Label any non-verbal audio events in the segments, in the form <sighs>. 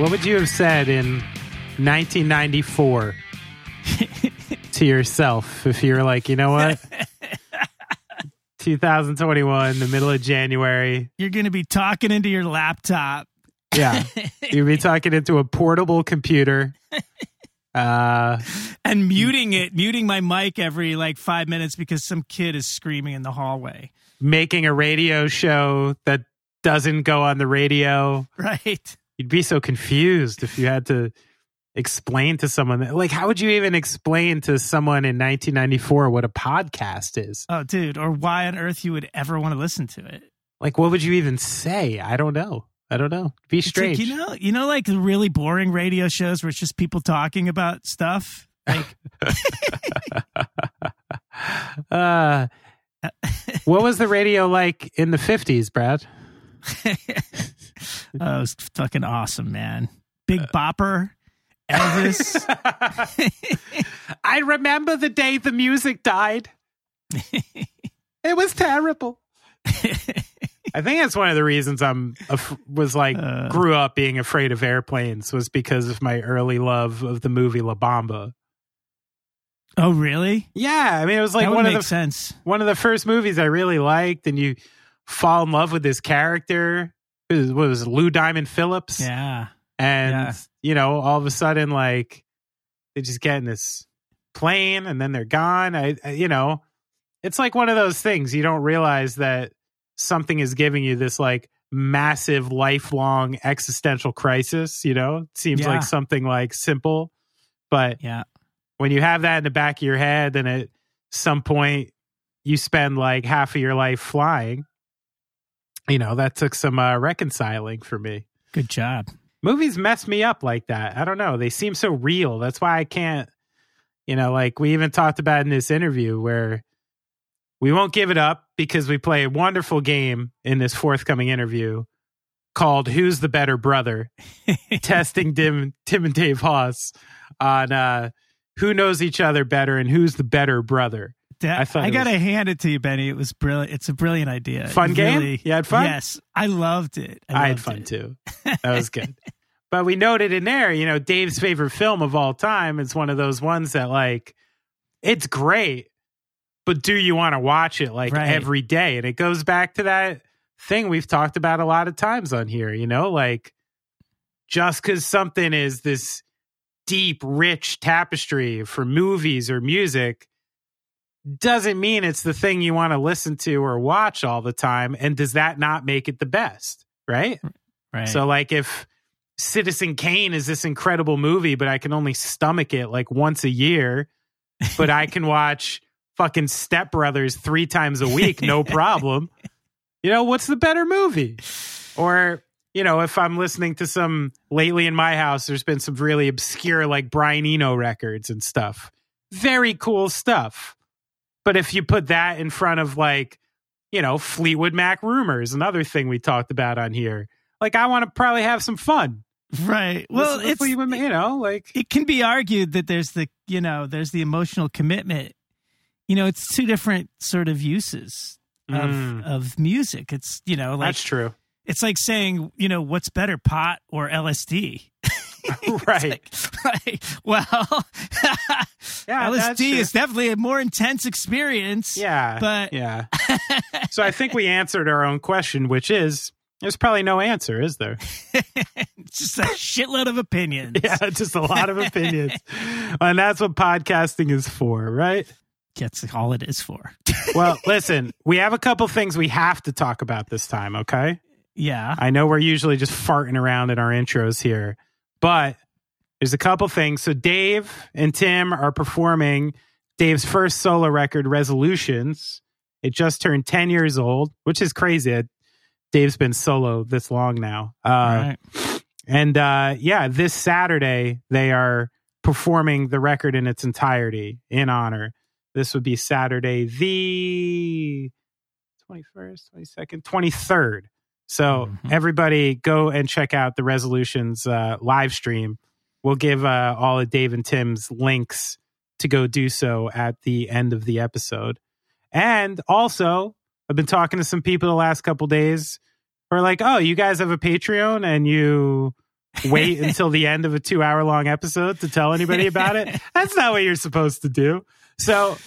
What would you have said in 1994 <laughs> to yourself if you were like, you know what? <laughs> 2021, the middle of January. You're going to be talking into your laptop. Yeah. <laughs> You'd be talking into a portable computer. Uh, and muting it, muting my mic every like five minutes because some kid is screaming in the hallway. Making a radio show that doesn't go on the radio. Right. You'd be so confused if you had to explain to someone that, like, how would you even explain to someone in 1994 what a podcast is? Oh, dude, or why on earth you would ever want to listen to it? Like, what would you even say? I don't know. I don't know. Be strange. Like, you know, you know, like the really boring radio shows where it's just people talking about stuff. Like, <laughs> <laughs> uh, <laughs> what was the radio like in the 50s, Brad? <laughs> oh, it was fucking awesome, man. Big Bopper, Elvis. <laughs> I remember the day the music died. <laughs> it was terrible. I think that's one of the reasons I'm was like uh, grew up being afraid of airplanes was because of my early love of the movie La Bamba. Oh, really? Yeah, I mean it was like one of the sense. one of the first movies I really liked, and you fall in love with this character. It was, what was it, Lou Diamond Phillips? Yeah, and yeah. you know all of a sudden like they just get in this plane and then they're gone. I, I you know it's like one of those things you don't realize that something is giving you this like massive lifelong existential crisis you know it seems Yeah. like something like simple but yeah. when you have that in the back of your head and at some point you spend like half of your life flying you know that took some uh, reconciling for me Good job. movies mess me up like that. I don't know. They seem so real. That's why I can't, you know, like we even talked about in this interview where we won't give it up because we play a wonderful game in this forthcoming interview called Who's the Better Brother? <laughs> testing Tim, Tim and Dave Hause on uh, who knows each other better and who's the better brother. I I, gotta was- hand it to you, Benny. It was brilliant. It's a brilliant idea. Fun game? really- You had fun? Yes, I loved it. I, had loved fun it. too. <laughs> That was good. but we noted in there, you know, Dave's favorite film of all time is one of those ones that like it's great, but do you want to watch it like Right. every day? And it goes back to that thing we've talked about a lot of times on here, you know, like just because something is this deep, rich tapestry for movies or music doesn't mean it's the thing you want to listen to or watch all the time. And does that not make it the best? Right. Right. So, like, if Citizen Kane is this incredible movie, but I can only stomach it like once a year, but I can <laughs> watch fucking Step Brothers three times a week, no <laughs> problem. You know, what's the better movie? Or, you know, if I'm listening to some lately in my house, there's been some really obscure like Brian Eno records and stuff. Very cool stuff. But if you put that in front of like, you know, Fleetwood Mac rumors, another thing we talked about on here, like I want to probably have some fun. right. Well, it's Fleetwood you know, like it can be argued that there's the you know there's the emotional commitment. You know, it's two different sort of uses of Mm. of music. It's you know like that's true. it's like saying you know what's better, pot or LSD. <laughs> <laughs> right. Like, <laughs> well, <laughs> Yeah, LSD is definitely a more intense experience. Yeah. but yeah. so I think we answered our own question, which is there's probably no answer, is there? just a shitload of opinions. Yeah, just a lot of opinions. and that's what podcasting is for, right? That's all it is for. Well, listen, we have a couple things we have to talk about this time, okay? yeah. I know we're usually just farting around in our intros here, but there's a couple things. So Dave and Tim are performing Dave's first solo record, Resolutions. It just turned 10 years old, which is crazy. Dave's been solo this long now. Uh, right. And uh, yeah, this Saturday, they are performing the record in its entirety in honor. This would be Saturday, the 21st, 22nd, 23rd. So Mhm. everybody go and check out the Resolutions uh, live stream. We'll give uh, all of Dave and Tim's links to go do so at the end of the episode. And also, I've been talking to some people the last couple days who are like, "Oh, you guys have a Patreon and you wait <laughs> until the end of a two hour long episode to tell anybody about it. <laughs> That's not what you're supposed to do. So,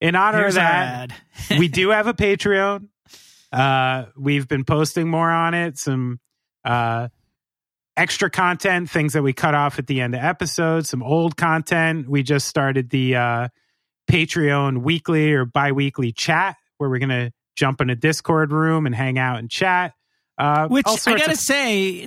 in honor Here's of that, we <laughs> do have a Patreon. Uh, we've been posting more on it, some uh, extra content, things that we cut off at the end of episodes, some old content. We just started the uh, Patreon weekly or bi weekly chat where we're going to jump in a Discord room and hang out and chat. Uh, Which I gotta of- say,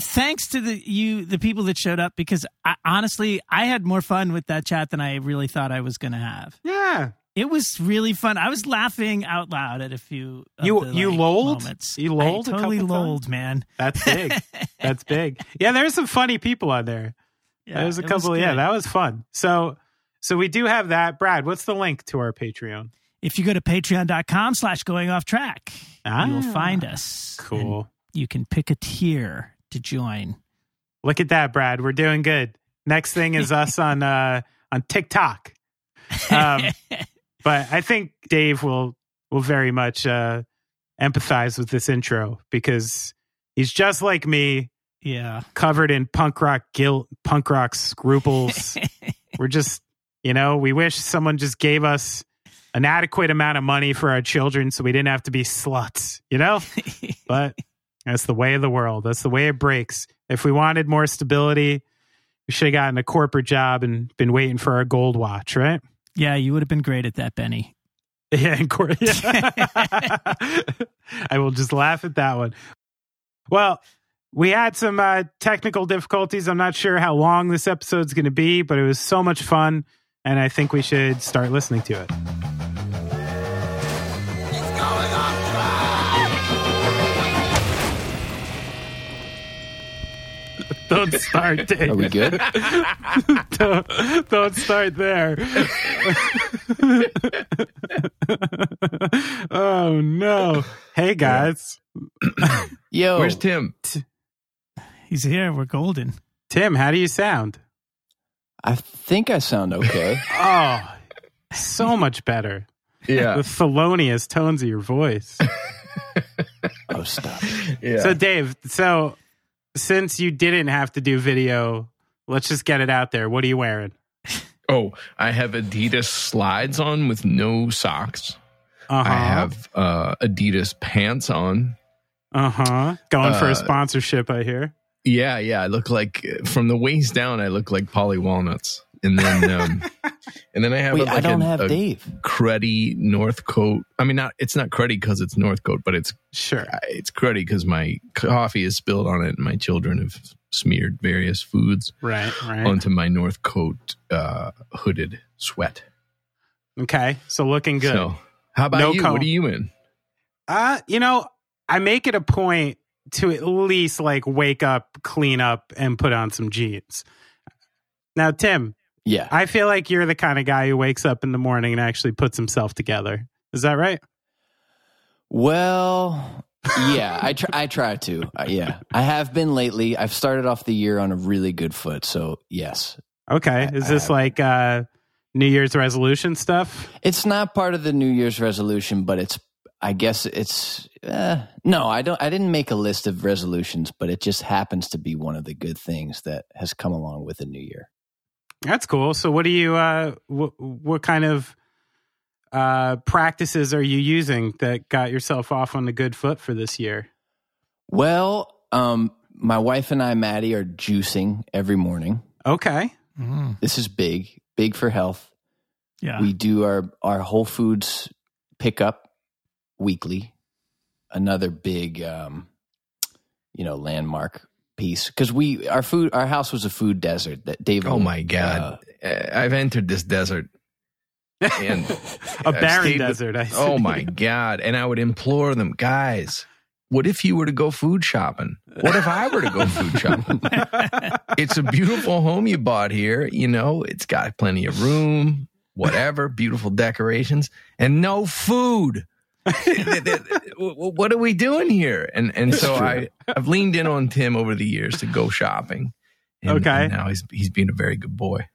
thanks to the you the people that showed up because I, honestly I had more fun with that chat than I really thought I was going to have. yeah. It was really fun. I was laughing out loud at a few. Of You- the, you like, lolled? Moments. You lolled I totally couple times? lolled, man. That's big. <laughs> That's big. Yeah, there's some funny people on there. Yeah, There's a couple. Yeah, that was fun. So, so we do have that. Brad, what's the link to our Patreon? If you go to patreon.com slash going off track, you will Ah, find us. Cool. You can pick a tier to join. Look at that, Brad. We're doing good. Next thing is <laughs> us on uh on TikTok. <laughs> Um, but I think Dave will will very much uh empathize with this intro because he's just like me, yeah. covered in punk rock guilt, punk rock scruples. <laughs> We're just, you know, we wish someone just gave us an adequate amount of money for our children so we didn't have to be sluts, you know? <laughs> but that's the way of the world. That's the way it breaks. If we wanted more stability, we should have gotten a corporate job and been waiting for our gold watch, right? Yeah, you would have been great at that, Benny. <laughs> Yeah, in court. Yeah. <laughs> <laughs> I will just laugh at that one. Well, we had some uh, technical difficulties. I'm not sure how long this episode's going to be, but it was so much fun, and I think we should start listening to it. <laughs> Don't start, Dave. Are we good? <laughs> don't, don't start there. <laughs> oh no! Hey guys, Yo, <coughs> Where's Tim? He's here. We're golden. Tim, how do you sound? I think I sound okay. Oh, so much better. Yeah. The felonious tones of your voice. oh, stop. yeah. So, Dave, so since you didn't have to do video, let's just get it out there. What are you wearing? <laughs> oh, I have Adidas slides on with no socks. Uh-huh. I have uh, Adidas pants on. Uh huh. Going for a Uh, sponsorship, I hear. Yeah, yeah. I look like from the waist down. I look like Paulie Walnuts, and then um, <laughs> and then I have Wait, like I don't a, have a Dave. cruddy North coat. I mean, not it's not cruddy because it's North coat, but it's Sure. it's cruddy because my coffee is spilled on it, and my children have smeared various foods Right. Right. onto my North coat uh, hooded sweat. Okay. So looking good. So, how about No you? What are you in? Uh, you know, I make it a point to at least like wake up, clean up, and put on some jeans. Now, Tim, Yeah. I feel like you're the kind of guy who wakes up in the morning and actually puts himself together. Is that right? Well, yeah, I try. I try to. Uh, yeah, I have been lately. I've started off the year on a really good foot. So yes, Okay. Is this like uh New Year's resolution stuff? it's not part of the New Year's resolution, but it's. I guess it's. Uh, no, I don't. I didn't make a list of resolutions, but it just happens to be one of the good things that has come along with the new year. That's cool. So, what do you? uh What, what kind of uh practices are you using that got yourself off on a good foot for this year? Well, um, my wife and I, Maddie, are juicing every morning. Okay. Mm, This is big, big for health. yeah. We do our our Whole Foods pickup weekly. Another big, um, you know, landmark piece because we our food our house was a food desert that David. Oh my god! Uh, I've entered this desert. And <laughs> a I've barren stayed with- desert. I see. oh my god! And I would implore them, guys. What if you were to go food shopping? What if I were to go food shopping? <laughs> it's a beautiful home you bought here. You know, it's got plenty of room, whatever, beautiful decorations, and no food. <laughs> what are we doing here? And and so I I've leaned in on Tim over the years to go shopping. And, Okay. and now he's he's being a very good boy.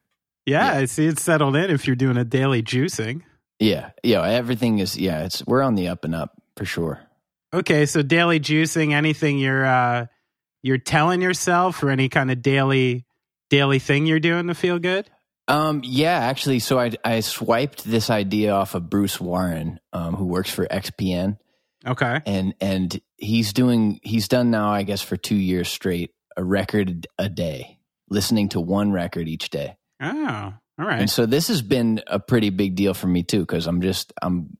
Yeah, I see it's settled in if you're doing a daily juicing. Yeah, yeah. Everything is yeah. It's we're on the up and up for sure. Okay, so daily juicing, anything you're uh you're telling yourself or any kind of daily daily thing you're doing to feel good? Um, yeah, actually, so I I swiped this idea off of Bruce Warren, um, who works for XPN, Okay. and and he's doing he's done now, I guess, for two years straight, a record a day, listening to one record each day. Oh, all right. And so this has been a pretty big deal for me too, because I'm just I'm.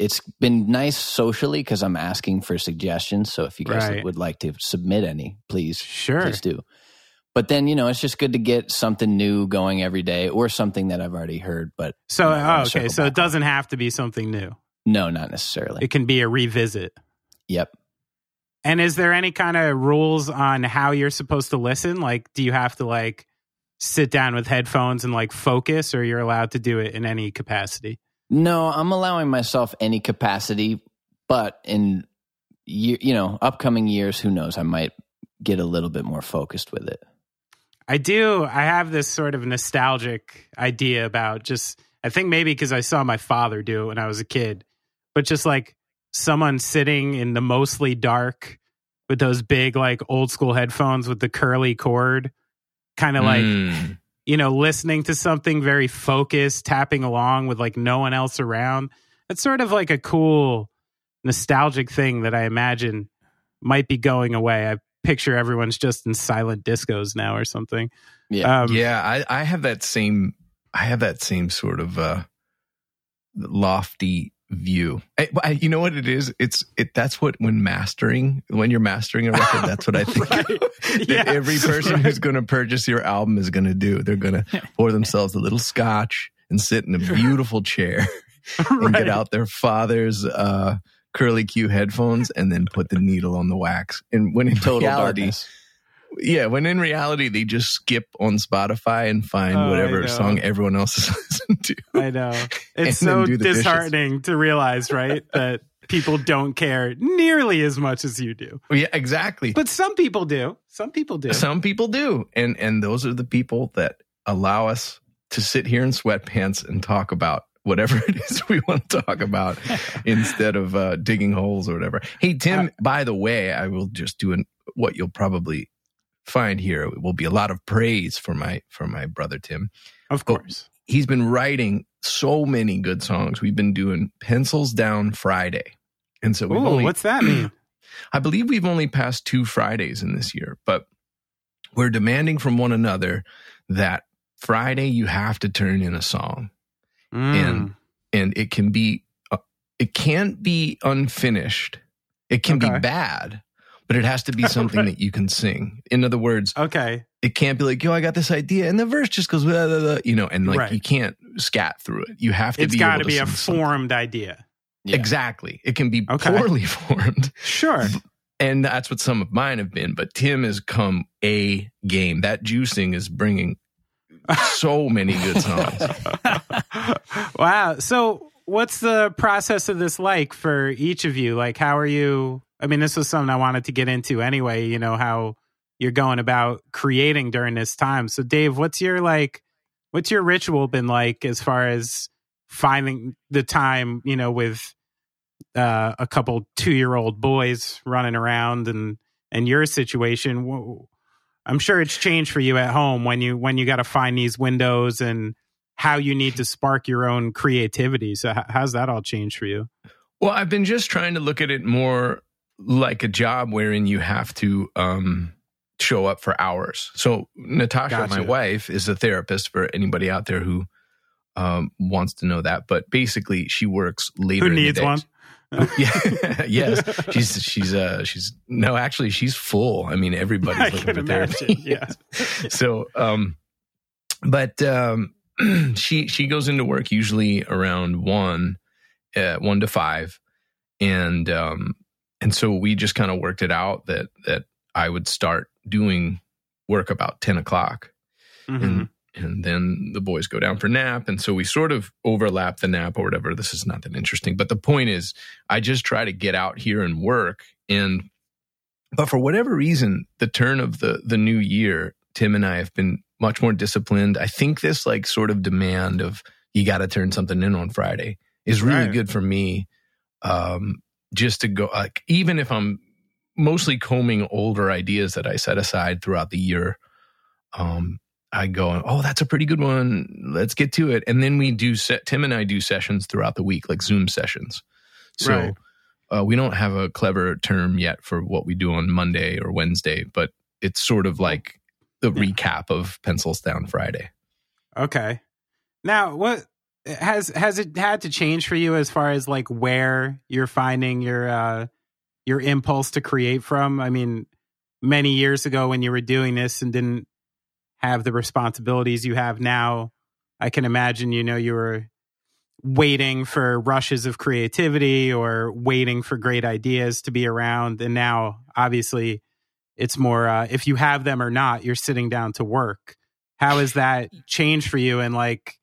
It's been nice socially because I'm asking for suggestions. So if you guys Right. would like to submit any, please, Sure. please do. But then you know it's just good to get something new going every day, or something that I've already heard. But So, you know, oh, okay. So it doesn't have to be something new. no, not necessarily. It can be a revisit. yep. And is there any kind of rules on how you're supposed to listen? Like, do you have to like sit down with headphones and like focus, or you're allowed to do it in any capacity? No, I'm allowing myself any capacity, but in year, you know, upcoming years, who knows? I might get a little bit more focused with it. I do. I have this sort of nostalgic idea about just, I think maybe because I saw my father do it when I was a kid, but just like someone sitting in the mostly dark with those big, like old school headphones with the curly cord, kind of like, Mm. you know, listening to something very focused, tapping along with like no one else around. It's sort of like a cool nostalgic thing that I imagine might be going away. I picture everyone's just in silent discos now or something. Yeah. Um, yeah, I, I have that same I have that same sort of uh lofty view. I, I, you know what it is? It's it that's what when mastering when you're mastering a record, that's what I think <laughs> Right. <laughs> that Yeah. every person Right. who's going to purchase your album is going to do. They're going to pour themselves a little scotch and sit in a <laughs> beautiful chair and Right. get out their father's uh curly Q headphones and then put the needle on the wax. And when in Total reality, darkness. yeah, when in reality they just skip on Spotify and find Oh, whatever song everyone else is <laughs> listening to. I know. <laughs> It's so do the dishes. disheartening to realize, right, that people don't care nearly as much as you do. Yeah, exactly. But some people do. Some people do. Some people do, and and those are the people that allow us to sit here in sweatpants and talk about whatever it is we want to talk about <laughs> instead of uh, digging holes or whatever. Hey Tim, Uh, by the way, I will just do an, what you'll probably find here it will be a lot of praise for my for my brother Tim. of course. he's been writing so many good songs. We've been doing Pencils Down Friday. And so we've Ooh, only, what's that mean? <clears throat> I believe we've only passed two Fridays in this year, but we're demanding from one another that Friday you have to turn in a song Mm. and and it can be uh, it can't be unfinished. It can Okay. be bad, but it has to be <laughs> something that you can sing. In other words, okay. it can't be like, yo, I got this idea, and the verse just goes, blah, blah, blah, you know, and like Right. you can't scat through it. You have to It's be got able to be a sing something. formed idea. Yeah. Exactly. It can be Okay. poorly <laughs> formed. Sure. And that's what some of mine have been. But Tim has come a game. That juicing is bringing so many good songs. <laughs> wow. So, what's the process of this like for each of you? Like, how are you? I mean, this was something I wanted to get into anyway, you know, how you're going about creating during this time. So, Dave, what's your like, what's your ritual been like as far as finding the time, you know, with uh, a couple two year old boys running around and, and your situation? I'm sure it's changed for you at home when you when you got to find these windows and how you need to spark your own creativity. So how's that all changed for you? Well, I've been just trying to look at it more like a job wherein you have to um, show up for hours. So Natasha, Gotcha. my wife, is a therapist for anybody out there who um, wants to know that. But basically, she works later. Who in the needs day. one? <laughs> yeah, <laughs> yes. She's she's uh she's no, actually she's full. I mean, everybody's <laughs> I looking for imagine. therapy. Yeah. so um but um <clears throat> she she goes into work usually around one uh one to five and um and so we just kind of worked it out that that i would start doing work about 10 o'clock Mhm. and and then the boys go down for nap and so we sort of overlap the nap or whatever this is not that interesting but the point is i just try to get out here and work and but for whatever reason the turn of the the new year tim and i have been much more disciplined i think this like sort of demand of you got to turn something in on friday is really Right. good for me um just to go like even if i'm mostly combing older ideas that I set aside throughout the year. Um, I go, oh, that's a pretty good one. Let's get to it. And then we do set, Tim and I do sessions throughout the week, like Zoom sessions. So Right. uh, we don't have a clever term yet for what we do on Monday or Wednesday, but it's sort of like the Yeah. recap of Pencils Down Friday. Okay. Now, what has has it had to change for you as far as like where you're finding your uh your impulse to create from? I mean, many years ago when you were doing this and didn't have the responsibilities you have now, I can imagine you know you were waiting for rushes of creativity or waiting for great ideas to be around. And now obviously it's more uh, if you have them or not you're sitting down to work. How has that <laughs> changed for you? And like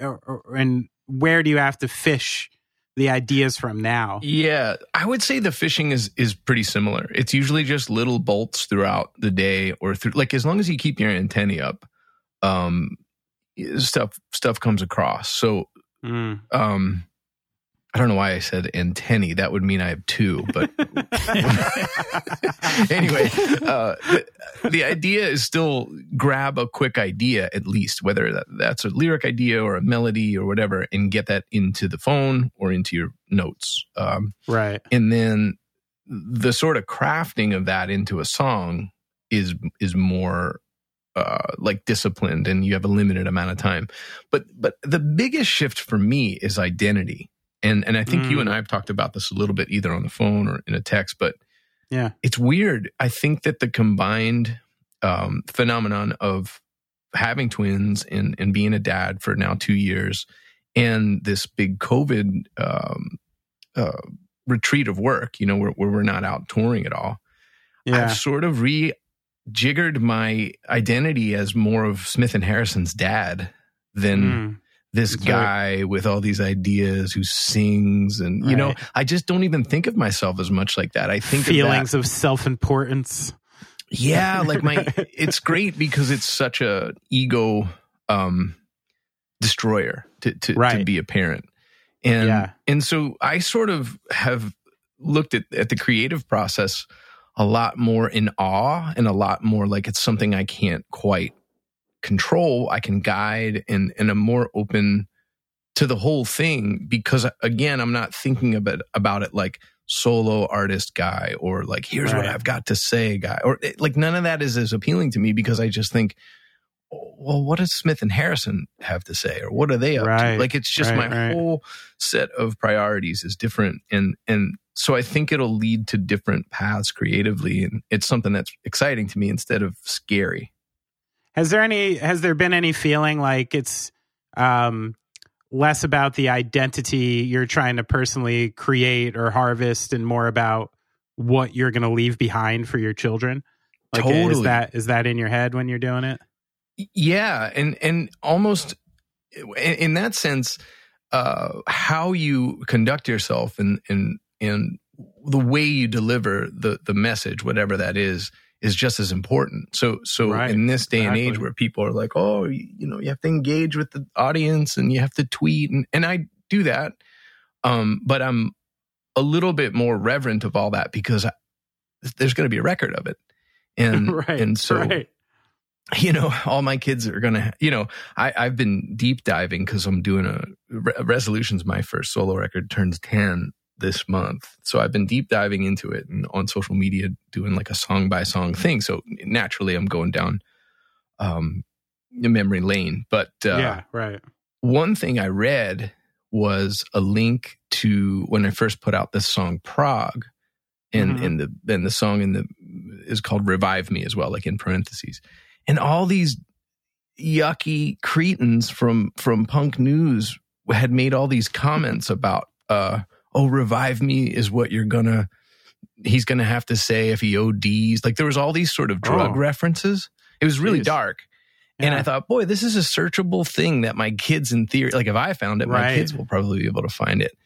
or, or- and where do you have to fish the ideas from now Yeah, I would say the fishing is is pretty similar. It's usually just little bolts throughout the day, or through like as long as you keep your antennae up, um, stuff stuff comes across. So, Mm. um, I don't know why I said antennae. That would mean I have two, but <laughs> anyway, uh, the, the idea is still grab a quick idea at least, whether that, that's a lyric idea or a melody or whatever, and get that into the phone or into your notes. Um, right and then the sort of crafting of that into a song is is more uh, like disciplined and you have a limited amount of time but but the biggest shift for me is identity and and i think you Mm. and i have talked about this a little bit either on the phone or in a text but yeah it's weird i think that the combined um, phenomenon of having twins and and being a dad for now two years and this big covid um, uh, retreat of work you know where, where we're not out touring at all yeah I've sort of rejiggered my identity as more of Smith and Harrison's dad than Mm. This That's guy with all these ideas who sings and you know I just don't even think of myself as much like that. I think of feelings of of self-importance yeah, <laughs> like my it's great because it's such a ego um destroyer to to, to be a parent. And Yeah. and so I sort of have looked at, at the creative process a lot more in awe and a lot more like it's something I can't quite control. I can guide and and I'm more open to the whole thing because again, I'm not thinking about about it like solo artist guy or like here's what I've got to say guy or it- like none of that is as appealing to me because I just think well what does Smith and Harrison have to say or what are they up Right. to like it's just Right, my right. whole set of priorities is different and and so I think it'll lead to different paths creatively and it's something that's exciting to me instead of scary Has there any has there been any feeling like it's um less about the identity you're trying to personally create or harvest and more about what you're going to leave behind for your children? Like is that is that in your head when you're doing it? yeah and and almost in, in that sense uh how you conduct yourself and and and the way you deliver the the message whatever that is is just as important so so Right. in this day and age where people are like oh you, know you have to engage with the audience and you have to tweet and and I do that um but I'm a little bit more reverent of all that because I, there's going to be a record of it and <laughs> right. and so right. you know, <laughs> all my kids are gonna, you know, I, I've been deep diving because I'm doing a Re- resolutions. My first solo record turns ten this month, so I've been deep diving into it and on social media doing like a song by song thing. So naturally, I'm going down um memory lane. But uh, yeah, right. one thing I read was a link to when I first put out this song Prague, and Mhm. and the and the song in the is called Revive Me as well, like in parentheses, and all these yucky cretins from from punk news had made all these comments about uh oh revive me is what you're gonna he's gonna have to say if he ODs like there was all these sort of drug Oh. references it was really Jeez. dark and I thought, boy, this is a searchable thing that my kids, in theory, like if I found it, my kids will probably be able to find it.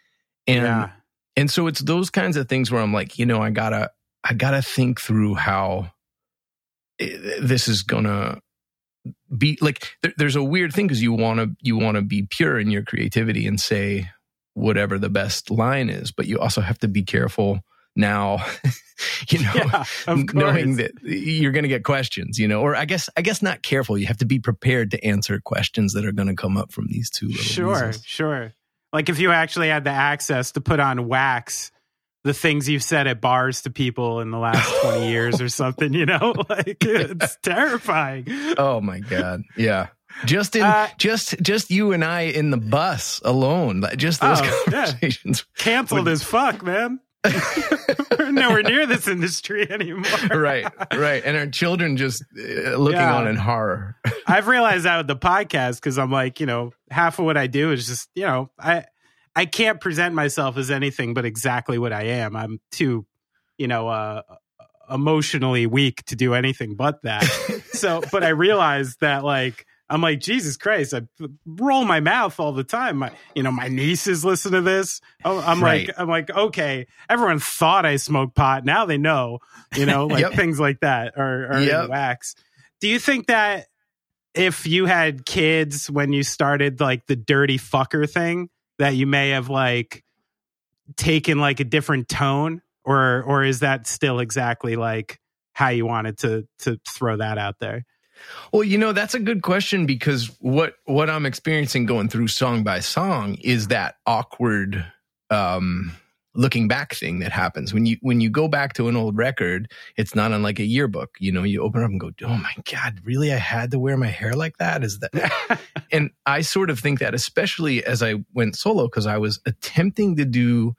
And yeah. and so it's those kinds of things where I'm like, you know, I gotta I gotta think through how eh, this is gonna be like. There, there's a weird thing because you want to you want to be pure in your creativity and say whatever the best line is, but you also have to be careful now, <laughs> you know, Yeah, knowing that you're going to get questions, you know, or I guess, I guess not careful. You have to be prepared to answer questions that are going to come up from these two Sure, weasels. sure. Like if you actually had the access to put on wax the things you've said at bars to people in the last <laughs> 20 years or something, you know? <laughs> Like it's terrifying. Oh my God. Yeah. Just in, Uh, just, just you and I in the bus alone, just those Oh, yeah. conversations. <laughs> Canceled as fuck, man. <laughs> We're nowhere near this industry anymore. right, right. And our children just uh, looking Yeah. on in horror. <laughs> I've realized that with the podcast because I'm like, you know, half of what I do is just, you know, I I can't present myself as anything but exactly what I am. I'm too, you know, uh emotionally weak to do anything but that. so, but I realized that like I'm like Jesus Christ, I roll my mouth all the time. My, you know, my nieces listen to this. Oh, I'm Right. like, I'm like, okay, everyone thought I smoked pot. Now they know, you know, <laughs> like Yep. things like that are, are in Yep. wax. Do you think that if you had kids when you started like the dirty fucker thing, that you may have like taken like a different tone, or or is that still exactly like how you wanted to to throw that out there? Well, you know, that's a good question because what what I'm experiencing going through song by song is that awkward um looking back thing that happens. When you when you go back to an old record it's not unlike a yearbook. You know you open it up and go oh my god really? I had to wear my hair like that? Is that <laughs> and i sort of think that especially as i went solo because i was attempting to do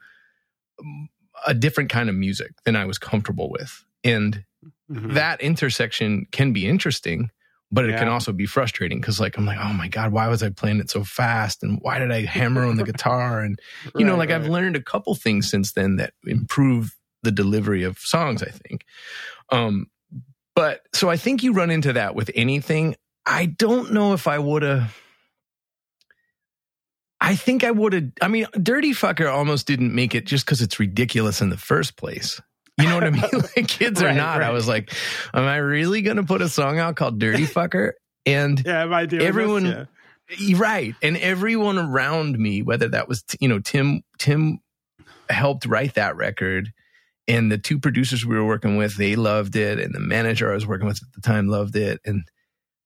um, a different kind of music than i was comfortable with. And Mhm. that intersection can be interesting, but it can also be frustrating because, like, I'm like, oh my god, why was I playing it so fast, and why did I hammer on the <laughs> guitar? And you know, Right, like I've learned a couple things since then that improve the delivery of songs. I think, um, but so I think you run into that with anything. I don't know if I would have. I think I would have. I mean, Dirty Fucker almost didn't make it just because it's ridiculous in the first place. You know what I mean? <laughs> <laughs> like kids or Right, not, I was like, am I really going to put a song out called Dirty Fucker? And yeah, am I doing this? everyone- Yeah. right, and everyone around me, whether that was you know Tim, Tim helped write that record, and the two producers we were working with, they loved it, and the manager I was working with at the time loved it, and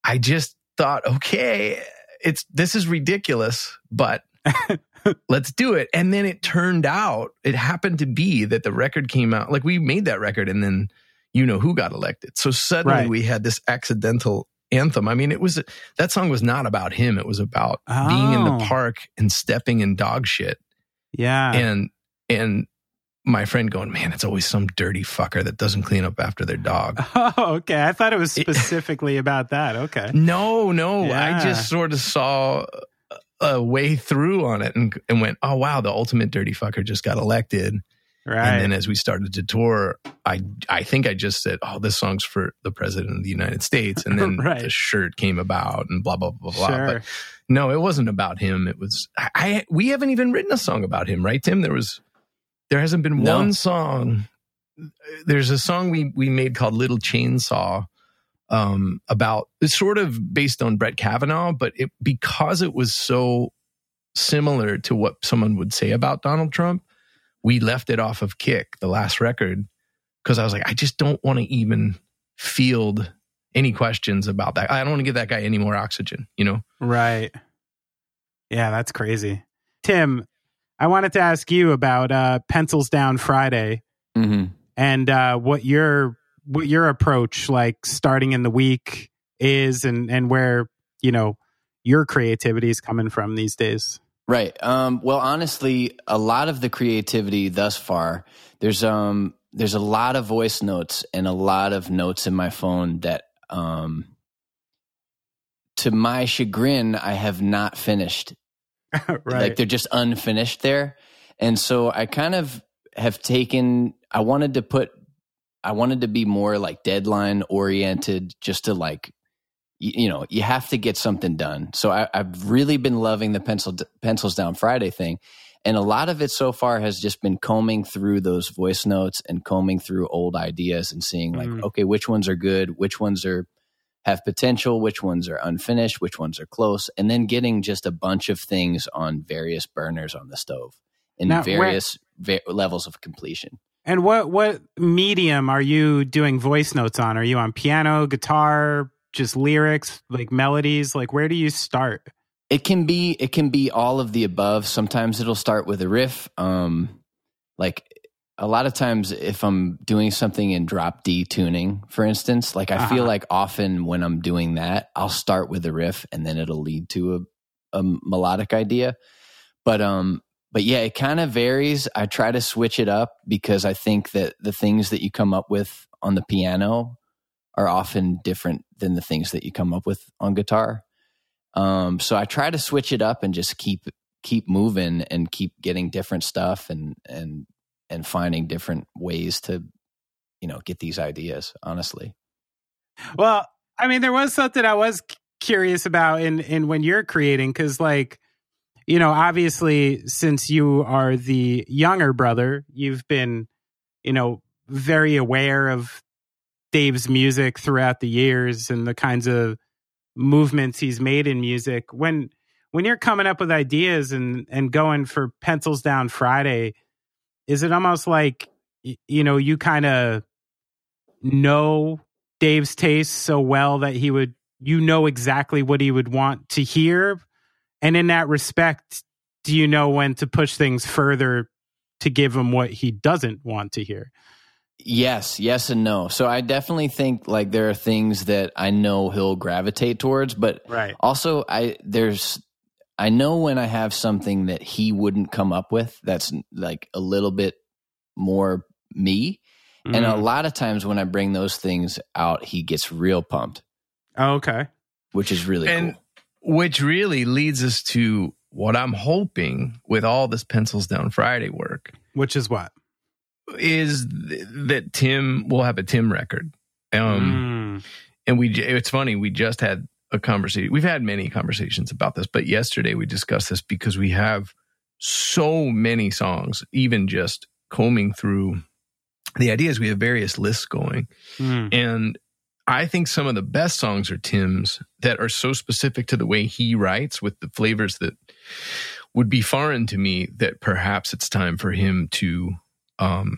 I just thought, okay, it's this is ridiculous, but <laughs> let's do it. And then it turned out, it happened to be that the record came out, like we made that record, and then you know who got elected. So suddenly Right. we had this accidental anthem. I mean, it was that song was not about him. It was about being in the Oh. park and stepping in dog shit. Yeah. And and my friend going, man, it's always some dirty fucker that doesn't clean up after their dog. <laughs> Oh, okay. I thought it was It- specifically about that. Okay. No, no. Yeah. I just sort of saw a way through on it and, and went, oh, wow, the ultimate dirty fucker just got elected. Right. And then as we started to tour, I I think I just said, oh, this song's for the president of the United States. And then <laughs> Right. the shirt came about and blah, blah, blah, blah. sure. But no, it wasn't about him. It was, I, I we haven't even written a song about him, right, Tim? There was, there hasn't been No. one song. There's a song we we made called Little Chainsaw um, about it's sort of based on Brett Kavanaugh, but it because it was so similar to what someone would say about Donald Trump, we left it off of Kick, the last record, because I was like, I just don't want to even field any questions about that. I don't want to give that guy any more oxygen, you know? Right. Yeah, that's crazy. Tim, I wanted to ask you about uh, Pencils Down Friday hmm and uh, what your what your approach, like starting in the week, is, and and where you know your creativity is coming from these days. Right. Um, well, honestly, a lot of the creativity thus far, there's um, there's a lot of voice notes and a lot of notes in my phone that, um, to my chagrin, I have not finished. <laughs> right. Like they're just unfinished there, and so I kind of have taken. I wanted to put. I wanted to be more like deadline oriented, just to like you, you know, you have to get something done. So I, I've really been loving the pencil pencils down Friday thing, and a lot of it so far has just been combing through those voice notes and combing through old ideas and seeing like, Mm. okay, which ones are good, which ones are have potential, which ones are unfinished, which ones are close, and then getting just a bunch of things on various burners on the stove in Now, various va- levels of completion. And what what medium are you doing voice notes on? Are you on piano, guitar, just lyrics, like melodies? Like where do you start? It can be it can be all of the above. Sometimes it'll start with a riff. Um like a lot of times if I'm doing something in drop D tuning, for instance, like I Uh-huh. feel like often when I'm doing that, I'll start with a riff and then it'll lead to a, a melodic idea. But um but yeah, it kind of varies. I try to switch it up because I think that the things that you come up with on the piano are often different than the things that you come up with on guitar. Um, so I try to switch it up and just keep keep moving and keep getting different stuff and and and finding different ways to you know get these ideas. Honestly, Well, I mean, there was something I was curious about in in when you're creating because, like, you know, obviously, since you are the younger brother, you've been, you know, very aware of Dave's music throughout the years and the kinds of movements he's made in music. When when you're coming up with ideas and and going for pencils down Friday, is it almost like you know you kind of know Dave's taste so well that he would you know exactly what he would want to hear and in that respect do you know when to push things further to give him what he doesn't want to hear? Yes, yes, and no. So I definitely think like there are things that I know he'll gravitate towards, but right. also i there's i know when i have something that he wouldn't come up with that's like a little bit more me. And a Mm. lot of times when i bring those things out he gets real pumped. Oh, okay. Which is really and cool which really leads us to what I'm hoping with all this pencils down Friday work which is what is th- that Tim will have a Tim record. Um, Mm. and we it's funny we just had a conversation we've had many conversations about this but yesterday we discussed this because we have so many songs even just combing through the idea is we have various lists going Mm. and i think some of the best songs are tim's that are so specific to the way he writes with the flavors that would be foreign to me that perhaps it's time for him to um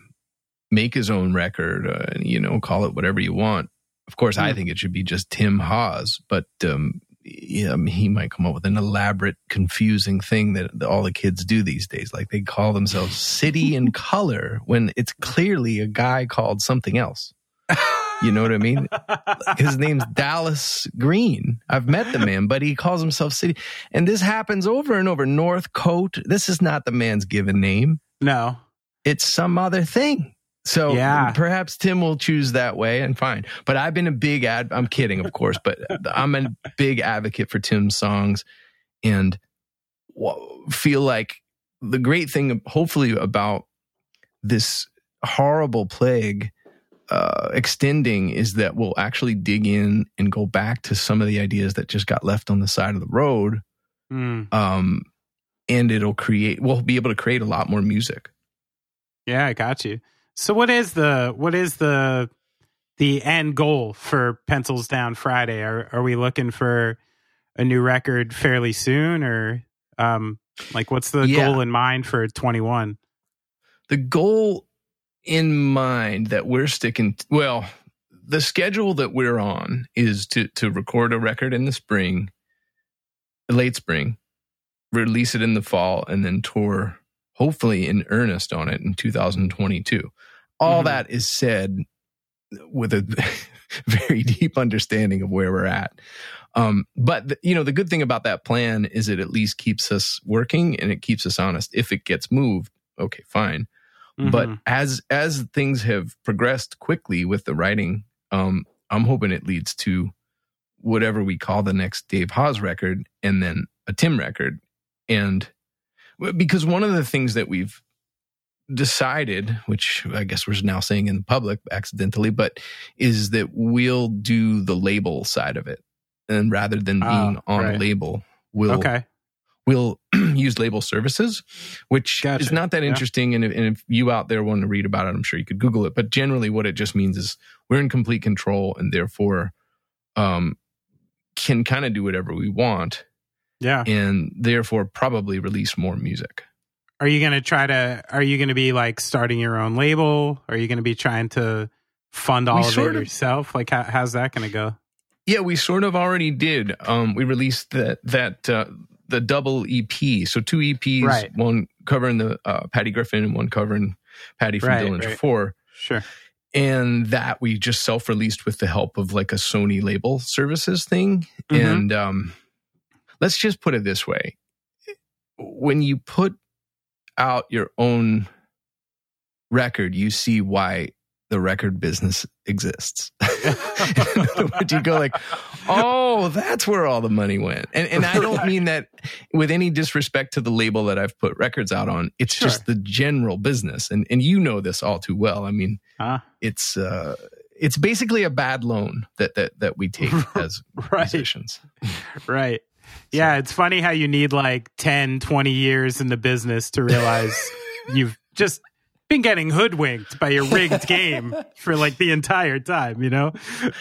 make his own record uh, you know call it whatever you want of course i Hmm. think it should be just tim hause but um yeah, I mean, he might come up with an elaborate, confusing thing that, that all the kids do these days. Like they call themselves City in <laughs> Color when it's clearly a guy called something else. <laughs> You know what I mean? <laughs> His name's Dallas Green. I've met the man, but he calls himself City. And this happens over and over. North Coat. This is not the man's given name. no It's some other thing. So Yeah. perhaps Tim will choose that way and fine. But I've been a big ad. I'm kidding, of course, but I'm a big advocate for Tim's songs and feel like the great thing, hopefully, about this horrible plague uh, extending is that we'll actually dig in and go back to some of the ideas that just got left on the side of the road. Mm. Um, and it'll create, we'll be able to create a lot more music. yeah i got you so what is the what is the the end goal for pencils down friday are are we looking for a new record fairly soon or um like what's the Yeah. goal in mind for 21 the goal in mind that we're sticking well the schedule that we're on is to to record a record in the spring late spring release it in the fall and then tour hopefully in earnest on it in 2022 all Mhm. that is said with a <laughs> very deep understanding of where we're at. Um, but the, you know the good thing about that plan is it at least keeps us working and it keeps us honest. If it gets moved okay fine but Mhm. as as things have progressed quickly with the writing um i'm hoping it leads to whatever we call the next dave hause record and then a tim record and because one of the things that we've decided which i guess we're now saying in the public accidentally but is that we'll do the label side of it and rather than Ah, being on right. a label we'll okay will <clears throat> use label services, which Gotcha. is not that Yeah. interesting. And if, and if you out there want to read about it, I'm sure you could Google it. But generally, what it just means is we're in complete control and therefore um, can kind of do whatever we want yeah and therefore probably release more music. are you going to try to are you going to be like starting your own label are you going to be trying to fund all We of it of- yourself like how, how's that going to go Yeah, we sort of already did. Um, we released that that uh, the double EP, so two EPs, Right. one covering the uh, Patty Griffin and one covering Paddy from Right, Dillinger right. Four, sure and that we just self released with the help of like a Sony label services thing. Mhm. And um, let's just put it this way: when you put out your own record, you see why the record business exists. <laughs> Words, you go like, "Oh, that's where all the money went," and and I don't mean that with any disrespect to the label that I've put records out on. It's Sure. just the general business, and and you know this all too well. I mean, huh? it's uh, it's basically a bad loan that that that we take <laughs> as right musicians. right yeah it's funny how you need like 10 20 years in the business to realize <laughs> you've just been getting hoodwinked by your rigged <laughs> game for like the entire time you know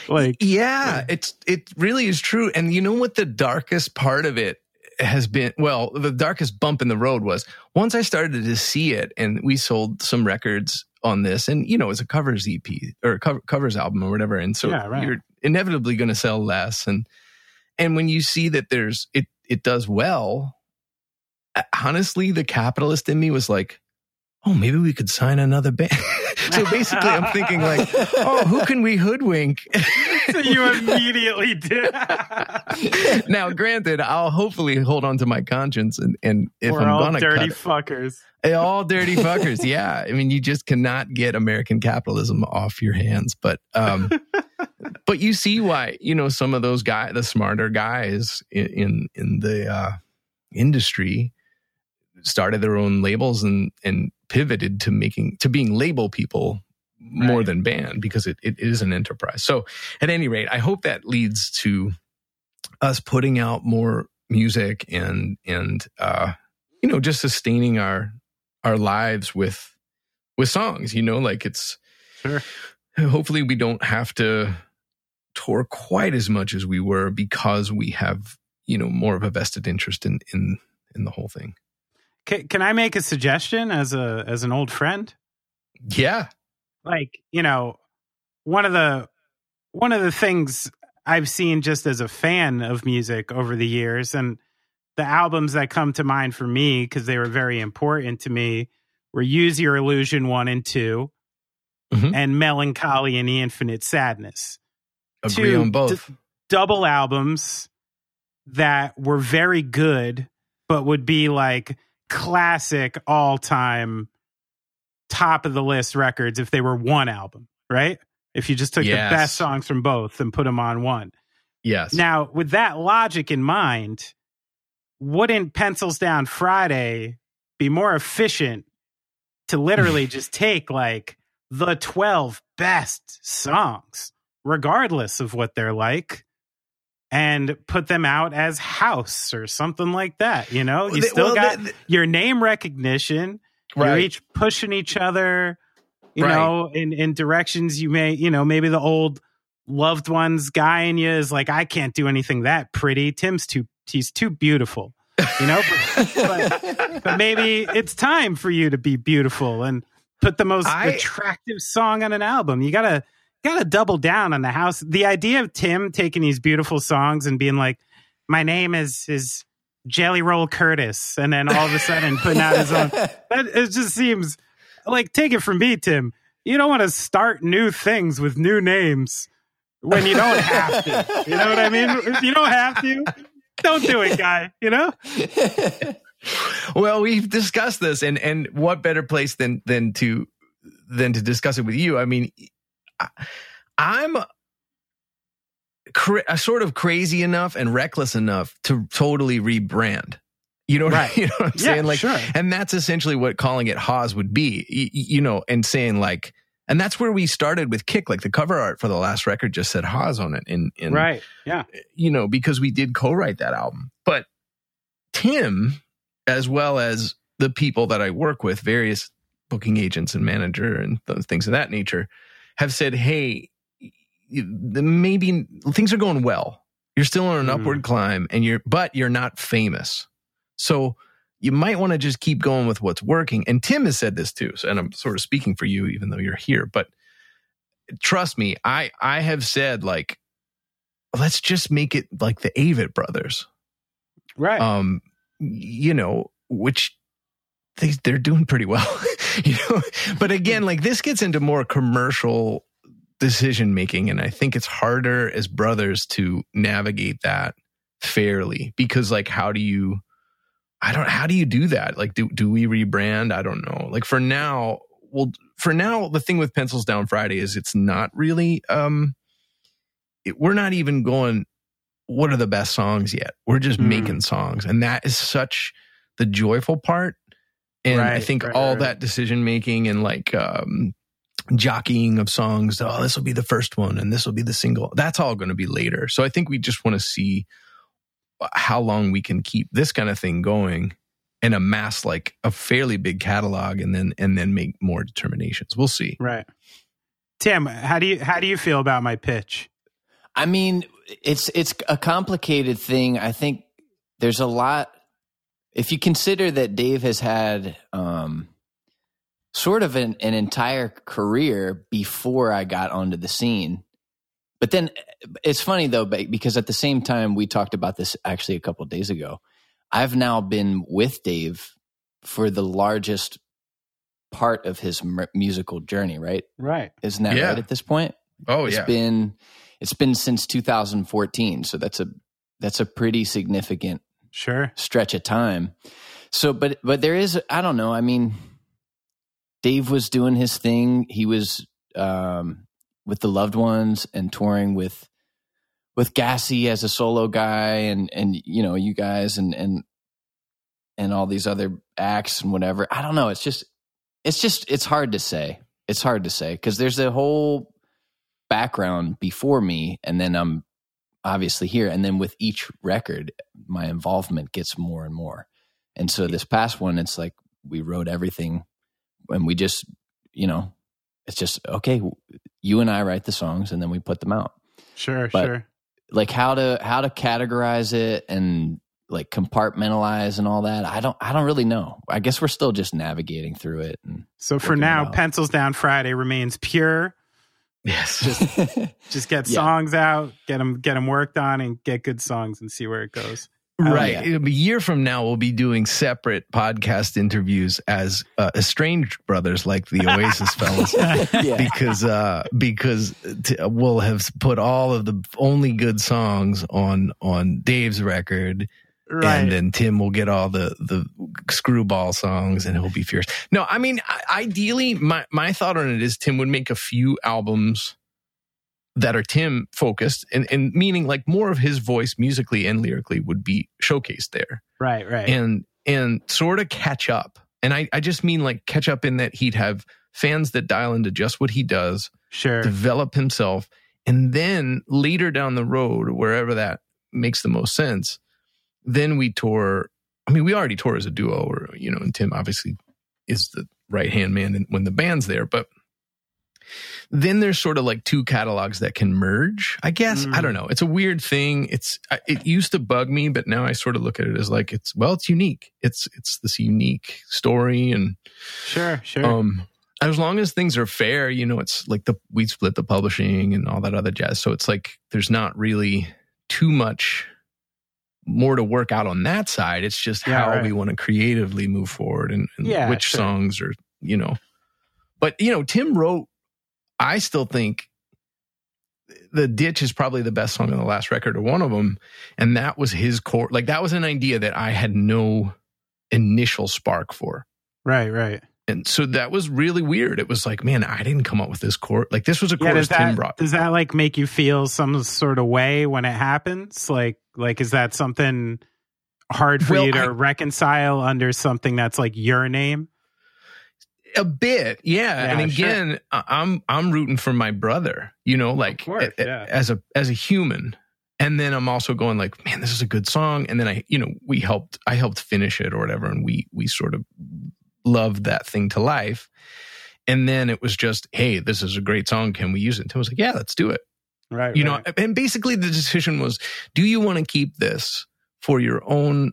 like Yeah, it's it really is true. And you know what the darkest part of it has been? Well, the darkest bump in the road was once I started to see it, and we sold some records on this, and you know, it's a covers EP or a cover, covers album or whatever, and so Yeah, right. you're inevitably going to sell less. And and when you see that there's it it does well, uh, honestly, the capitalist in me was like. Oh, maybe we could sign another band. <laughs> so basically, I'm thinking like, oh, who can we hoodwink? <laughs> so you immediately did <laughs> now, granted, I'll hopefully hold on to my conscience, and, and if we're I'm all gonna dirty cut fuckers it, all dirty fuckers, yeah. I mean, you just cannot get American capitalism off your hands. But, um, but you see why you know some of those guys, the smarter guys in in, in the uh, industry, started their own labels and and pivoted to making to being label people more than band because it, it is an enterprise. So at any rate, I hope that leads to us putting out more music and and uh you know just sustaining our our lives with with songs you know like it's Sure. hopefully we don't have to tour quite as much as we were because we have you know more of a vested interest in in in the whole thing can, can i make a suggestion as a as an old friend? Yeah. Like you know one of the one of the things i've seen just as a fan of music over the years and the albums that come to mind for me because they were very important to me were use your illusion 1 and 2 Mhm. and melancholy and the infinite sadness. Agree Two on both. d- double albums that were very good but would be like classic all-time top of the list records if they were one album right? If you just took Yes. the best songs from both and put them on one. Yes. Now with that logic in mind wouldn't pencils down friday be more efficient to literally <laughs> just take like the 12 best songs regardless of what they're like and put them out as Hause or something like that you know? You still well, got they- your name recognition. You're each pushing each other you Right. know in in directions you may you know maybe the old loved ones guy in you is like i can't do anything that pretty. Tim's too he's too beautiful you know? But, but, <laughs> but maybe it's time for you to be beautiful and put the most I- attractive song on an album. You gotta gotta double down on the Hause. The idea of tim taking these beautiful songs and being like my name is is jelly roll curtis and then all of a sudden <laughs> putting out his own that it just seems like take it from me tim. You don't want to start new things with new names when you don't have to. You know what i mean? If you don't have to don't do it guy you know? <laughs> Well we've discussed this and and what better place than than to than to discuss it with you? I mean i'm cra- sort of crazy enough and reckless enough to totally rebrand you know what, Right. I, <laughs> you know what i'm Yeah, saying like sure. and that's essentially what calling it Hause would be y- y- you know and saying like and that's where we started with kick like the cover art for the last record just said Hause on it in in right yeah eh, you know, because we did co-write that album. But Tim, as well as the people that I work with, various booking agents and manager and those things of that nature, have said, "Hey, maybe things are going well. You're still on an Mm. upward climb, and you're but you're not famous. So you might want to just keep going with what's working. And Tim has said this too. So, and I'm sort of speaking for you, even though you're here, but trust me, I, I have said like, let's just make it like the Avett brothers. Right. Um, you know, which they, they're doing pretty well, <laughs> <laughs> you know, but again, like this gets into more commercial decision making. And I think it's harder as brothers to navigate that fairly because like, how do you, I don't, how do you do that? Like, do, do we rebrand? I don't know. Like for now, well, for now, the thing with Pencils Down Friday is it's not really, um, it, we're not even going, what are the best songs yet? We're just Mm. making songs. And that is such the joyful part. And I think right, all right. that decision making and like, um, jockeying of songs, oh, this will be the first one and this will be the single. That's all going to be later. So I think we just want to see how long we can keep this kind of thing going and amass like a fairly big catalog and then and then make more determinations. We'll see. right. Tim, how do you how do you feel about my pitch? I mean, it's it's a complicated thing. I think there's a lot. If you consider that Dave has had um, sort of an, an entire career before I got onto the scene, but then it's funny though, because at the same time we talked about this actually a couple of days ago. I've now been with Dave for the largest part of his mu- musical journey. Right? Right. Isn't that Yeah. right at this point? Oh yeah. It's been it's been since 2014, so that's a that's a pretty significant Sure. stretch of time. So, but but there is I don't know. I mean, Dave was doing his thing. He was um, with the loved ones and touring with with Gassy as a solo guy, and and you know you guys and and and all these other acts and whatever. I don't know. It's just it's just it's hard to say. It's hard to say because there's a whole background before me, and then I'm obviously here, and then with each record, my involvement gets more and more. And so this past one, it's like we wrote everything, and we just, you know, it's just okay. You and I write the songs, and then we put them out. Sure. But- sure. Like how to how to categorize it and like compartmentalize and all that. I don't I don't really know. I guess we're still just navigating through it. And So for now. Pencils Down Friday remains pure. Yes. <laughs> Just just get Yeah. songs out, get them get them worked on, and get good songs and see where it goes. Oh, right. yeah. It'll be A year from now, we'll be doing separate podcast interviews as uh, estranged brothers, like the Oasis <laughs> fellas. yeah. because uh because t- we'll have put all of the only good songs on on Dave's record Right. and then Tim will get all the the screwball songs and he'll be fierce. No, I mean ideally my my thought on it is Tim would make a few albums that are Tim focused and and meaning like more of his voice musically and lyrically would be showcased there right. Right. and and sort of catch up. And I, I just mean like catch up in that he'd have fans that dial into just what he does, sure. develop himself, and then later down the road, wherever that makes the most sense, then we tour. I mean, we already tour as a duo, or you know, and Tim obviously is the right hand man when the band's there, but then there's sort of like two catalogs that can merge. I guess I Mm. don't know. It's a weird thing. It's it used to bug me, but now I sort of look at it as like it's well, it's unique. It's it's this unique story, and Sure. Sure. um, as long as things are fair, you know, it's like the we split the publishing and all that other jazz. So it's like there's not really too much more to work out on that side. It's just Yeah, how right. we want to creatively move forward and, and Yeah, which sure. songs are, you know. But you know, Tim wrote. I still think the ditch is probably the best song on the last record or one of them, and that was his core. Like that was an idea that I had no initial spark for. right. Right. And so that was really weird. It was like, man, I didn't come up with this chord. Like this was a Yeah. chorus Tim that brought. does that like make you feel some sort of way when it happens? Like like is that something hard for Well, you to I- reconcile under something that's like your name? A bit, yeah. Yeah, and again, I- I'm I'm rooting for my brother. You know, like course, a- yeah. as a as a human. And then I'm also going like, man, this is a good song. And then I, you know, we helped. I helped finish it or whatever, and we we sort of loved that thing to life. And then it was just, hey, this is a great song. Can we use it? And Tim was like, yeah, let's do it. Right. you know and basically the decision was do you want to keep this for your own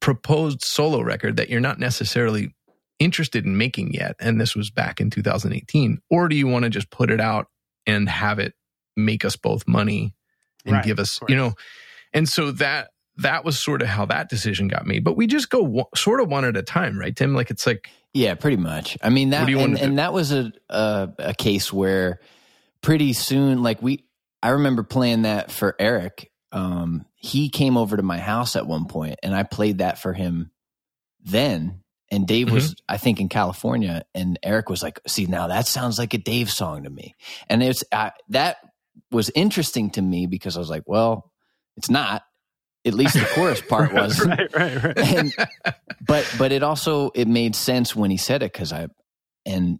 proposed solo record that you're not necessarily interested in making yet and this was back in 2018 or do you want to just put it out and have it make us both money and Right, give us you know and so that that was sort of how that decision got made but we just go one, sort of one at a time right tim like it's like Yeah, pretty much. I mean that, What do you want and, and that was a, a a case where pretty soon, like we, I remember playing that for Eric. Um, he came over to my house at one point, and I played that for him then. And Dave was, Mm-hmm. I think, in California, and Eric was like, "See, now that sounds like a Dave song to me." And it's I, that was interesting to me because I was like, "Well, it's not." At least the chorus part <laughs> was right, right, right. <laughs> and but but it also it made sense when he said it because I and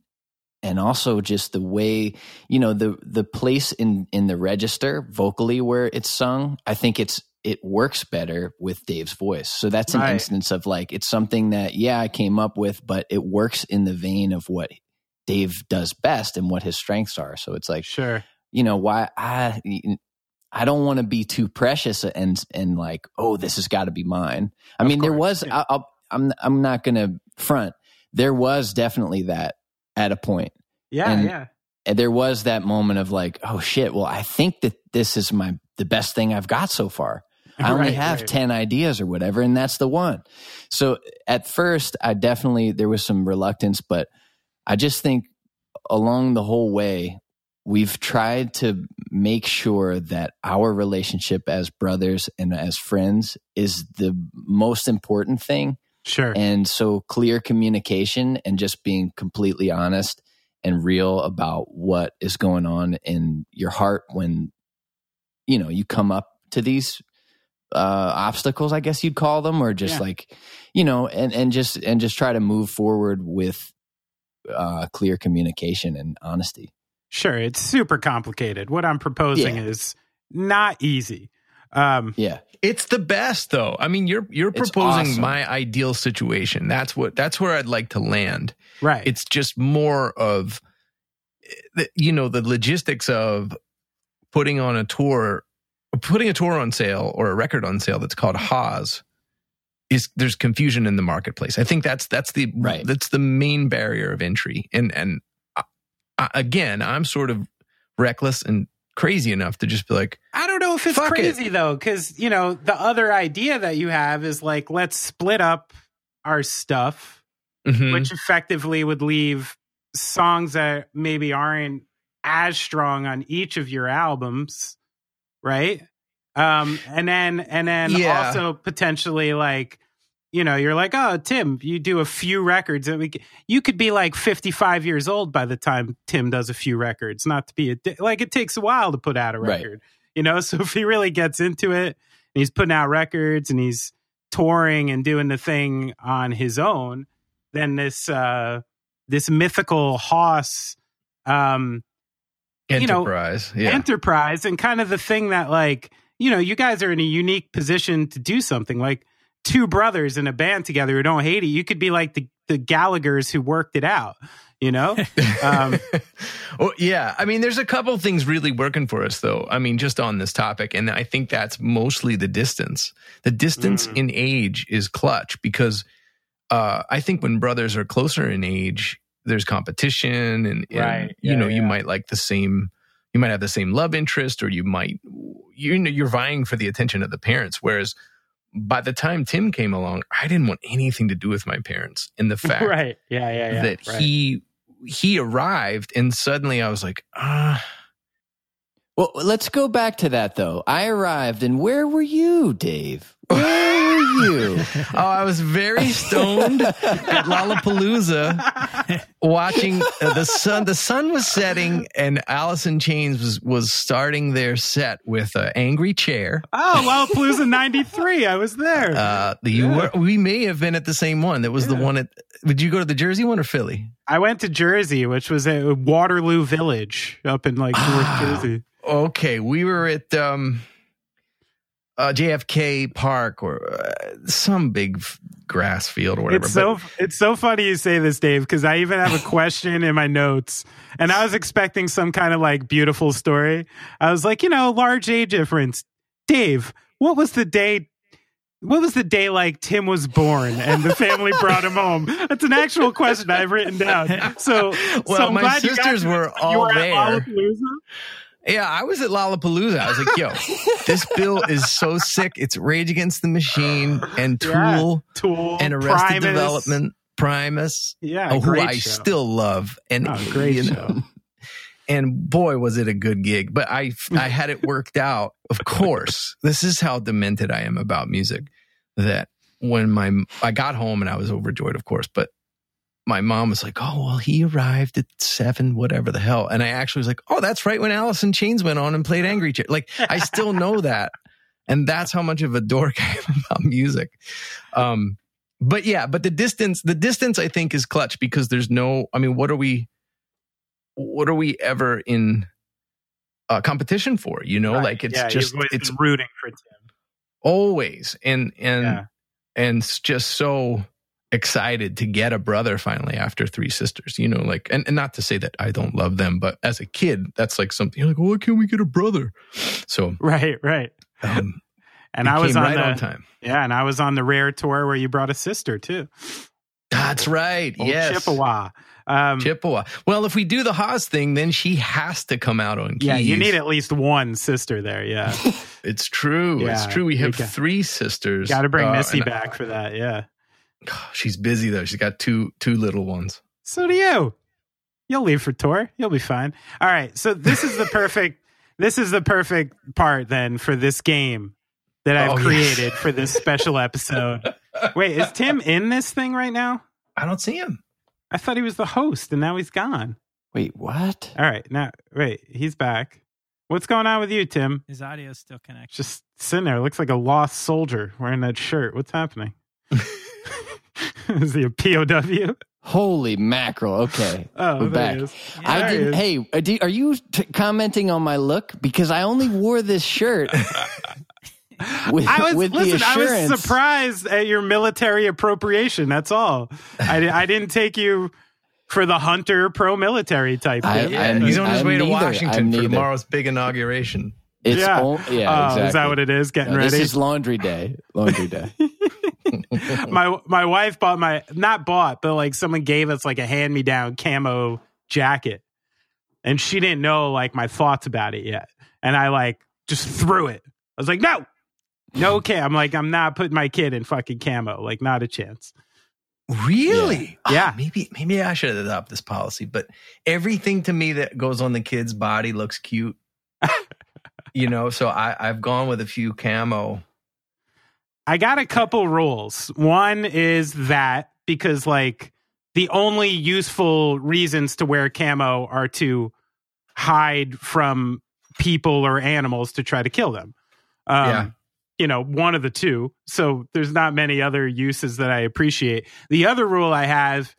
and also just the way you know the the place in in the register vocally where it's sung I think it's it works better with Dave's voice so that's an Right. instance of like it's something that yeah I came up with but it works in the vein of what Dave does best and what his strengths are so it's like Sure. you know why I I don't want to be too precious and and like oh this has got to be mine. I Of mean there was yeah. I, I'll, I'm I'm not going to front. There was definitely that at a point. Yeah, And- yeah. And there was that moment of like oh shit well I think that this is my the best thing I've got so far. <laughs> I only Right, have right. 10 ideas or whatever and that's the one. So at first I definitely there was some reluctance but I just think along the whole way we've tried to make sure that our relationship as brothers and as friends is the most important thing Sure. and so clear communication and just being completely honest and real about what is going on in your heart when you know you come up to these uh obstacles i guess you'd call them or just Yeah. like you know and and just and just try to move forward with uh clear communication and honesty Sure. It's super complicated. What I'm proposing Yeah. is not easy. Um, yeah It's the best though. I mean, you're you're proposing awesome. my ideal situation. That's what that's where I'd like to land. right. It's just more of the- you know the logistics of putting on a tour, putting a tour on sale or a record on sale that's called Hause. Is there's confusion in the marketplace? I think that's that's the Right. that's the main barrier of entry. And and again, I'm sort of reckless and crazy enough to just be like, I don't know if it's Fuck it. crazy though, because you know the other idea that you have is like let's split up our stuff, mhm. which effectively would leave songs that maybe aren't as strong on each of your albums, right? Um, and then and then Yeah. also potentially like you know you're like oh Tim you do a few records and we you could be like 55 years old by the time Tim does a few records not to be a di- like it takes a while to put out a Right. record you know <laughs> so if he really gets into it and he's putting out records and he's touring and doing the thing on his own then this uh this mythical hause um you know, enterprise. yeah. enterprise and kind of the thing that like you know you guys are in a unique position to do something like two brothers in a band together who don't hate it you could be like the the Gallaghers who worked it out you know <laughs> um well, yeah. I mean, there's a couple things really working for us, though. I mean, just on this topic. And I think that's mostly the distance. The distance Mm. in age is clutch because uh, I think when brothers are closer in age, there's competition and, and, Right. you Yeah, know, you might like the same, you might have the same love interest or you might, you know, you're vying for the attention of the parents. Whereas by the time Tim came along, I didn't want anything to do with my parents. And the <laughs> fact right yeah yeah yeah that right. he he arrived and suddenly I was like, ah, Well, let's go back to that though. I arrived, and where were you, Dave? <laughs> Where were you? oh, I was very stoned at Lollapalooza watching uh, the sun. The sun was setting, and Alice in Chains was was starting their set with uh, "Angry Chair." oh Lollapalooza 93 I was there Uh, the, you were, we may have been at the same one. That was the one at. Did you go to the Jersey one or Philly? I went to Jersey which was a Waterloo Village up in like North Ah. Jersey Okay, we were at um, uh, JFK Park or uh, some big f- grass field or whatever. It's so it's so funny you say this, Dave, because I even have a question in my notes, and I was expecting some kind of like beautiful story. I was like, you know, large age difference. Dave, what was the day what was the day like Tim was born and the family brought him home? That's an actual question I've written down. So, Well, so my sisters were all were there. Yeah, I was at Lollapalooza. I was like, yo, <laughs> this bill is so sick. It's Rage Against the Machine and Yeah. Tool Tool, and Arrested Primus. Development, Primus, Yeah, oh, who I show. still love. And Oh, great you know, show. and boy, was it a good gig. But I I had it worked out. Of <laughs> course, this is how demented I am about music. That when my I got home and I was overjoyed, of course, but my mom was like, "Oh, well, he arrived at seven, whatever the hell," and I actually was like, "Oh, that's right when Alice in Chains went on and played Angry Chair." Like I still know <laughs> that, and that's how much of a dork <laughs> I am about music. Um, but yeah, but the distance, the distance, I think is clutch because there's no. I mean, what are we? What are we ever in uh, competition for? You know, Right. like it's yeah, just it's rooting for Tim. always and and Yeah. and it's just so excited to get a brother finally after three sisters you know like and, and not to say that i don't love them but as a kid that's like something you're like why can't we get a brother so Right, right. um <laughs> And I was on right the on time yeah, and I was on the rare tour where you brought a sister too. that's right Old yes Chippewa. Um, chippewa well if we do the hause thing then she has to come out on keys yeah, you need at least one sister there. Yeah, <laughs> it's true it's true we have three sisters got to bring Uh, Missy back for that. Yeah. <sighs> she's busy though she's got two two little ones So do you. You'll leave for tour. You'll be fine. All right. So this is the <laughs> perfect. this is the perfect part then for this game that I've Oh, yes. created for this special <laughs> episode. Wait, is Tim in this thing right now? i don't see him I thought he was the host, and now he's gone. Wait, what? All right, now wait, he's back. What's going on with you, Tim? His audio's still connected. Just sitting there, looks like a lost soldier wearing that shirt. What's happening? <laughs> <laughs> is he a POW? Holy mackerel. Okay. <laughs> Oh, We're back. he is. I didn't. is. Hey, uh, do, are you t- commenting on my look? Because I only wore this shirt <laughs> with, I was with the listen. I was surprised at your military appropriation. That's all. I, I didn't take you for the hunter pro military type. I- thing. I'm- he's on his I'm way to. Washington I'm for neither. tomorrow's big inauguration. It's yeah. on- yeah, Oh, exactly. Is that what it is? Getting No, ready. This is laundry day. Laundry day. <laughs> my my wife bought my not bought, but like someone gave us like a hand me down camo jacket, and she didn't know like my thoughts about it yet, and I like just threw it. I was like, no, no, okay. I'm like, I'm not putting my kid in fucking camo. Like, not a chance. Really? Ah, Yeah. maybe maybe I should adopt this policy. But everything to me that goes on the kid's body looks cute. <laughs> you know, so I, I've gone with a few camo. I got a couple rules. One is that because like the only useful reasons to wear camo are to hide from people or animals to try to kill them. Um, Yeah. You know, one of the two. So there's not many other uses that I appreciate. The other rule I have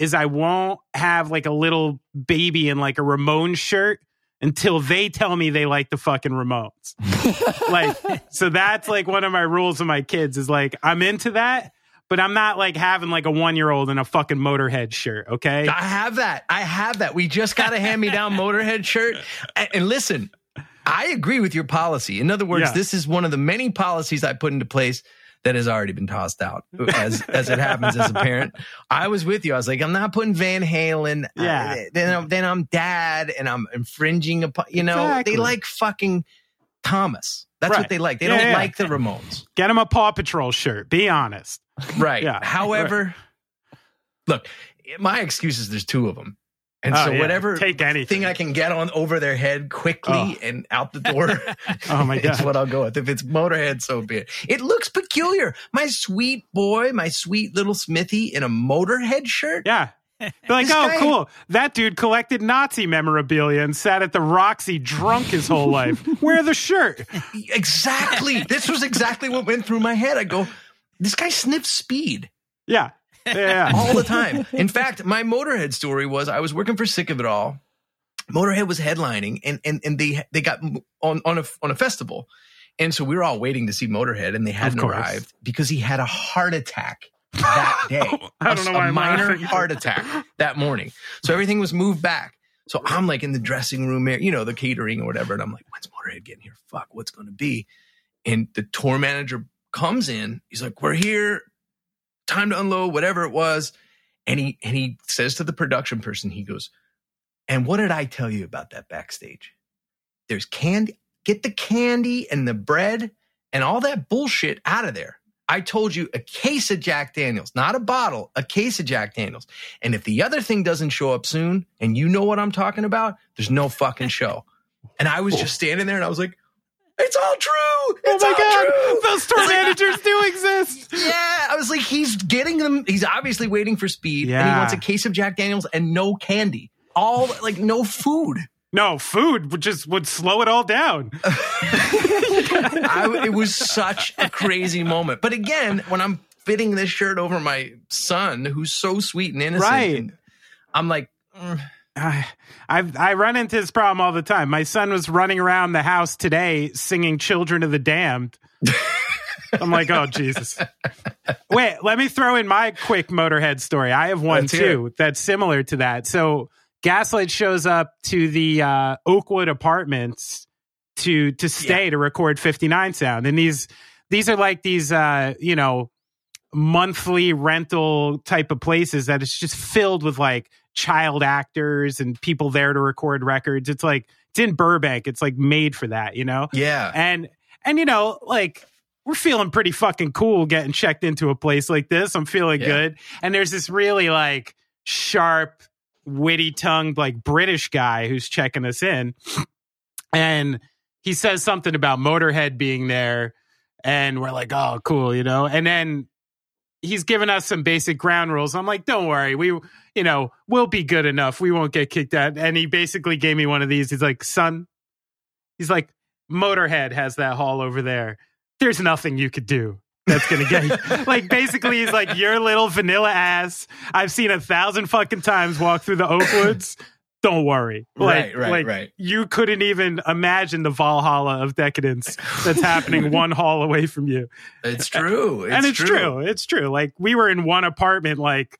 is I won't have like a little baby in like a Ramon shirt until they tell me they like the fucking Ramones. <laughs> like so that's like one of my rules with my kids is like i'm into that but i'm not like having like a one year old in a fucking motorhead shirt okay I have that. I have that. We just got a hand me down Motorhead shirt. And, and listen, I agree with your policy. In other words, Yeah. this is one of the many policies I put into place that has already been tossed out <laughs> as as it happens as a parent. I was with you. I was like, I'm not putting Van Halen. Yeah. Uh, then I'm, then I'm dad and I'm infringing upon, you know, Exactly. they like fucking Thomas. That's Right. what they like. They Yeah, don't yeah. like the Ramones. get him a paw patrol shirt be honest Right. Yeah. However, look, my excuse is there's two of them. And Oh, so yeah. whatever Take anything. thing I can get on over their head quickly Oh. and out the door <laughs> Oh, my <laughs> god. God. what I'll go with. If it's Motorhead, so be it. It looks peculiar. My sweet boy, my sweet little Smithy in a Motorhead shirt. yeah they're like This oh guy- cool that dude collected nazi memorabilia and sat at the roxy drunk his whole life wear the shirt <laughs> Exactly. this was exactly what went through my head. I go, this guy sniffs speed. yeah yeah, all the time. In fact, my Motorhead story was I was working for Sick of It All. Motorhead was headlining, and and and they they got on on a on a festival, and so we were all waiting to see Motorhead, and they hadn't arrived because he had a heart attack that <laughs> day. I don't A- know why a I'm minor laughing. heart attack that morning. So everything was moved back. So I'm like in the dressing room you know, the catering or whatever, and I'm like, when's Motorhead getting here? Fuck, what's going to be? And the tour manager comes in. He's like, "We're here. Time to unload whatever it was." And he and he says to the production person, he goes, "And what did I tell you about that backstage? There's candy. Get the candy and the bread and all that bullshit out of there." I told you a case of Jack Daniels, not a bottle, a case of Jack Daniels. And if the other thing doesn't show up soon and you know what I'm talking about, there's no fucking show. And I was <laughs> oh. just standing there and I was like, it's all true. It's oh my all god, true. those store managers do exist. <laughs> Yeah, I was like, he's getting them. He's obviously waiting for speed, and he wants a case of Jack Daniels and no candy. All like no food. No, food would just would slow it all down. <laughs> <laughs> I, it was such a crazy moment. But again, when I'm fitting this shirt over my son, who's so sweet and innocent, Right. and I'm like, mm, I I I run into this problem all the time. My son was running around the house today singing "Children of the Damned." <laughs> I'm like, oh Jesus! Wait, let me throw in my quick Motorhead story. I have one Let's too that's similar to that. So Gaslight shows up to the uh, Oakwood Apartments to to stay to record 59 Sound, and these these are like these uh, you know monthly rental type of places that it's just filled with like child actors and people there to record records. It's like it's in Burbank. It's like made for that, you know? yeah, And and you know, like we're feeling pretty fucking cool getting checked into a place like this. I'm feeling Yeah. good. And there's this really like sharp, witty tongued like British guy who's checking us in. And he says something about Motorhead being there. And we're like, oh, cool, you know? And then he's giving us some basic ground rules. I'm like, don't worry, we, you know, we'll be good enough. We won't get kicked out. And he basically gave me one of these. He's like, son, he's like, Motorhead has that hall over there. There's nothing you could do that's gonna get you. <laughs> like basically, he's like, your little vanilla ass. I've seen a thousand fucking times walk through the Oakwoods. Don't worry. Like, Right, right, like, right. You couldn't even imagine the Valhalla of decadence that's happening <laughs> one hall away from you it's true. and it's true. It's true. Like we were in one apartment, like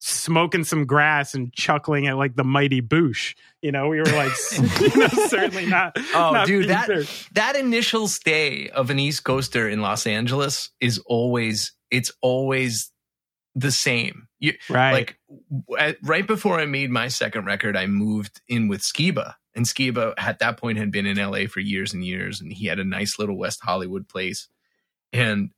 smoking some grass and chuckling at like the mighty Boosh. You know, we were like, <laughs> <laughs> you know, certainly not. Oh, not dude, that fair. that initial stay of an East Coaster in Los Angeles is always it's always the same. You, right. Like at- right before I made my second record, I moved in with Skiba, and Skiba at that point had been in LA for years and years, and he had a nice little West Hollywood place, and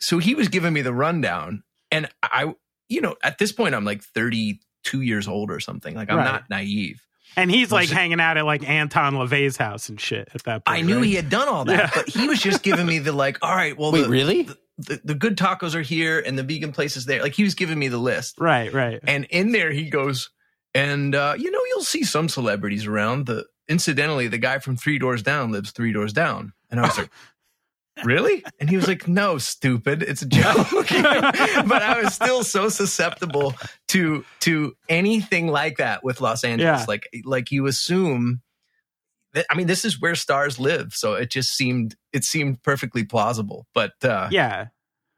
so he was giving me the rundown, and I, you know, at this point I'm like 32 years old or something. Like I'm Right. not naive. and he's like was it- hanging out at like Anton LaVey's house and shit at that point. I knew right? he had done all that, Yeah. but he was just giving me <laughs> the like, all right, well, Wait, the, really? the, the, the good tacos are here and the vegan place is there. Like he was giving me the list. Right, right. And in there he goes, and uh, you know, you'll see some celebrities around. The incidentally, the guy from Three Doors Down lives three doors down. And I was like, <laughs> Really? And he was like, No, stupid. It's a joke. <laughs> but I was still so susceptible to to anything like that with Los Angeles. Yeah. Like like you assume I mean, this is where stars live. So it just seemed it seemed perfectly plausible. But uh Yeah.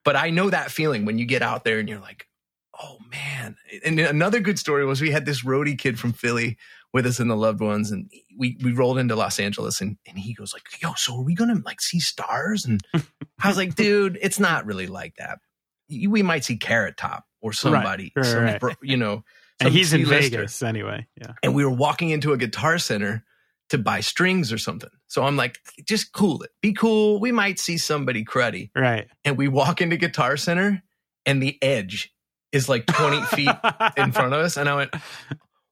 but I know that feeling when you get out there and you're like, oh man. And another good story was we had this roadie kid from Philly with us in the loved ones and we we rolled into Los Angeles and, and he goes like, yo, so are we gonna like see stars? And <laughs> I was like, dude, it's not really like that. We might see Carrot Top or somebody, right, some right. you know. And he's in. Vegas anyway. Yeah. And we were walking into a guitar center to buy strings or something. So I'm like, just cool it. Be cool. We might see somebody cruddy Right. and we walk into Guitar Center, and the edge is like 20 <laughs> feet in front of us. And I went,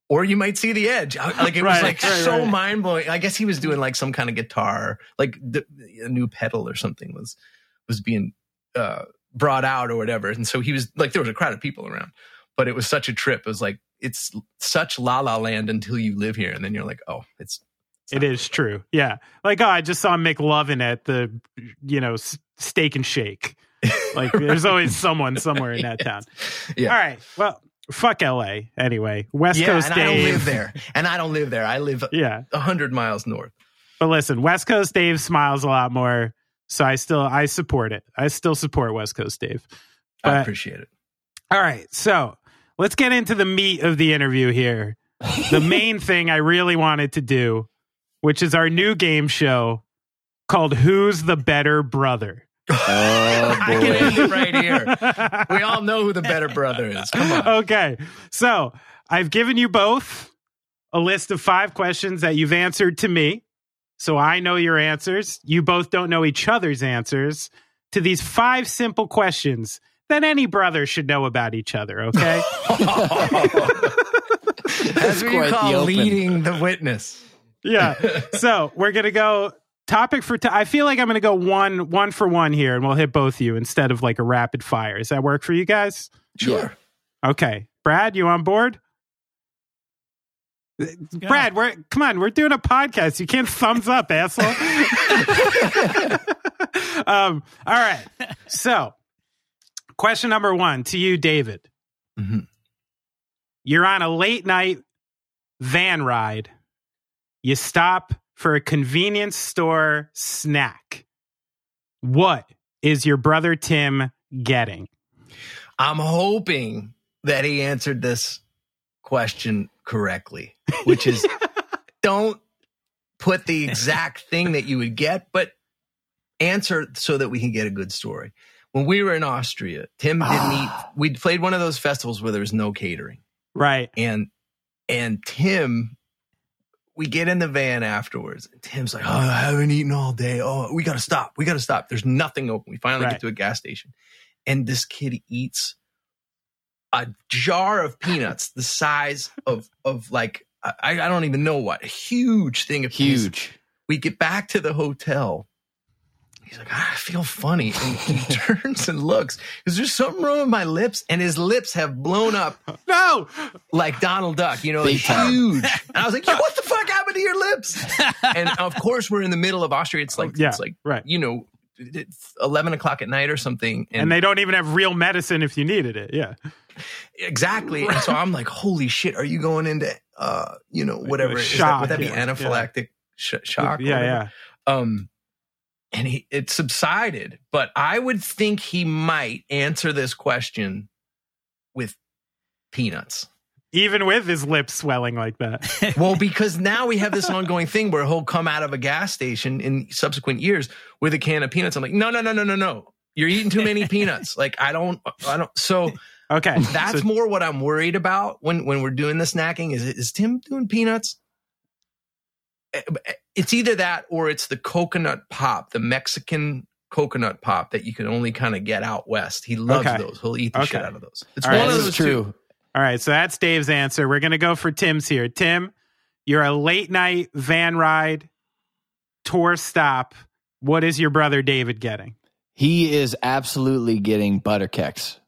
or you might see the edge. I- Like it was like right, so right. mind blowing. I guess he was doing like some kind of guitar, like the, a new pedal or something was was being uh, brought out or whatever. And so he was like, there was a crowd of people around, but it was such a trip. It was like it's such la la land until you live here, and then you're like, oh, it's It is true. Yeah. Like, oh, I just saw McLovin at the, you know, s- steak and shake. Like, <laughs> there's always someone somewhere in that town. Yeah. All right. Well, fuck LA anyway. West yeah. Coast And I don't Dave. live there, and I don't live there. I live Yeah. a hundred miles north. But listen, West Coast Dave smiles a lot more. So I still, I support it. I still support West Coast Dave. I appreciate it. All right. So let's get into the meat of the interview here. The main thing I really wanted to do, which is our new game show called Who's the Better Brother? Oh <laughs> I can end it right here. We all know who the better brother is. Come on. Okay. So I've given you both a list of five questions that you've answered to me. So I know your answers. You both don't know each other's answers to these five simple questions that any brother should know about each other. Okay. That's what you quite the call leading the witness. Yeah. <laughs> So we're going to go topic for, t- I feel like I'm going to go one, one for one here and we'll hit both you instead of like a rapid fire. Does that work for you guys? Sure. Okay. Brad, you on board? go. Brad, we're come on, we're doing a podcast. You can't thumbs up, asshole. <laughs> <laughs> um, all right. So, question number one to you, David. Mhm. You're on a late night van ride. You stop for a convenience store snack. What is your brother Tim getting? I'm hoping that he answered this question correctly, which is <laughs> don't put the exact thing that you would get, but answer so that we can get a good story. When we were in Austria, Tim didn't ah. eat. We played one of those festivals where there was no catering, Right. and and Tim, we get in the van afterwards. Tim's like, "Oh, I haven't eaten all day. Oh, we got to stop. We got to stop. There's nothing open." We finally Right. get to a gas station, and this kid eats a jar of peanuts the size of of like I, I don't even know what a huge thing of peanuts. Huge. We get back to the hotel. He's like, "Ah, I feel funny. And he <laughs> turns and looks. Is there something wrong with my lips? And his lips have blown up <laughs> No. like Donald Duck, you know, Big like huge. <laughs> And I was like, "Yo, what the fuck happened to your lips? And of course, we're in the middle of Austria. It's like, Yeah, it's like, right. you know, it's 11 o'clock at night or something. And they don't even have real medicine if you needed it. Yeah. Exactly. And so I'm like, holy shit, are you going into, uh, you know, whatever. Is that, Shock, would that be yeah. anaphylactic sh- shock? Yeah, whatever? yeah. Um, and he, it subsided, but I would think he might answer this question with peanuts. Even with his lips swelling like that. <laughs> Well, because now we have this ongoing thing where he'll come out of a gas station in subsequent years with a can of peanuts. I'm like, no, no, no, no, no, no. You're eating too many peanuts. <laughs> Like I don't, I don't. So Okay. that's so- more what I'm worried about when when we're doing the snacking. Is is Tim doing peanuts? Eh, It's either that or it's the coconut pop, the Mexican coconut pop that you can only kind of get out west. He loves Okay. those. He'll eat the shit out of those. It's All one right, of That those is two. All right. So that's Dave's answer. We're going to go for Tim's here. Tim, you're a late night van ride tour stop. What is your brother David getting? He is absolutely getting butter keks.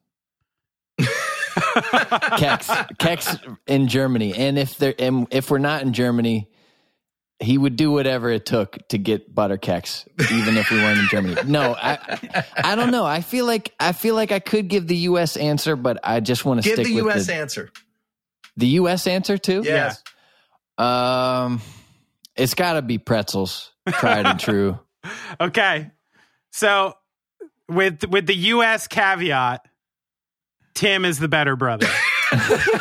<laughs> Keks. Keks in Germany. And if they're and if we're not in Germany, he would do whatever it took to get butter keks, even if we weren't in Germany. No, I I don't know. I feel like I feel like I could give the US answer, but I just want to Give stick the with U.S. the, answer. the US answer too. Yes. Um it's gotta be pretzels. Tried and true. <laughs> Okay. So with with the US caveat, Tim is the better brother. <laughs>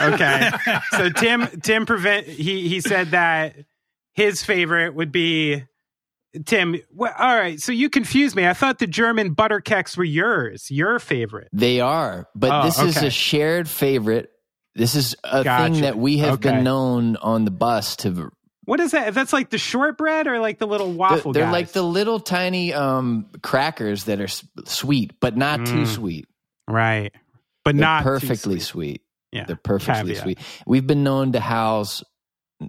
okay. So Tim Tim prevent he he said that his favorite would be Tim. Well, all right. So you confused me. I thought the German butter keks were yours. Your favorite. They are, but Oh, this is a shared favorite. This is a Gotcha. thing that we have Okay. been known on the bus to. What is that? That's like the shortbread or like the little waffle they're guys? like the little tiny um, crackers that are s- sweet, but not too Mm. sweet. right, but They're not too perfectly sweet. sweet. Yeah, They're perfectly Caveat. sweet. We've been known to house,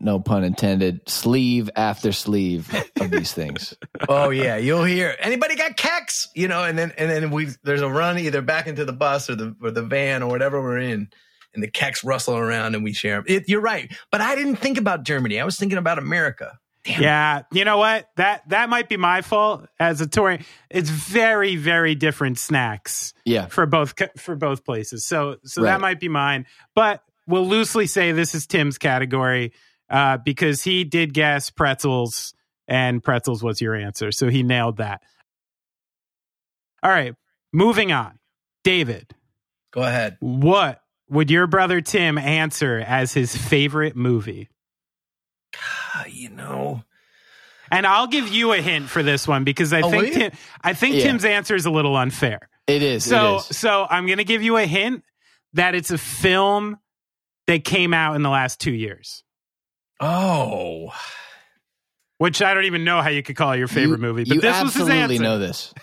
no pun intended, sleeve after sleeve of these things. <laughs> Oh yeah, you'll hear anybody got keks, you know, and then and then we there's a run either back into the bus or the or the van or whatever we're in, and the keks rustle around and we share them. It, you're right, but I didn't think about Germany. I was thinking about America. Yeah, you know what? That that might be my fault as a touring. It's very very different snacks Yeah. for both for both places. So so that might be mine. But we'll loosely say this is Tim's category uh, because he did guess pretzels and pretzels was your answer. So he nailed that. All right, moving on. David, Go ahead. what would your brother Tim answer as his favorite movie? You know, And I'll give you a hint for this one because I Oh, think? Tim, I think Yeah. Tim's answer is a little unfair. It is. So it is. so I'm going to give you a hint that it's a film that came out in the last 2 years. Oh, Which I don't even know how you could call it your favorite You- movie, but you this was his absolutely answer. know this.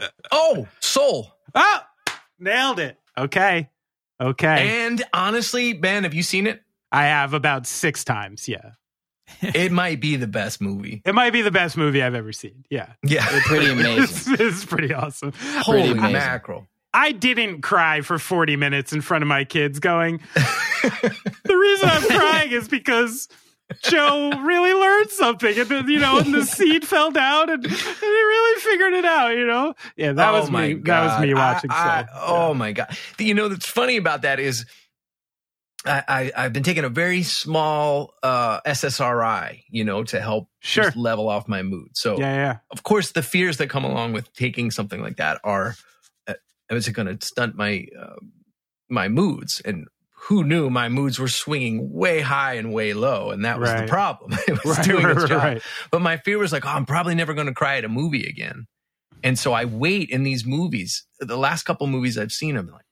Uh, oh, Soul. Oh, nailed it. Okay. Okay. And honestly, Ben, have you seen it? I have about 6 times, yeah. <laughs> It might be the best movie. It might be the best movie I've ever seen. Yeah. Yeah. Pretty <laughs> It's, amazing. it's pretty awesome. Holy amazing. mackerel. I didn't cry for 40 minutes in front of my kids going, the reason I'm <laughs> crying is because Joe really learned something and then, you know, and the seed fell down and, and he really figured it out, you know? Yeah, that Oh was my me. That was me watching. I-. I- oh my god! You know that's funny about that is, I, I I've been taking a very small uh, SSRI, you know, to help Sure. just level off my mood. So Yeah, yeah. of course the fears that come along with taking something like that are, is it going to stunt my uh, my moods and. Who knew my moods were swinging way high and way low, and that was Right. the problem. <laughs> It was Right, doing <laughs> right, its job. But my fear was like, oh, I'm probably never going to cry at a movie again. And so I wait in these movies. The last couple movies I've seen, I'm like,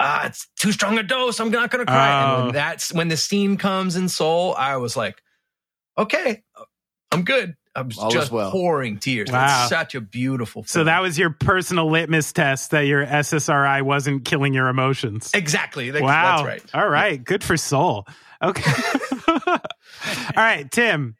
ah, it's too strong a dose. I'm not going to cry. And Oh. when that's when the scene comes in Soul, I was like, okay, I'm good. I was All just well. pouring tears. Wow. It's such a beautiful film. So that was your personal litmus test that your SSRI wasn't killing your emotions. exactly. That's, wow. That's right. All right. Good for Soul. Okay. <laughs> All right, Tim.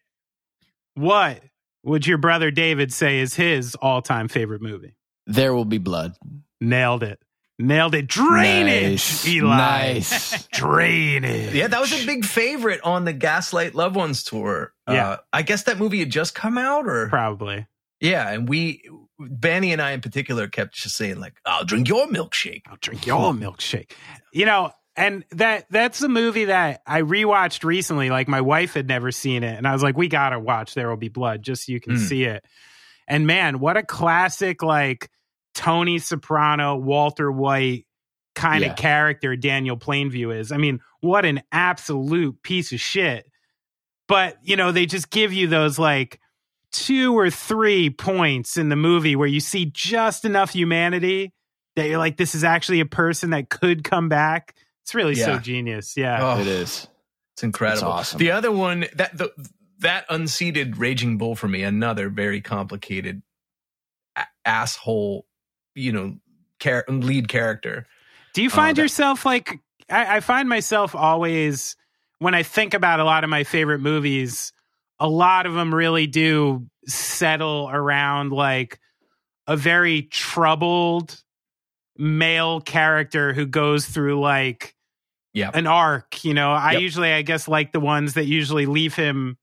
What would your brother David say is his all time favorite movie? There will be blood. Nailed it. Nailed it. Drainage, Nice. Eli. Nice. <laughs> Drainage. Yeah, that was a big favorite on the Gaslight Loved Ones tour. Yeah. Uh, I guess that movie had just come out or Probably. Yeah, and we, Benny and I in particular, kept just saying like, "I'll drink your milkshake." I'll drink your <laughs> milkshake. You know, and that that's a movie that I rewatched recently. Like my wife had never seen it, and I was like, "We gotta watch There Will Be Blood just so you can Mm. see it." And man, what a classic! Like Tony Soprano, Walter White kind Yeah. of character Daniel Plainview is. I mean, what an absolute piece of shit. But you know, they just give you those like two or three points in the movie where you see just enough humanity that you're like, this is actually a person that could come back. It's really so genius. Yeah. Oh, It is. It's incredible. It's awesome. The other one that the that unseated Raging Bull for me, another very complicated a- asshole, you know, char- lead character. Do you find uh, that- yourself like, I, I find myself always, when I think about a lot of my favorite movies, a lot of them really do settle around like a very troubled male character who goes through like Yeah. an arc. You know, I Yep. usually, I guess, like the ones that usually leave him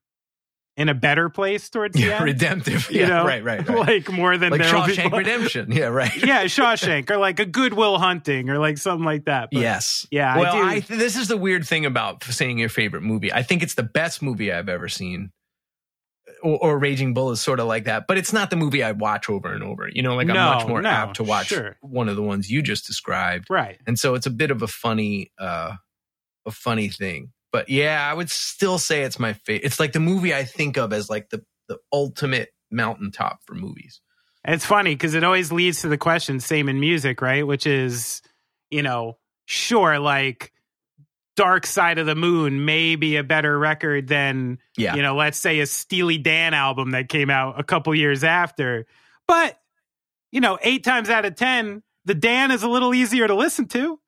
in a better place towards the Yeah, end. redemptive. you yeah, know, right, right, right. like more than like Shawshank Redemption. Yeah, right. <laughs> yeah, Shawshank, or like a Goodwill Hunting, or like something like that. But yes. yeah, I Well. I, th- this is the weird thing about saying your favorite movie. I think it's the best movie I've ever seen. Or, or Raging Bull is sort of like that, but it's not the movie I watch over and over. You know, like I'm much more no, apt to watch sure. one of the ones you just described. right. and so it's a bit of a funny uh a funny thing but yeah i would still say it's my favorite it's like the movie i think of as like the the ultimate mountaintop for movies And it's funny because it always leads to the question, same in music, right? Which is, you know, sure, like Dark Side of the Moon may be a better record than, yeah you know, let's say a Steely Dan album that came out a couple years after. But, you know, eight times out of 10, the Dan is a little easier to listen to,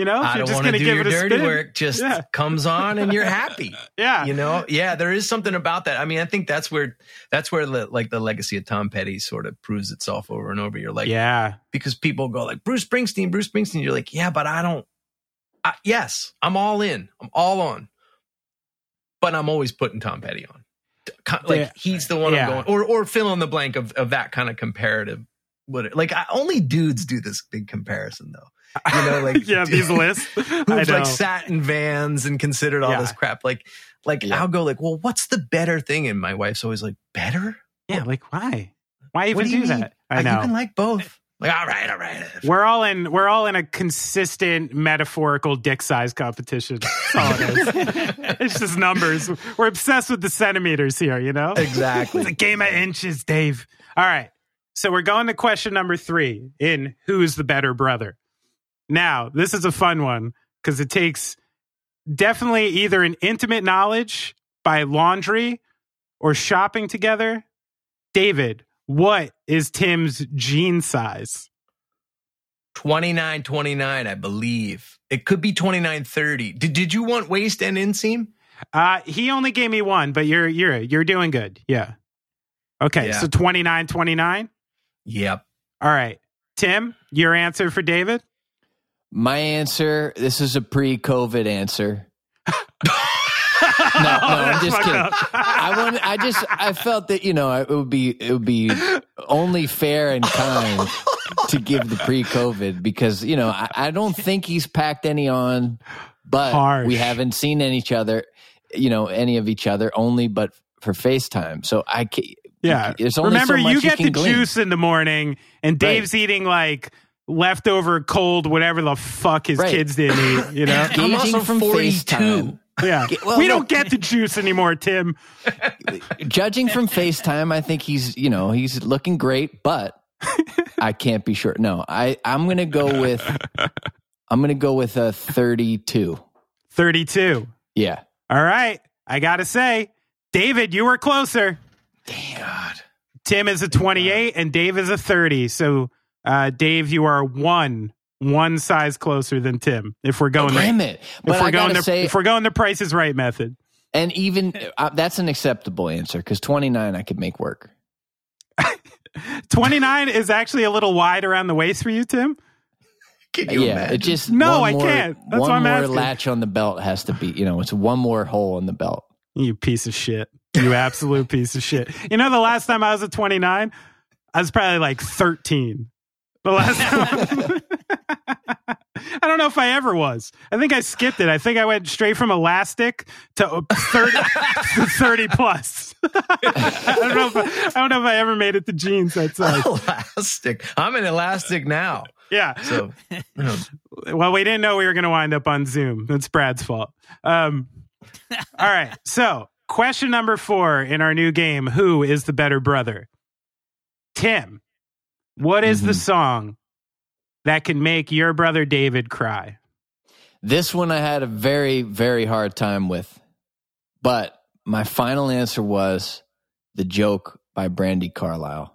you know, if i you're don't just want to do give your it a dirty spin. work just Yeah. comes on and you're happy <laughs> Yeah. you know yeah there is something about that i mean i think that's where that's where the, like the legacy of tom petty sort of proves itself over and over you're like yeah. because people go like Bruce Springsteen, Bruce Springsteen. You're like, yeah, but I don't. I, yes, I'm all in. I'm all on. But I'm always putting Tom Petty on. Like Yeah. he's the one Yeah. I'm going, or or fill in the blank of of that kind of comparative. What like I, only dudes do this big comparison though. You know, like <laughs> yeah, these lists. <laughs> I who've like sat in vans and considered all Yeah. this crap. Like like Yeah. I'll go like, well, what's the better thing? And my wife's always like, better. yeah, like why? Why even What do do mean? that? I Like, know. You can like both. Like, all right, all right. We're all in we're all in a consistent metaphorical dick size competition. That's all it is. <laughs> it's just numbers. We're obsessed with the centimeters here, you know? Exactly. It's a game of inches, Dave. All right. So we're going to question number three in Who's the Better Brother? Now, this is a fun one because it takes definitely either an intimate knowledge by laundry or shopping together. David, what is Tim's jean size? 29 29, I believe. It could be 29 30. Did, did you want waist and inseam? Uh, he only gave me one, but you're you're you're doing good. Yeah. Okay, Yeah. so 29 29. Yep. All right. Tim, your answer for David? My answer. This is a pre-COVID answer. <laughs> no, no, I'm just kidding. I want. I just. I felt that you know it would be it would be only fair and kind to give the pre-COVID because you know I, I don't think he's packed any on, but Harsh. we haven't seen any each other, you know, any of each other only but for FaceTime. So I can Yeah. There's only Remember, so you get can the glean. juice in the morning, and Dave's eating like leftover cold, whatever the fuck his Right. kids didn't eat. You know? <laughs> I'm also from 42. FaceTime. Yeah. well, we don't get the juice anymore, Tim. <laughs> Judging from FaceTime, I think he's you know he's looking great, but <laughs> I can't be sure. No, I I'm gonna go with I'm gonna go with a 32. 32. Yeah. All right. I got to say, David, you were closer. Damn. God. Tim is a 28 and Dave is a 30. So, uh, Dave, you are one one size closer than Tim. If we're going, Damn the, it! if we're I going, the, say, if we're going the Price is Right method. and even uh, that's an acceptable answer because 29 I could make work. <laughs> 29 is actually a little wide around the waist for you, Tim. Can you yeah, imagine? it just No, one I more- can't. That's one why I'm more asking. latch on the belt has to be. You know, it's one more hole in the belt. You piece of shit. You absolute piece of shit. You know, the last time I was at 29, I was probably like 13. The last time. <laughs> I don't know if I ever was. I think I skipped it. I think I went straight from elastic to uh, 30, <laughs> to 30 plus. <laughs> I don't know if I, I don't know if I ever made it to jeans that size. elastic. I'm an elastic now. Yeah. So, you Well, we didn't know we were going to wind up on Zoom. That's Brad's fault. Um, all right. So, question number four in our new game Who is the better brother? Tim, what is the Mhm. song that can make your brother David cry? This one I had a very, very hard time with. But my final answer was The Joke by Brandi Carlile.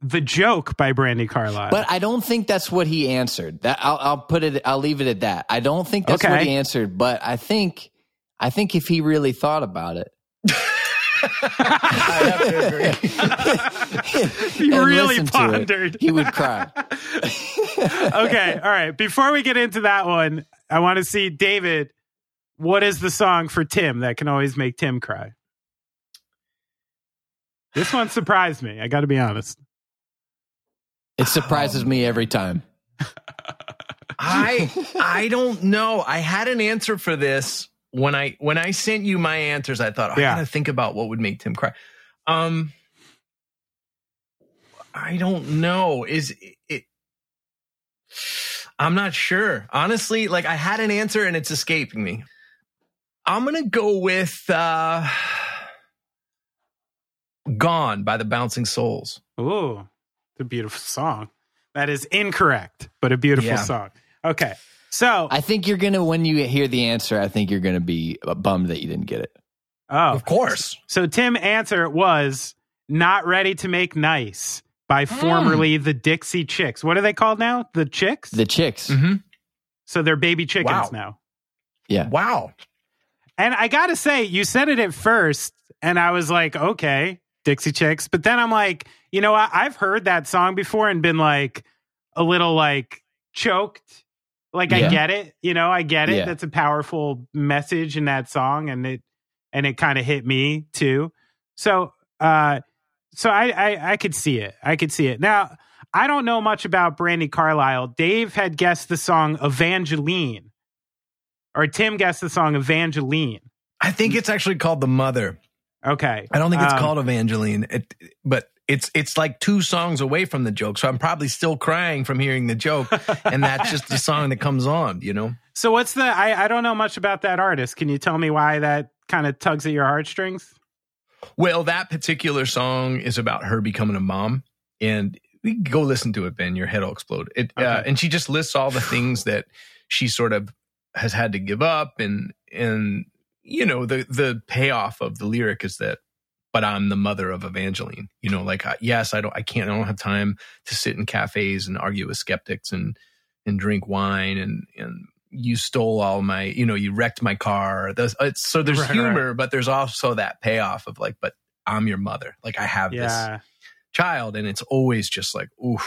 The Joke by Brandi Carlile. But I don't think that's what he answered. That I'll, I'll put it. I'll leave it at that. I don't think that's what he answered. But I think, I think if he really thought about it, <laughs> I have to agree. <laughs> He and really listened to it, pondered. he would cry. <laughs> okay. All right. Before we get into that one, I want to see David. What is the song for Tim that can always make Tim cry? This one surprised me. I got to be honest. It surprises me every time. I I don't know. I had an answer for this when I when I sent you my answers. I thought Yeah. I gotta think about what would make Tim cry. Um, I don't know. Is it? I'm not sure. Honestly, like I had an answer and it's escaping me. I'm gonna go with uh, "Gone" by the Bouncing Souls. Ooh, it's a beautiful song. That is incorrect, but a beautiful Yeah. song. Okay. So, I think you're gonna when you hear the answer. I think you're gonna be bummed that you didn't get it. oh, Of course. so Tim answer was not ready to make nice by formerly the Dixie Chicks. What are they called now? The Chicks? The chicks, hmm so they're baby chickens Wow. now. yeah. Wow. And I got to say, you said it at first, and I was like, okay, Dixie Chicks. But then I'm like, you know what? I've heard that song before and been like a little like choked. Like I get it, you know, I get it. Yeah. That's a powerful message in that song, and it and it kind of hit me too. So, uh, so I, I I could see it. I could see it. Now I don't know much about Brandi Carlile. Dave had guessed the song Evangeline, or Tim guessed the song Evangeline. I think it's actually called "The Mother." Okay. I don't think it's Um, called Evangeline, it, but it's it's like two songs away from the joke. So I'm probably still crying from hearing the joke, and that's just the song that comes on. You know. So what's the? I I don't know much about that artist. Can you tell me why that kind of tugs at your heartstrings? Well, that particular song is about her becoming a mom, and we go listen to it, Ben. Your head will explode. It, uh, and she just lists all the things <sighs> that she sort of has had to give up, and and you know the the payoff of the lyric is that, but I'm the mother of Evangeline. You know, like yes, I don't, I can't, I don't have time to sit in cafes and argue with skeptics and and drink wine and and you stole all my, you know, you wrecked my car. It's, uh, so there's Right, right. humor, but there's also that payoff of like, but I'm your mother. Like I have this child and it's always just like ooh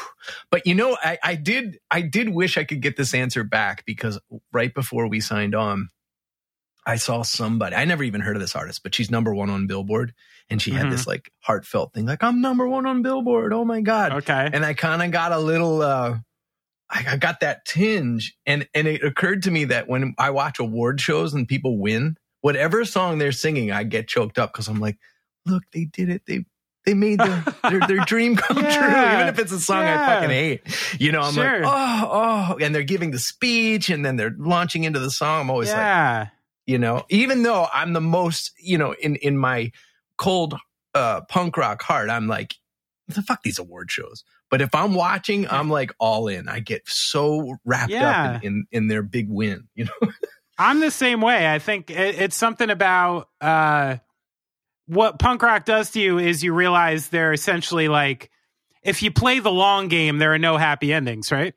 but you know I, I did i did wish i could get this answer back because right before we signed on i saw somebody i never even heard of this artist but she's number one on billboard and she Mhm. had this like heartfelt thing like i'm number one on billboard oh my god Okay. and i kind of got a little uh I, I got that tinge and and it occurred to me that when i watch award shows and people win whatever song they're singing i get choked up because i'm like look they did it they they made their their, their <laughs> dream come true even if it's a song i fucking hate you know i'm Sure. like oh oh and they're giving the speech and then they're launching into the song i'm always like yeah. You know even though i'm the most you know in in my cold uh punk rock heart i'm like the fuck these award shows but if i'm watching i'm like all in i get so wrapped Yeah. up in, in in their big win <laughs> you know I'm the same way. I think it, it's something about uh, what punk rock does to you is you realize they're essentially like if you play the long game, there are no happy endings, right?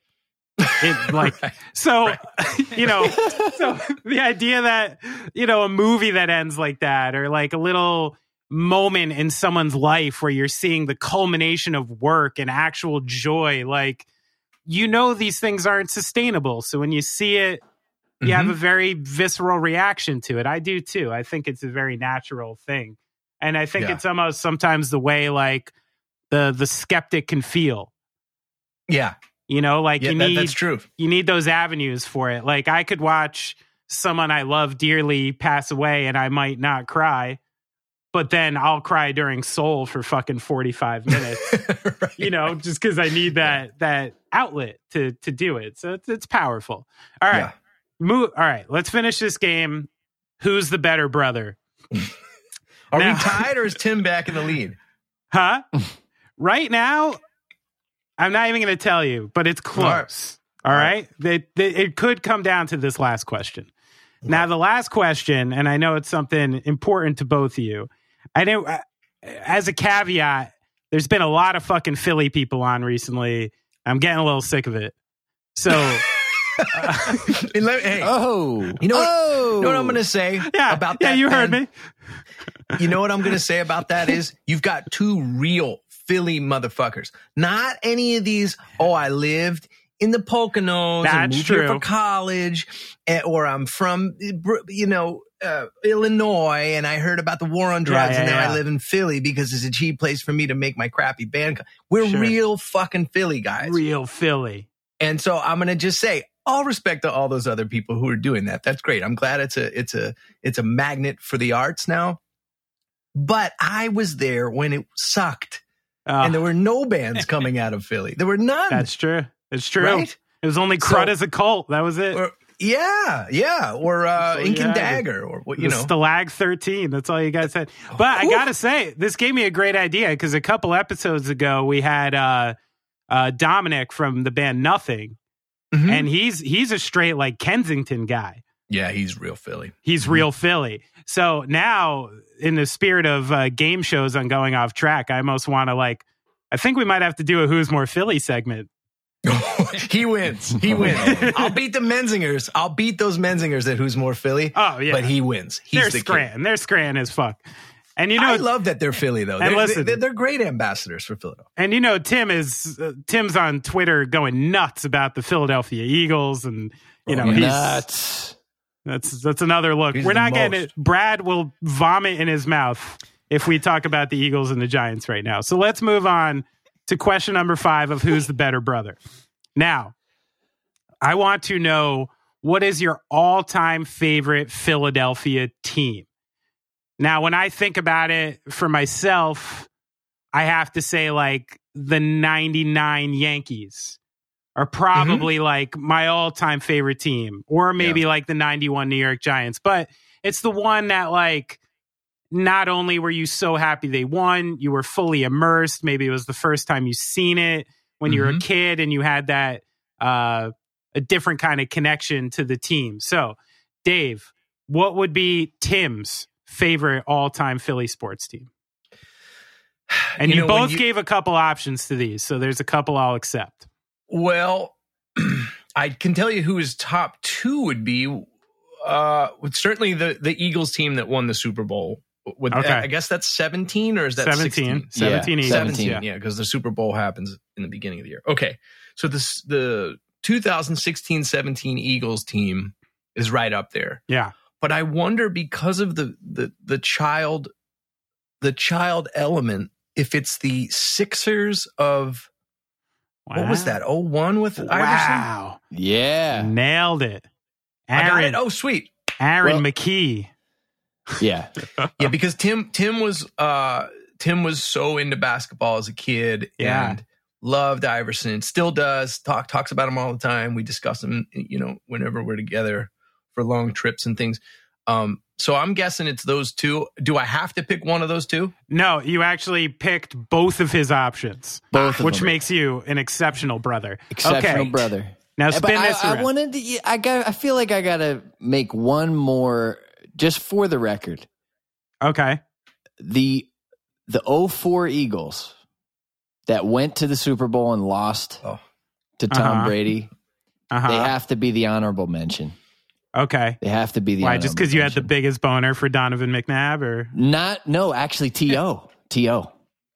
It, <laughs> like Right. so, <laughs> you know, so the idea that you know a movie that ends like that, or like a little moment in someone's life where you're seeing the culmination of work and actual joy, like you know these things aren't sustainable. So when you see it you have Mhm. a very visceral reaction to it. I do too. I think it's a very natural thing. And I think Yeah. it's almost sometimes the way like the the skeptic can feel. yeah You know, like yeah you that, need that's true you need those avenues for it. Like I could watch someone I love dearly pass away and I might not cry, but then I'll cry during Soul for fucking 45 <laughs> minutes. Right. you know, just because I need that that outlet to to do it. So it's, it's powerful. All right. Yeah. Move. All right, let's finish this game. Who's the better brother? <laughs> are Now- we tied or is tim back in the lead <laughs> Huh? right now, I'm not even going to tell you, but it's close. All All right. It, it, it could come down to this last question. Now, the last question, and I know it's something important to both of you. I know, uh, as a caveat, there's been a lot of fucking Philly people on recently. I'm getting a little sick of it. So, <laughs> And let- hey Oh, You know what- Oh, you know what i'm gonna say yeah, about yeah, that you heard Ben? me. you know what I'm going to say about that is you've got two real Philly motherfuckers. Not any of these, oh, I lived in the Poconos and That's moved here true. for college, eh, or I'm from, you know, uh, Illinois and I heard about the war on drugs Yeah, and yeah, now yeah. I live in Philly because it's a cheap place for me to make my crappy band. We're Sure. real fucking Philly guys. Real Philly. And so I'm going to just say all respect to all those other people who are doing that. That's great. I'm glad it's a it's a it's a magnet for the arts now. But I was there when it sucked Oh, and there were no bands coming out of Philly. There were none. that's true. It's true. right. It was only Crud So- as a cult. That was it. Or, yeah, yeah, or uh, So, Ink yeah, and Dagger, or what you know. Stalag 13. That's all you guys said. But I got to say, this gave me a great idea because a couple episodes ago, we had uh, uh, Dominic from the band Nothing, Mhm. and he's he's a straight like Kensington guy. yeah, he's real Philly. He's Mm-hmm. real Philly. So now, in the spirit of uh, game shows on going off track, I almost want to like. I think we might have to do a Who's More Philly segment. <laughs> he wins. He wins. I'll beat the Menzingers. I'll beat those Menzingers at Who's More Philly. Oh yeah, But he wins. He's they're the king. They're Scran as fuck. And you know, I love that they're Philly though. And They're, listen- they're, they're great ambassadors for Philadelphia. And you know, Tim is uh, Tim's on Twitter going nuts about the Philadelphia Eagles, and you know, Oh, he's, nuts. That's that's another look. He's We're not getting most. it. Brad will vomit in his mouth if we talk about the Eagles and the Giants right now. So let's move on to question number five of who's the better brother. Now, I want to know what is your all-time favorite Philadelphia team. Now, when I think about it for myself, I have to say like the 99 Yankees are probably like my all-time favorite team or maybe like the 91 New York Giants, but it's the one that like not only were you so happy they won, you were fully immersed. Maybe it was the first time you seen it when you were a Mhm. kid and you had that uh, a different kind of connection to the team. So, Dave, what would be Tim's favorite all-time Philly sports team? <sighs> And you, know, when both gave a couple options to these, so there's a couple I'll accept. Well, <clears throat> I can tell you who his top two would be. Uh, certainly the the Eagles team that won the Super Bowl. With Okay. I guess that's seventeen or is that 17, 16? 17 Yeah, 17 yeah. yeah because the super bowl happens in the beginning of the year okay so this the 2016-17 eagles team is right up there Yeah. but i wonder because of the the the child the child element if it's the sixers of what was that Oh one with iverson Wow. Yeah. Nailed it. i got Aaron, it oh sweet Aaron Well- McKie. Yeah. <laughs> yeah because tim tim was uh tim was so into basketball as a kid Yeah. and loved iverson still does talk talks about him all the time we discuss him you know whenever we're together for long trips and things um so i'm guessing it's those two do i have to pick one of those two No, you actually picked both of his options, Both of which them. makes you an exceptional brother. Exceptional okay. brother. Now But spin I, this I around. wanted to. I got. I feel like I got to make one more, just for the record. okay. The the 04 Eagles that went to the Super Bowl and lost Oh. to Tom Uh-huh. Brady. Uh-huh. They have to be the honorable mention. Okay. They have to be the. Why? Just because you had the biggest boner for Donovan McNabb, or Not no, actually T.O. To.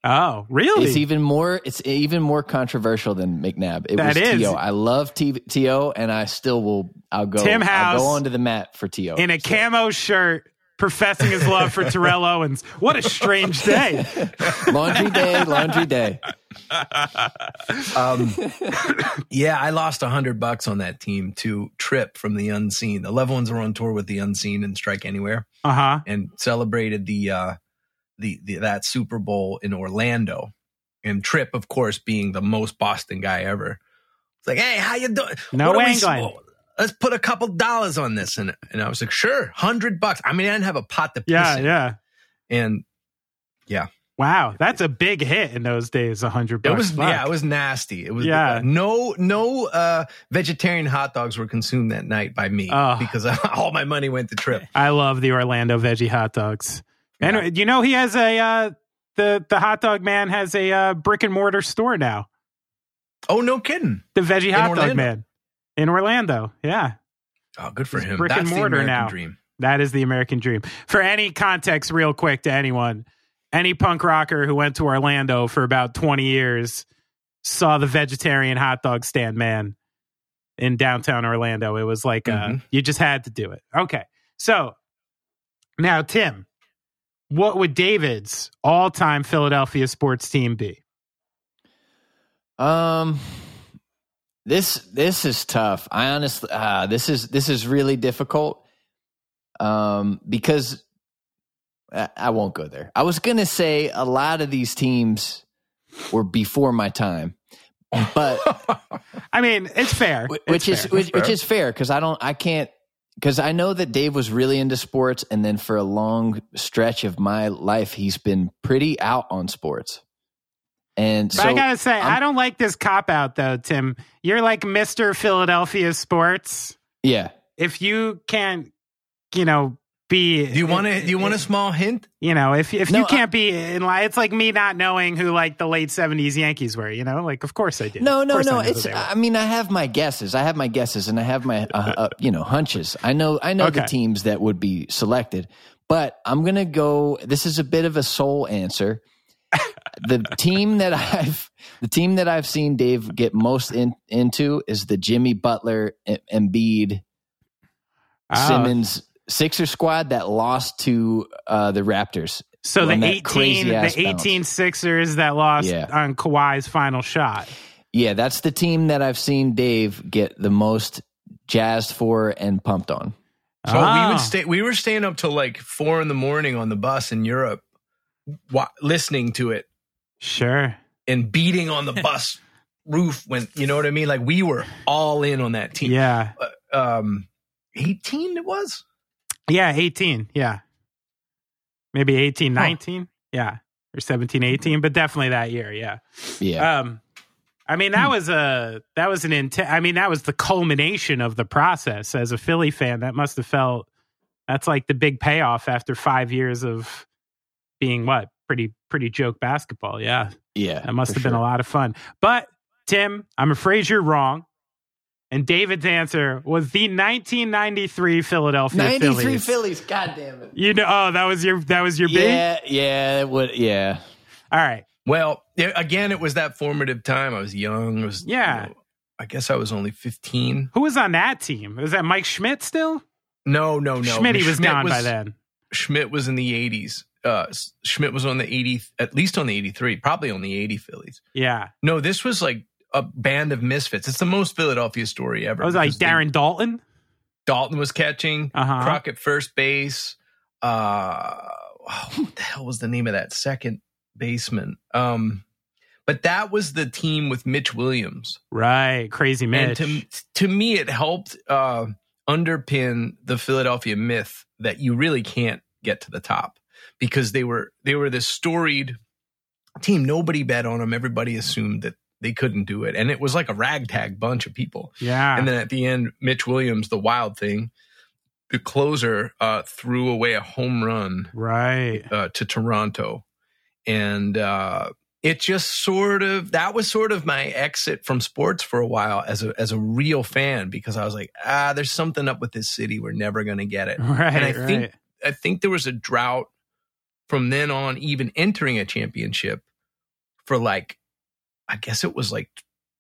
oh, really? It's even more. It's even more controversial than McNabb. It That was is. To. I love T- T.O., and I still will. I'll go. Tim Hause I'll go onto the mat for To. in a camo shirt, professing his love for Terrell Owens. What a strange day. laundry day, laundry day. um <coughs> yeah i lost a hundred bucks on that team to trip from the unseen the Loved Ones were on tour with the unseen and strike anywhere Uh huh. and celebrated the uh the, the that Super Bowl in Orlando. And Trip, of course, being the most Boston guy ever. It's like, hey, how you doing? No What are we- England. Let's put a couple dollars on this. And and I was like, sure, hundred bucks. I mean, I didn't have a pot to piss Yeah, in. yeah. And yeah. Wow, that's a big hit in those days. A hundred it was Fuck. yeah, it was nasty. It was Yeah. no no uh vegetarian hot dogs were consumed that night by me Oh. because <laughs> all my money went to Trip. I love the Orlando veggie hot dogs. And you know he has a uh, the the hot dog man has a uh, brick and mortar store now. Oh, no kidding. The veggie hot dog man in Orlando. Yeah, Oh, good for It's him. brick That's and the mortar American now. dream. that is the American dream. For any context, real quick to anyone, any punk rocker who went to Orlando for about twenty years saw the vegetarian hot dog stand man in downtown Orlando. It was like uh, Mhm. you just had to do it. Okay, so now Tim, what would David's all-time Philadelphia sports team be? Um, this this is tough. I honestly, uh, this is this is really difficult. Um, because I, I won't go there. I was gonna say a lot of these teams were before my time, but <laughs> I mean, it's fair. Wh- It's which is fair. which, which is fair because I don't I can't because I know that Dave was really into sports and then for a long stretch of my life he's been pretty out on sports. And But so I gotta say, I'm- I don't like this cop out though, Tim. You're like Mister Philadelphia sports. yeah, If you can't, you know, be Do you want to? Do you want a small hint? You know, if if No, you can't be in line, it's like me not knowing who like the late '70s Yankees were. You know, like of course I did. no, Of no, I no. It's. I mean I have my guesses. I have my guesses and I have my uh, uh, you know hunches. I know I know the teams that would be selected, but I'm gonna go. This is a bit of a soul answer. The team that I've the team that I've seen Dave get most in, into is the Jimmy Butler Embiid Oh, Simmons Sixer squad that lost to uh, the Raptors. so the on that 18, the bounce. 18 Sixers that lost Yeah. on Kawhi's final shot. Yeah, that's the team that I've seen Dave get the most jazzed for and pumped on. So we Ah. would stay. We were staying up till like four in the morning on the bus in Europe, wa- listening to it Sure. and beating on the <laughs> bus roof when you know what I mean. Like we were all in on that team. Yeah. Um, eighteen it was. Yeah, 18. Yeah. Maybe 18, Huh. 19. Yeah. Or 17, 18, but definitely that year. Yeah. Yeah. Um, I mean, that was a, that was an intent. I mean, that was the culmination of the process as a Philly fan. That must have felt, that's like the big payoff after five years of being what? Pretty, pretty joke basketball. Yeah. yeah. That must have been sure. a lot of fun. But Tim, I'm afraid you're wrong. And David's answer was the 1993 Philadelphia 93 Phillies. Phillies. God damn it. You know, oh, that was your that was your big. Yeah, yeah, it would, yeah. All right, Well, yeah, again, it was that formative time. I was young. I was Yeah. you know, I guess I was only fifteen. who was on that team? Was that Mike Schmidt still? No, no, no. Schmidt was Schmidt gone by then. Schmidt was in the eighties. Uh, Schmidt was on the eighty, at least on the eighty-three, probably on the eighty Phillies. Yeah, No, this was like a band of misfits. It's the most Philadelphia story ever. it was like Darren Daulton. Daulton was catching. Uh-huh. Crockett first base. Uh, oh, what the hell was the name of that second baseman? Um, but that was the team with Mitch Williams. Right, crazy Mitch. And to to me, it helped uh, underpin the Philadelphia myth that you really can't get to the top because they were they were this storied team. Nobody bet on them. Everybody assumed that they couldn't do it, and it was like a ragtag bunch of people. yeah, And then at the end, Mitch Williams, the wild thing, the closer, uh, threw away a home run right. uh, to Toronto, and uh, it just sort of that was sort of my exit from sports for a while as a as a real fan because I was like, ah, there's something up with this city. We're never going to get it. <laughs> Right, and I right. think I think there was a drought from then on, even entering a championship for like, I guess it was like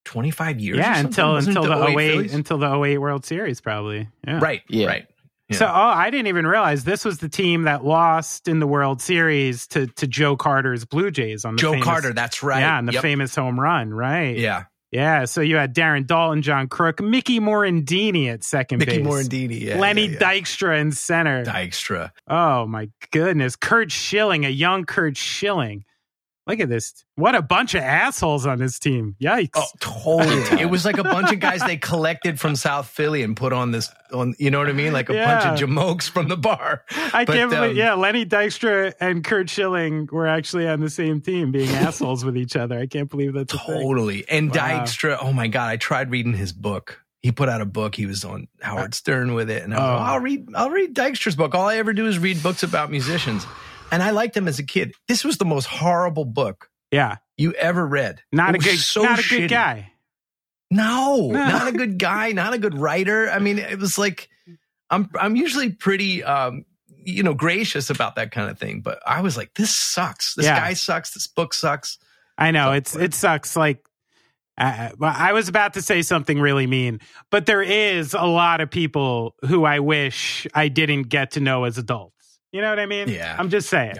25 years. yeah, something. until Wasn't until it the 08, Phillies? until the 08 World Series probably. Yeah. Right. Yeah. Right. Yeah. So, oh, I didn't even realize this was the team that lost in the World Series to to Joe Carter's Blue Jays on the Joe famous- Carter. That's right. Yeah, and the Yep. famous home run, right? Yeah. Yeah, so you had Darren Daulton, John Kruk, Mickey Morandini at second Mickey base. Morandini. Yeah, Lenny yeah, yeah. Dykstra in center. Dykstra. oh my goodness. Curt Schilling, a young Curt Schilling. Look at this. What a bunch of assholes on this team. Yikes. Oh, totally. <laughs> it was like a bunch of guys they collected from South Philly and put on this on. You know what I mean? Like a bunch of jamokes from the bar. I but, can't believe, um, yeah, Lenny Dykstra and Curt Schilling were actually on the same team being <laughs> assholes with each other. I can't believe that's a thing. Totally. And Wow. Dykstra. Oh my god! I tried reading his book. He put out a book. He was on Howard Stern with it, and I was Oh. like, I'll read. I'll read Dykstra's book. All I ever do is read books about musicians, and I liked him as a kid. This was the most horrible book Yeah. you ever read. Not It a good so not a shitty. good guy. <laughs> No, not a good guy, not a good writer. I mean, it was like I'm I'm usually pretty um you know gracious about that kind of thing, but I was like this sucks. This Yeah. guy sucks. This book sucks. I know So- it's it sucks. Like, uh, I was about to say something really mean, but there is a lot of people who I wish I didn't get to know as adults. You know what I mean? Yeah. I'm just saying.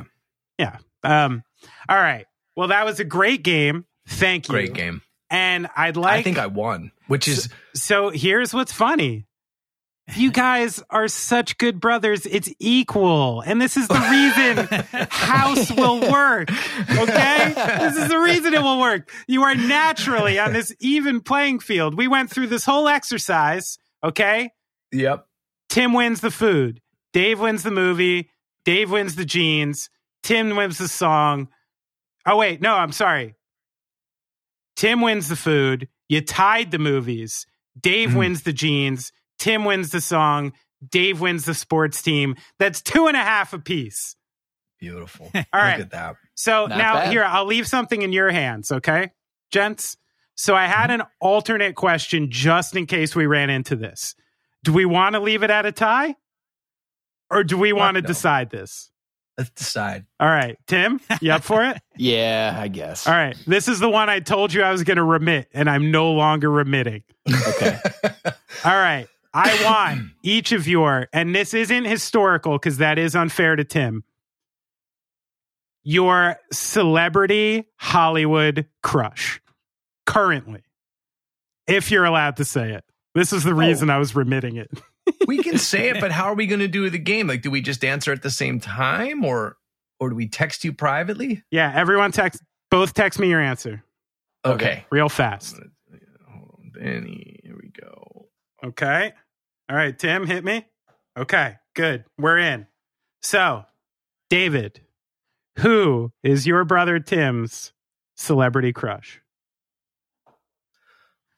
Yeah. Um. All right. Well, that was a great game. Thank you. Great game. And I'd like. I think I won, which is So here's what's funny. You <laughs> guys are such good brothers. It's equal. And this is the reason <laughs> Hause will work. Okay? <laughs> This is the reason it will work. You are naturally on this even playing field. We went through this whole exercise. Okay? yep. Tim wins the food. Dave wins the movie. Dave wins the jeans. Tim wins the song. Oh, wait. No, I'm sorry. Tim wins the food. You tied the movies. Dave Mhm. wins the jeans. Tim wins the song. Dave wins the sports team. That's two and a half apiece. Beautiful. <laughs> All Look right. at that. So Not now bad. here, I'll leave something in your hands, okay, gents? So I had an alternate question just in case we ran into this. Do we want to leave it at a tie? Or do we want to no. decide this? Let's decide. All right, Tim, you up for it? <laughs> Yeah, I guess. All right. This is the one I told you I was going to remit, and I'm no longer remitting. Okay. <laughs> All right. I want <clears throat> each of your, and this isn't historical because that is unfair to Tim, your celebrity Hollywood crush currently, if you're allowed to say it. This is the oh. reason I was remitting it. <laughs> we can say it, but <laughs> how are we going to do the game? Like, do we just answer at the same time, or or do we text you privately? Yeah, everyone text Both text me your answer Okay. real fast. Hold on, Danny. Here we go. Okay. All right, Tim, hit me. Okay, good. We're in. So, David, who is your brother Tim's celebrity crush?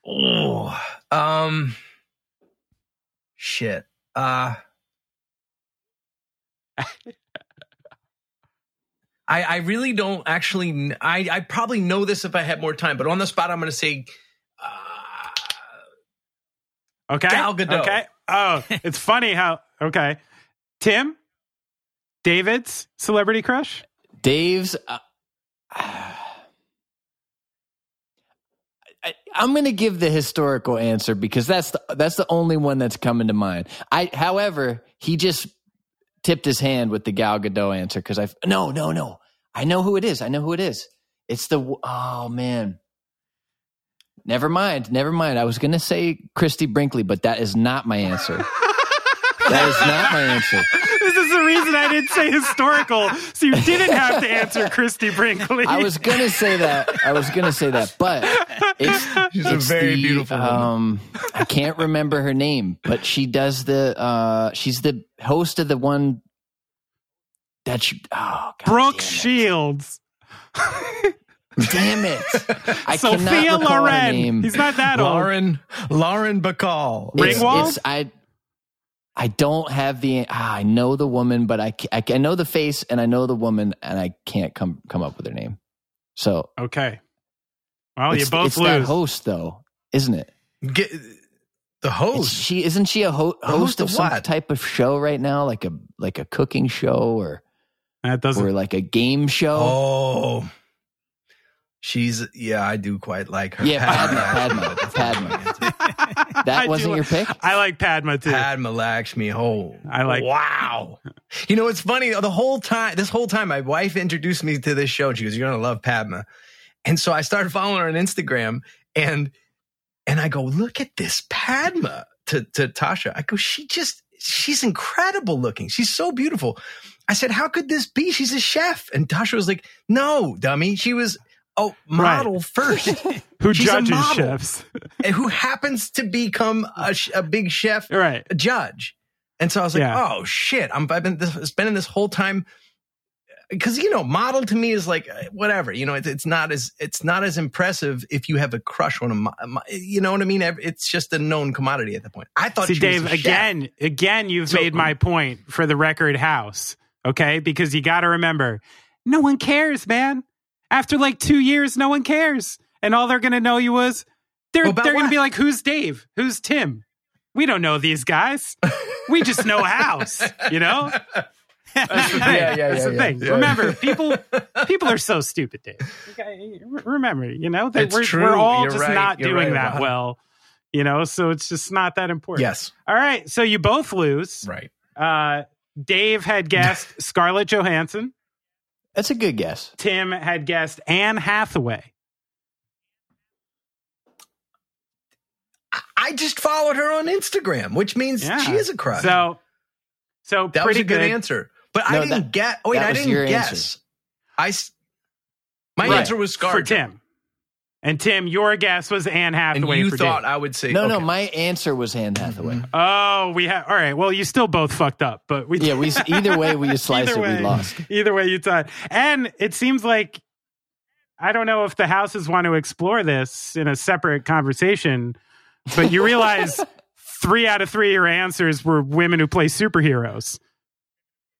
Oh, um, shit. Uh, I I really don't actually. I I probably know this if I had more time, but on the spot, I'm going to say. Uh, Okay. Gal Gadot. Okay. Oh, <laughs> it's funny how. Okay. Tim, David's celebrity crush? Dave's. Uh, I, I'm going to give the historical answer because that's the that's the only one that's coming to mind. I, however, he just tipped his hand with the Gal Gadot answer because I no no no I know who it is. I know who it is. It's the oh man. Never mind. Never mind. I was going to say Christie Brinkley, but that is not my answer. <laughs> that is not my answer. This is the reason I didn't say historical, so you didn't have to answer Christie Brinkley. I was gonna say that. I was gonna say that, but it's She's a very the, beautiful woman. Um, I can't remember her name, but she does the. Uh, she's the host of the one that she. Oh, God Brooke damn it. Shields. Damn it! <laughs> I Sophia cannot recall her Loren. name. He's not that old. Lauren Lauren Bacall. It's- Ringwald? it's- I. I don't have the. Ah, I know the woman, but I, ca- I I know the face and I know the woman, and I can't come come up with her name. So Okay. Well, you it's, both it's that host, though, isn't it? Get the Is host. she isn't she a ho- host host of of some what? type of show right now, like a like a cooking show or That doesn't. or like a game show? Oh, she's yeah. I do quite like her. Yeah, <laughs> Padma, Padma, Padma. I <laughs> <laughs> That do wasn't like- your pick. I like Padma too. Padma Lakshmi. Oh, I like- Wow. You know, it's funny. The whole time, this whole time, my wife introduced me to this show. And she goes, "You're gonna love Padma," and so I started following her on Instagram, and and I go, "Look at this Padma." To to Tasha, I go, "She just." She's incredible looking. She's so beautiful. I said, How could this be? She's a chef. And Tasha was like, No, dummy. She was a model first. <laughs> Who She's judges chefs? who happens to become a, a big chef right. a judge. And so I was like, Yeah. oh shit, I'm, I've been this, spending this whole time because you know, model to me is like uh, whatever. You know, it's, it's not as it's not as impressive if you have a crush on a, mo- you know what I mean? It's just a known commodity at the point. I thought See, Dave, was a chef. again, again, you've So- made my point for the record Hause. Okay, because you got to remember, no one cares, man. After like two years, no one cares, and all they're gonna know you was they're About they're gonna be like, "Who's Dave? Who's Tim?" We don't know these guys. We just know <laughs> Hause. You know. That's the <laughs> thing. Yeah, yeah, That's yeah, the yeah. thing. Yeah. Remember, people <laughs> people are so stupid, Dave. Remember, you know that we're we're all You're just right. not You're doing right that well. You know, so it's just not that important. Yes, All right, so you both lose. right. Uh, Dave had guessed Scarlett Johansson. That's a good guess. Tim had guessed Anne Hathaway. I- I just followed her on Instagram, which means Yeah. she is a crush. So, so that was pretty a good, answer. But No, I didn't that- get. Wait, I didn't guess. answer. I. s- My Right. answer was for Tim. And Tim, your guess was Anne and Hathaway you for thought Dave. I would say No, no, my answer was Anne Hathaway. Mm-hmm. Oh, we have. All right. Well, you still both fucked up, but we. Yeah, we either way we slice <laughs> Either it, way. we lost. Either way, you tied. And it seems like I don't know if the Hauses want to explore this in a separate conversation, but you realize <laughs> three out of three of your answers were women who play superheroes.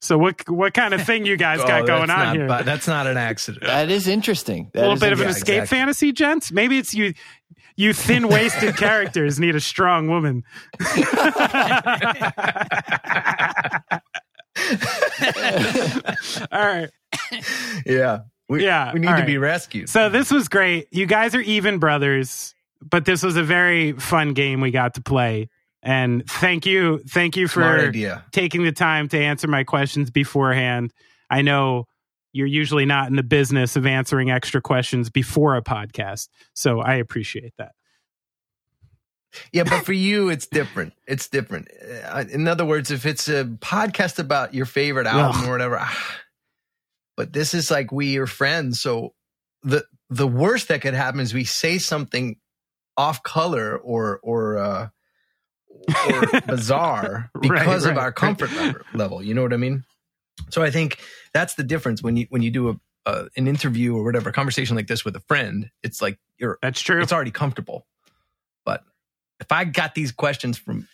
So what what kind of thing you guys Oh, got going on not, here? but that's not an accident. <laughs> That is interesting. a little bit of an yeah, escape exactly. fantasy, gents. Maybe it's you. You thin waisted <laughs> characters need a strong woman. <laughs> All right. yeah. We, Yeah, We need all to right. be rescued. So this was great. You guys are even brothers, but this was a very fun game we got to play. And thank you, thank you for taking the time to answer my questions beforehand. I know you're usually not in the business of answering extra questions before a podcast, so I appreciate that. Yeah, but for you, it's different. It's different. Uh, In other words, if it's a podcast about your favorite album Ugh. or whatever, ah, but this is like we are friends, so the the worst that could happen is we say something off color or or uh, or bizarre <laughs> Right, because of our comfort level, level. You know what I mean? So I think that's the difference when you when you do a uh, an interview or whatever, a conversation like this with a friend. It's like you're That's true. it's already comfortable. But if I got these questions from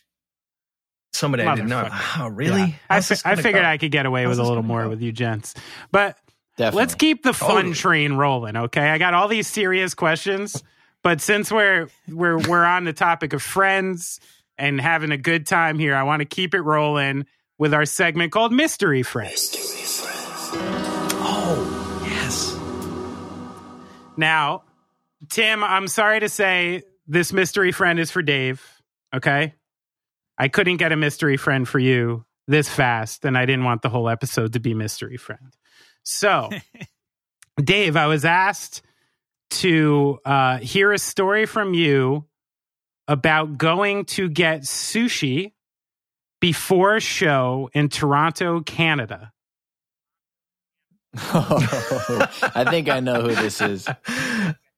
somebody I didn't know, oh really? Yeah. I, fi- I figured go? I could get away How's with a little more go? with you gents. But Definitely. let's keep the fun Totally. train rolling, okay? I got all these serious questions, but since we're we're we're on the topic of friends and having a good time here, I want to keep it rolling with our segment called Mystery Friends. Oh yes. Now, Tim, I'm sorry to say this mystery friend is for Dave, okay? I couldn't get a mystery friend for you this fast, and I didn't want the whole episode to be mystery friend. So, <laughs> Dave, I was asked to uh, hear a story from you about going to get sushi before a show in Toronto, Canada. <laughs> I think I know who this is. <laughs>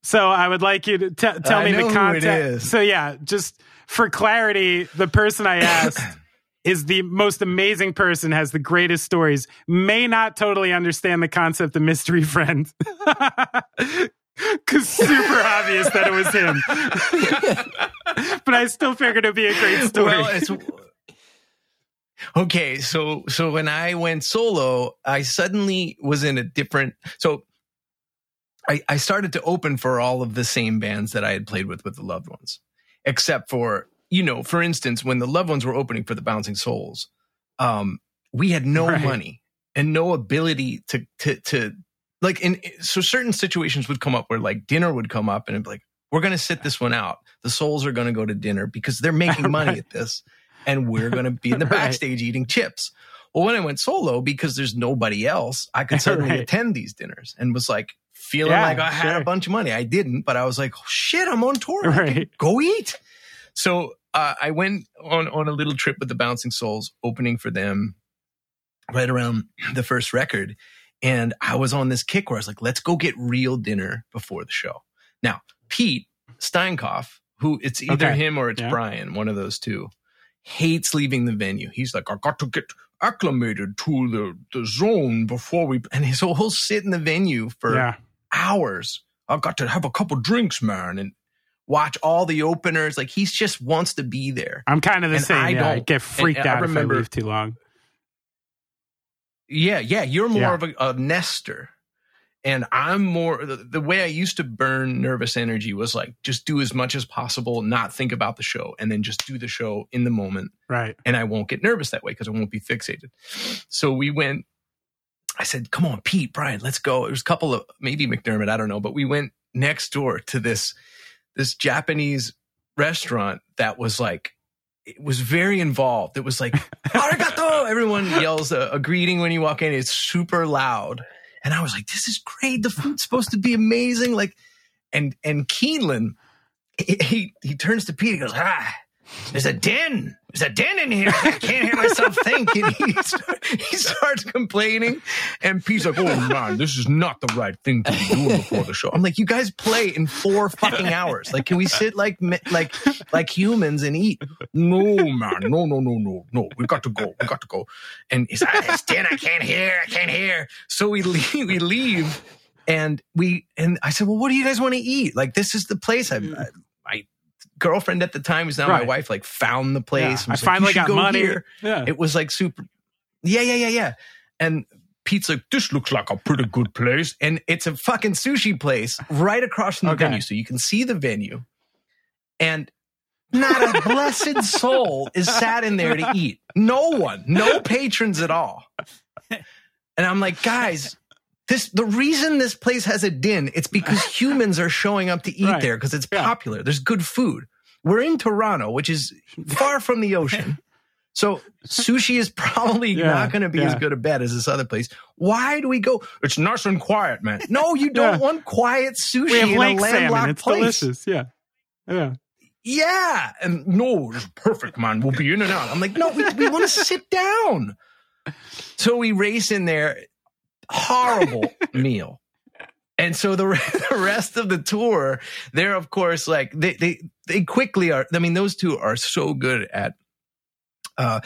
So I would like you to t- tell I me the context. So yeah, just for clarity, the person I <coughs> asked is the most amazing person, has the greatest stories. May not totally understand the concept of mystery friend. <laughs> <laughs> Cause super obvious that it was him. <laughs> but I still figured it'd be a great story. Well, it's okay. So so when I went solo, I suddenly was in a different. So I I started to open for all of the same bands that I had played with with the loved ones, except for you know, for instance, when the loved ones were opening for the Bouncing Souls, um, we had no Right. money and no ability to to to like in so certain situations would come up where like dinner would come up and it'd be like we're going to sit this one out the souls are going to go to dinner because they're making <laughs> money Right. at this and we're going to be in the <laughs> Right. backstage eating chips well when i went solo because there's nobody else i could <laughs> suddenly Right. attend these dinners and was like feeling Yeah, like i had a bunch of money i didn't but i was like oh, shit i'm on tour Right. go eat so uh, i went on on a little trip with the bouncing souls opening for them right around the first record and I was on this kick where I was like, let's go get real dinner before the show. Now, Pete Steinkopf, who it's either Okay. him or it's Yeah. Brian, one of those two, hates leaving the venue. He's like, I got to get acclimated to the, the zone before we, and so he'll sit in the venue for yeah. hours. I've got to have a couple drinks, man, and watch all the openers. Like he's just wants to be there. I'm kind of the And same. I yeah, don't. get freaked And I out remember- if I leave too long. Yeah, yeah. You're more Yeah. of a, a nester. And I'm more the, the way I used to burn nervous energy was like just do as much as possible, not think about the show, and then just do the show in the moment. Right. And I won't get nervous that way because I won't be fixated. So we went, I said, Come on, Pete, Brian, let's go. It was a couple of maybe McDermott, I don't know, but we went next door to this this Japanese restaurant that was like it was very involved. It was like <laughs> arigato. Everyone yells a, a greeting when you walk in. It's super loud, and I was like, "This is great. The food's supposed to be amazing." Like, and and Kienlen, he he, he turns to Pete. He goes, "Ah, there's a den. There's a den in here. I can't hear myself think." And he, start- he starts complaining, and Pete's like, "Oh man, this is not the right thing to be doing before the show." I'm like, "You guys play in four fucking hours. Like, can we sit like like like humans and eat?" No, man, no, no, no, no, no. We got to go. We got to go. And he's like, "It's den. I can't hear. I can't hear." So we leave. We leave, and we and I said, "Well, what do you guys want to eat? Like, this is the place. I, I girlfriend at the time, who's now my wife, like found the place. Yeah. I was like, finally got go money. here." Yeah. It was like super. Yeah, yeah, yeah, yeah. And Pete's like, this looks like a pretty good place. And it's a fucking sushi place right across from the Okay. venue. So you can see the venue. And not a <laughs> blessed soul is sat in there to eat. No one, no patrons at all. And I'm like, guys, this the reason this place has a din, it's because humans are showing up to eat Right. there because it's Yeah. popular. There's good food. We're in Toronto, which is far from the ocean. <laughs> So sushi is probably Yeah, not going to be as good a bet as this other place. Why do we go? It's nice and quiet, man. No, you <laughs> don't Yeah. want quiet sushi we have in lake a landlocked salmon. It's place. delicious. Yeah. Yeah. Yeah, and no, it's perfect, man. We'll be in and out. I'm like, no, we, we want to sit down. So we race in there, horrible <laughs> meal, And so the, <laughs> the rest of the tour, they're of course like they they they quickly are. I mean, those two are so good at uh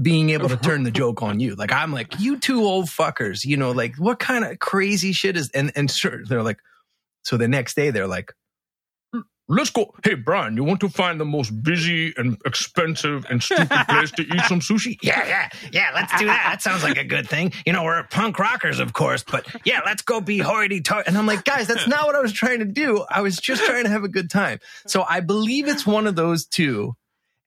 being able to turn the <laughs> joke on you. Like I'm like, you two old fuckers, you know, like what kind of crazy shit is and and sure they're like so the next day they're like Let's go. Hey, Brian, you want to find the most busy and expensive and stupid <laughs> place to eat some sushi? Yeah, yeah, yeah. Let's do that. That sounds like a good thing. You know, we're punk rockers, of course, but yeah, let's go be hoity toity. And I'm like, guys, that's not what I was trying to do. I was just trying to have a good time. So I believe it's one of those two.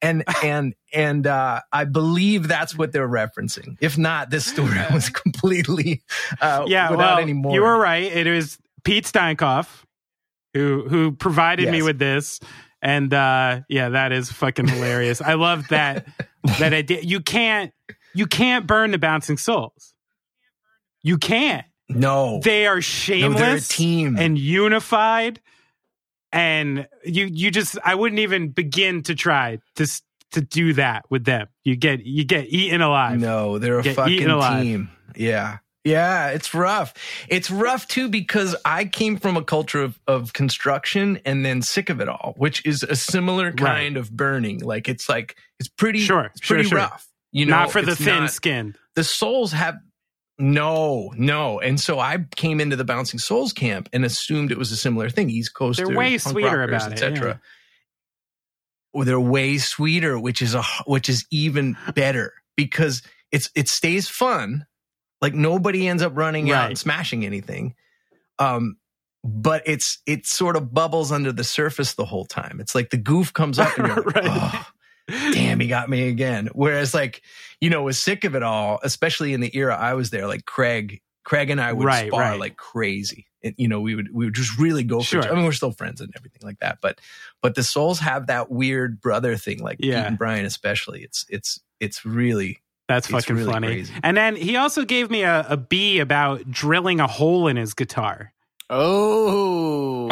And, and, and, uh, I believe that's what they're referencing. If not, this story was completely, uh, yeah, without well, any more. You were right. It was Pete Steinkopf who who provided me with this. And uh yeah, that is fucking hilarious. I love that <laughs> that idea. You can't you can't burn the bouncing souls. You can't. no. They are no, shameless team. and unified. And you you just I wouldn't even begin to try to to do that with them. You get you get eaten alive. No, they're a fucking team. Yeah. Yeah, it's rough. It's rough too because I came from a culture of, of construction and then sick of it all, which is a similar kind of burning. Like it's like it's pretty Sure, it's sure, pretty sure. rough. You know, Not for the thin not- skinned. the souls have no, no. And so I came into the Bouncing Souls camp and assumed it was a similar thing. East Coast, They're way sweeter about it, yeah. Well, they're way sweeter, which is a which is even better because it's it stays fun. Like nobody ends up running out and smashing anything. Um, but it's it sort of bubbles under the surface the whole time. It's like the goof comes up and you're <laughs> like, Right. oh, damn, he got me again. Whereas like, you know, was sick of it all, especially in the era I was there, like Craig, Craig and I would Right, spar right. like crazy. And, you know, we would, we would just really go for Sure. I mean, we're still friends and everything like that. But, but the souls have that weird brother thing, like Pete and Brian, especially. It's, it's, it's really, That's It's fucking really funny. crazy. And then he also gave me a, a B about drilling a hole in his guitar. Oh.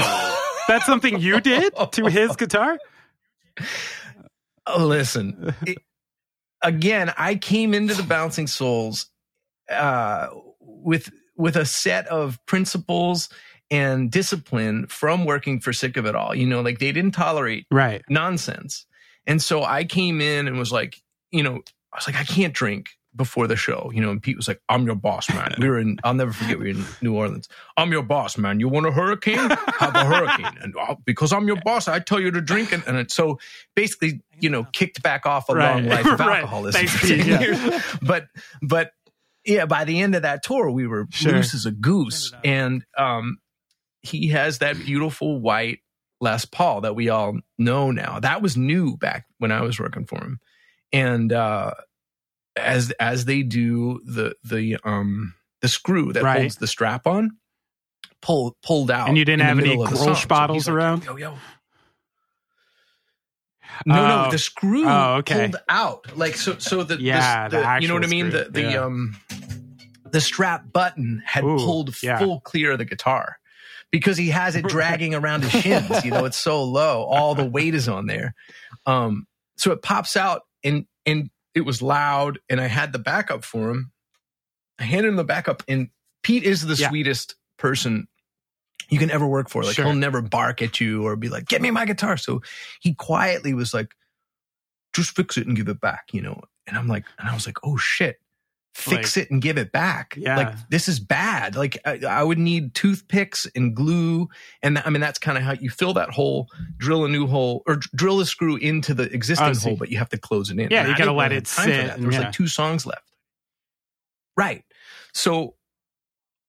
<laughs> That's something you did to his guitar? Oh, listen. It- again, I came into the Bouncing Souls uh, with with a set of principles and discipline from working for Sick of It All. You know, like they didn't tolerate Right. nonsense, and so I came in and was like, you know, I was like, I can't drink before the show. You know, and Pete was like, I'm your boss, man. We were in. <laughs> I'll never forget. We were in New Orleans. I'm your boss, man. You want a hurricane? Have a hurricane, and uh, because I'm your boss, I tell you to drink. And, and it, so basically, you know, kicked back off a Right. long life of <laughs> alcoholism. Thanks, for Pete, 10 <laughs> yeah. years. But but yeah, by the end of that tour, we were Sure. loose as a goose, and um, he has that beautiful white Les Paul that we all know now. That was new back when I was working for him, and uh, as as they do the the um the screw that Right. holds the strap on pull pulled out, And you didn't have any Grolsch song. So bottles like, around? Yo yo. No, no, Oh. the screw Oh, okay. pulled out. Like so, so the Yeah, the, the the- you know what I mean. screw. The the Yeah. um the strap button had Ooh, pulled yeah. full clear of the guitar because he has it dragging around his <laughs> shins. You know, it's so low, all the weight is on there. Um, so it pops out, and and it was loud, and I had the backup for him. I handed him the backup, and Pete is the Yeah. sweetest person you can ever work for. Like Sure. he'll never bark at you or be like, "Get me my guitar." So he quietly was like, "Just fix it and give it back," you know. And I'm like, and I was like, "Oh shit." Fix it and give it back. Yeah. Like this is bad. Like I, I would need toothpicks and glue, and I mean that's kind of how you fill that hole. Drill a new hole or dr- drill a screw into the existing Oh, hole, but you have to close it in. Yeah, And you gotta let it have time for sit that. and There was yeah. like two songs left. Right. So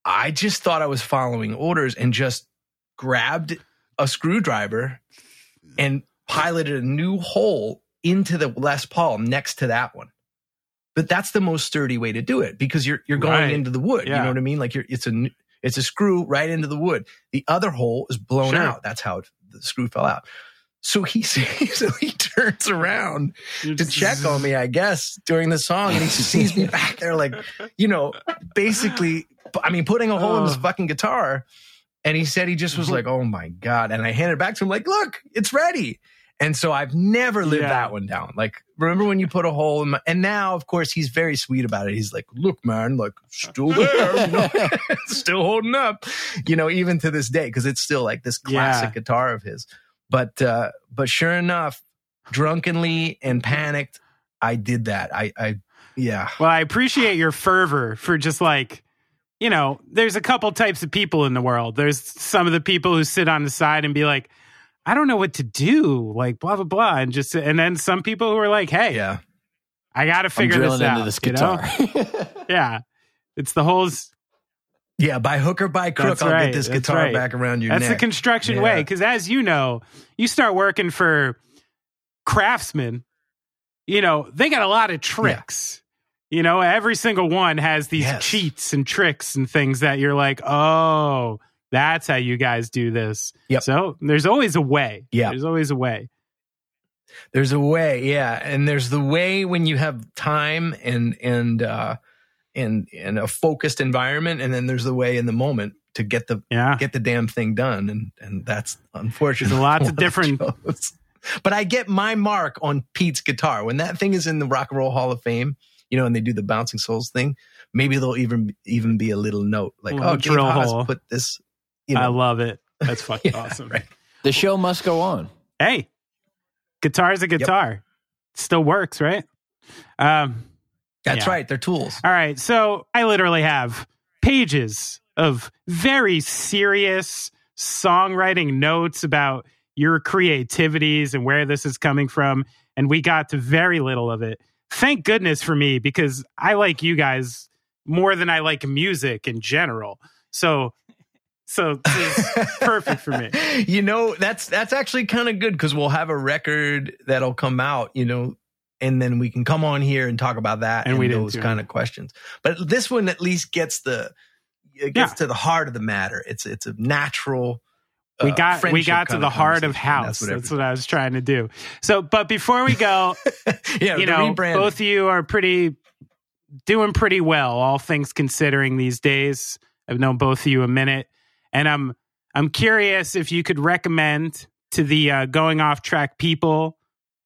I just thought I was following orders and just grabbed a screwdriver and piloted a new hole into the Les Paul next to that one. But that's the most sturdy way to do it because you're you're going Right. into the wood. You know what I mean? Like you're it's a it's a screw right into the wood. The other hole is blown Sure. out. That's how it, the screw fell out. So he <laughs> so he turns around to check on me, I guess, during the song, and he <laughs> sees me back there, like you know, basically, I mean, putting a hole in his fucking guitar. And he said he just was like, "Oh my god!" And I handed it back to him, like, "Look, it's ready." And so I've never lived Yeah. that one down. Like, remember when you put a hole in my, and now, of course, he's very sweet about it. He's like, look, man, like, still there, you know, <laughs> <laughs> still holding up, you know, even to this day, because it's still like this classic Yeah. guitar of his. But, uh, but sure enough, drunkenly and panicked, I did that. I, I, yeah. Well, I appreciate your fervor for just like, you know, there's a couple types of people in the world. There's some of the people who sit on the side and be like, I don't know what to do, like blah blah blah, and just and then some people who are like, hey, Yeah. I got to figure this out. this you know? guitar. <laughs> Yeah, it's the whole. Yeah. By hook or by crook, That's I'll right, get this that's guitar right. back around your That's neck. the construction Yeah. way. Because as you know, you start working for craftsmen, you know, they got a lot of tricks. You know, every single one has these Yes. cheats and tricks and things that you're like, oh, that's how you guys do this. Yep. So there's always a way. Yeah. There's always a way. There's a way, yeah, and there's the way when you have time and and uh, and and a focused environment, and then there's the way in the moment to get the Yeah. get the damn thing done, and and that's unfortunately There's lots of <laughs> different-. But I get my mark on Pete's guitar when that thing is in the Rock and Roll Hall of Fame, you know, and they do the bouncing souls thing. Maybe there'll even even be a little note like, Little "Oh, Dave Hause put this." You I love it. That's <laughs> fucking Yeah, awesome. right. the show must go on. Hey, guitar is a guitar. Still works, right? Um, That's Yeah. right. They're tools. All right. So I literally have pages of very serious songwriting notes about your creativities and where this is coming from. And we got to very little of it. Thank goodness for me because I like you guys more than I like music in general. So, so is perfect for me. <laughs> you know, that's that's actually kind of good because we'll have a record that'll come out, you know, and then we can come on here and talk about that And and, we those kind of questions. But this one at least gets the it gets Yeah. to the heart of the matter. It's it's a natural. we uh, got we got to the heart of Hause. That's That's what, what I was trying to do. So, but before we go, <laughs> yeah, you know, rebranding. both of you are pretty doing pretty well, all things considering these days. I've known both of you a minute, and I'm I'm curious if you could recommend to the uh, going off track people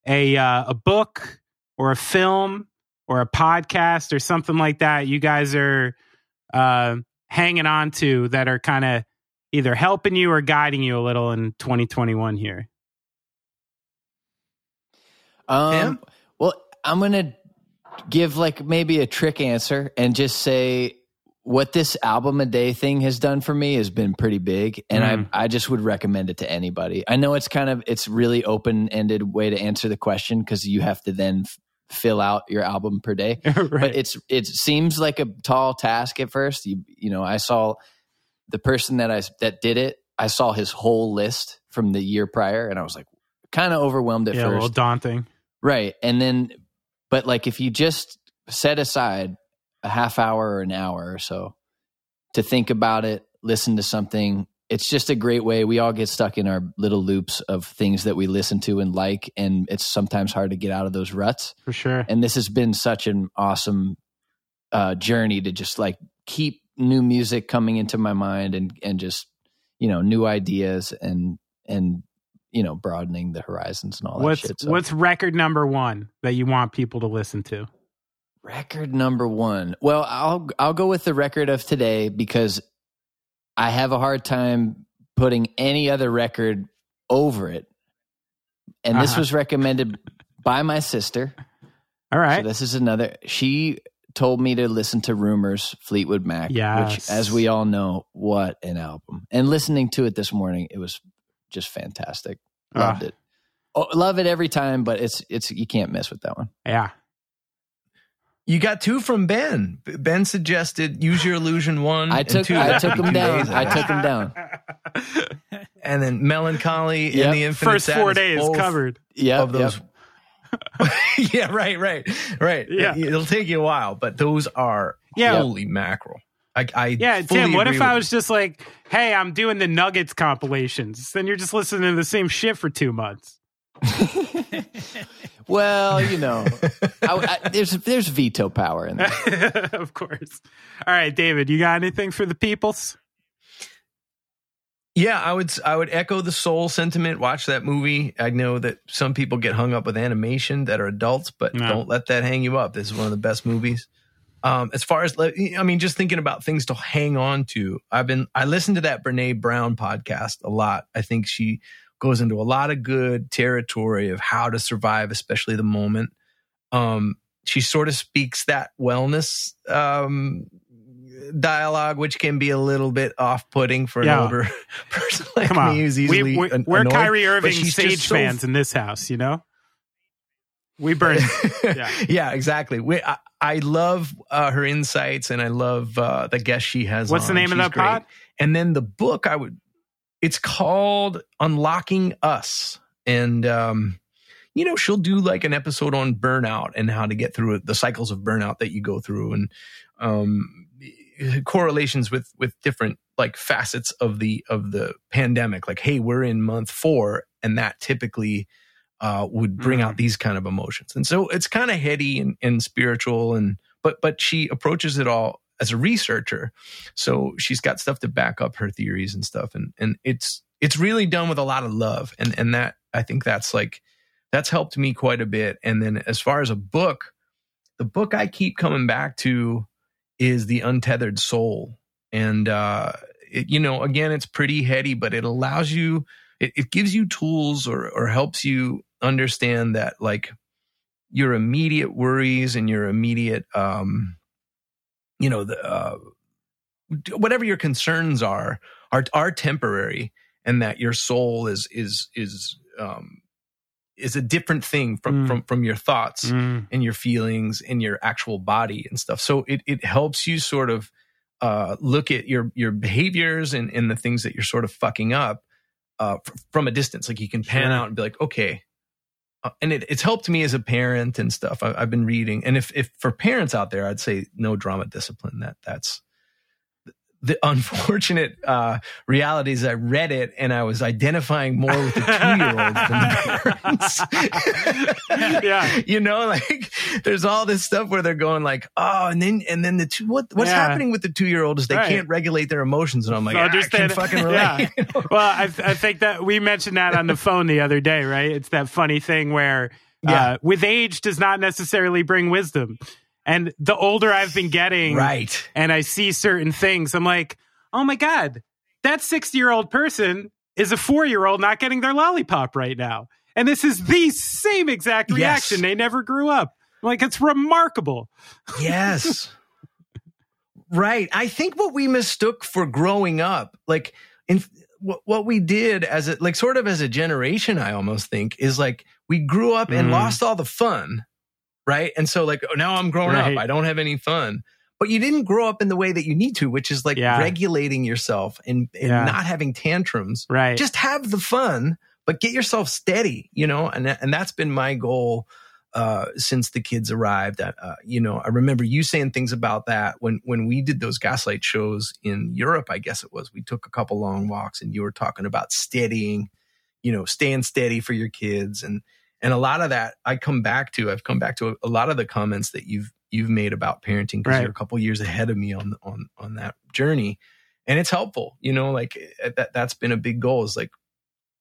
a uh, a book or a film or a podcast or something like that. You guys are uh, hanging on to that are kind of either helping you or guiding you a little in 2021 here. Um, Tim? well, I'm gonna give like maybe a trick answer and just say what this album a day thing has done for me has been pretty big, and Mm. I I just would recommend it to anybody. I know it's kind of it's really open ended way to answer the question because you have to then f- fill out your album per day. <laughs> right. But it's it seems like a tall task at first. You you know I saw the person that I that did it. I saw his whole list from the year prior, and I was like kind of overwhelmed at yeah, a first. little daunting. Right. And then, but like if you just set aside a half hour or an hour or so to think about it, listen to something, it's just a great way. We all get stuck in our little loops of things that we listen to and like, and it's sometimes hard to get out of those ruts. For sure. And this has been such an awesome uh, journey to just like keep new music coming into my mind and, and just, you know, new ideas and, and, you know, broadening the horizons and all that What's shit. So- what's record number one that you want people to listen to? Record number one. Well, I'll I'll go with the record of today because I have a hard time putting any other record over it. And this Uh-huh. was recommended by my sister. All right. So this is another. She told me to listen to Rumors Fleetwood Mac, Yes. which, as we all know, what an album. And listening to it this morning, it was just fantastic. Loved Ah. it. Oh, love it every time, but it's it's you can't mess with that one. yeah. You got two from Ben. Ben suggested "Use Your Illusion" one. I and took two. I took be <laughs> them two down. days, I guess. took them down. <laughs> and then "Mellon Collie" Yep. and the Infinite First four days covered. Yeah, of those. <laughs> yeah, right, right, right. Yeah. It, will take you a while, but those are Yeah. holy mackerel. I, I Yeah, fully Tim, what if I with was just like, hey, I'm doing the Nuggets compilations? Then you're just listening to the same shit for two months. <laughs> Well, you know, I, I, there's there's veto power in there. <laughs> of course. All right, David, you got anything for the peoples? Yeah, I would I would echo the soul sentiment. Watch that movie. I know that some people get hung up with animation that are adults, but No. don't let that hang you up. This is one of the best movies. Um, as far as I mean, just thinking about things to hang on to. I've been I listened to that Brene Brown podcast a lot. I think she goes into a lot of good territory of how to survive, especially the moment. Um, she sort of speaks that wellness um, dialogue, which can be a little bit off-putting for Yeah. an older <laughs> person like Come on, me who's easily we, we, we're annoyed. Kyrie Irving Sage so- fans in this house. You know, we <laughs> burn. yeah. Yeah. exactly. We, I, I love uh, her insights and I love uh, the guest she has. What's the on. name of She's that great. pod? And then the book I would, it's called Unlocking Us. And, um, you know, she'll do like an episode on burnout and how to get through it, the cycles of burnout that you go through and, um, correlations with, with different like facets of the, of the pandemic. Like, Hey, we're in month four and that typically, uh, would bring Mm. out these kind of emotions. And so it's kind of heady and, and spiritual and, but, but she approaches it all as a researcher. So she's got stuff to back up her theories and stuff. And, and it's, it's really done with a lot of love. And, and that, I think that's like, that's helped me quite a bit. And then as far as a book, the book I keep coming back to is The Untethered Soul. And, uh, it, you know, again, it's pretty heady, but it allows you, it, it gives you tools or, or helps you understand that like your immediate worries and your immediate, um, you know, the, uh, whatever your concerns are, are, are temporary and that your soul is, is, is, um, is a different thing from, Mm. from, from your thoughts Mm. and your feelings and your actual body and stuff. So it it helps you sort of uh, look at your your behaviors and and the things that you're sort of fucking up uh, f- from a distance. Like you can pan Sure. out and be like, okay. Uh, and it, it's helped me as a parent and stuff. I, I've been reading, and if if for parents out there, I'd say no drama discipline. That that's the <laughs> unfortunate uh, reality is I read it and I was identifying more with the two year olds than the parents. <laughs> Yeah. <laughs> You know, like there's all this stuff where they're going like, oh, and then and then the two what what's Yeah. happening with the two year old is they Right. can't regulate their emotions. And I'm like, So "Ah, I can understand- fucking relate. Yeah. Well, I, I think that we mentioned that on the phone the other day, right? It's that funny thing where Yeah. uh, with age does not necessarily bring wisdom. And the older I've been getting, right. and I see certain things, I'm like, oh my God, that 60 year old person is a four year old not getting their lollipop right now. And this is the same exact Yes. reaction. They never grew up. Like, it's remarkable. Yes. <laughs> right. I think what we mistook for growing up, like in what, what we did as a, like sort of as a generation, I almost think is like we grew up and Mm. lost all the fun. Right. And so like, oh, now I'm growing Right. up. I don't have any fun. But you didn't grow up in the way that you need to, which is like Yeah. regulating yourself and, and Yeah. not having tantrums. Right. Just have the fun, but get yourself steady, you know? And, and that's been my goal uh, since the kids arrived. Uh, uh, you know, I remember you saying things about that when when we did those gaslight shows in Europe. I guess it was we took a couple long walks, and you were talking about steadying, you know, staying steady for your kids, and and a lot of that I come back to. I've come back to a, a lot of the comments that you've you've made about parenting because Right. you're a couple years ahead of me on on on that journey, and it's helpful. You know, like eh, that that's been a big goal is like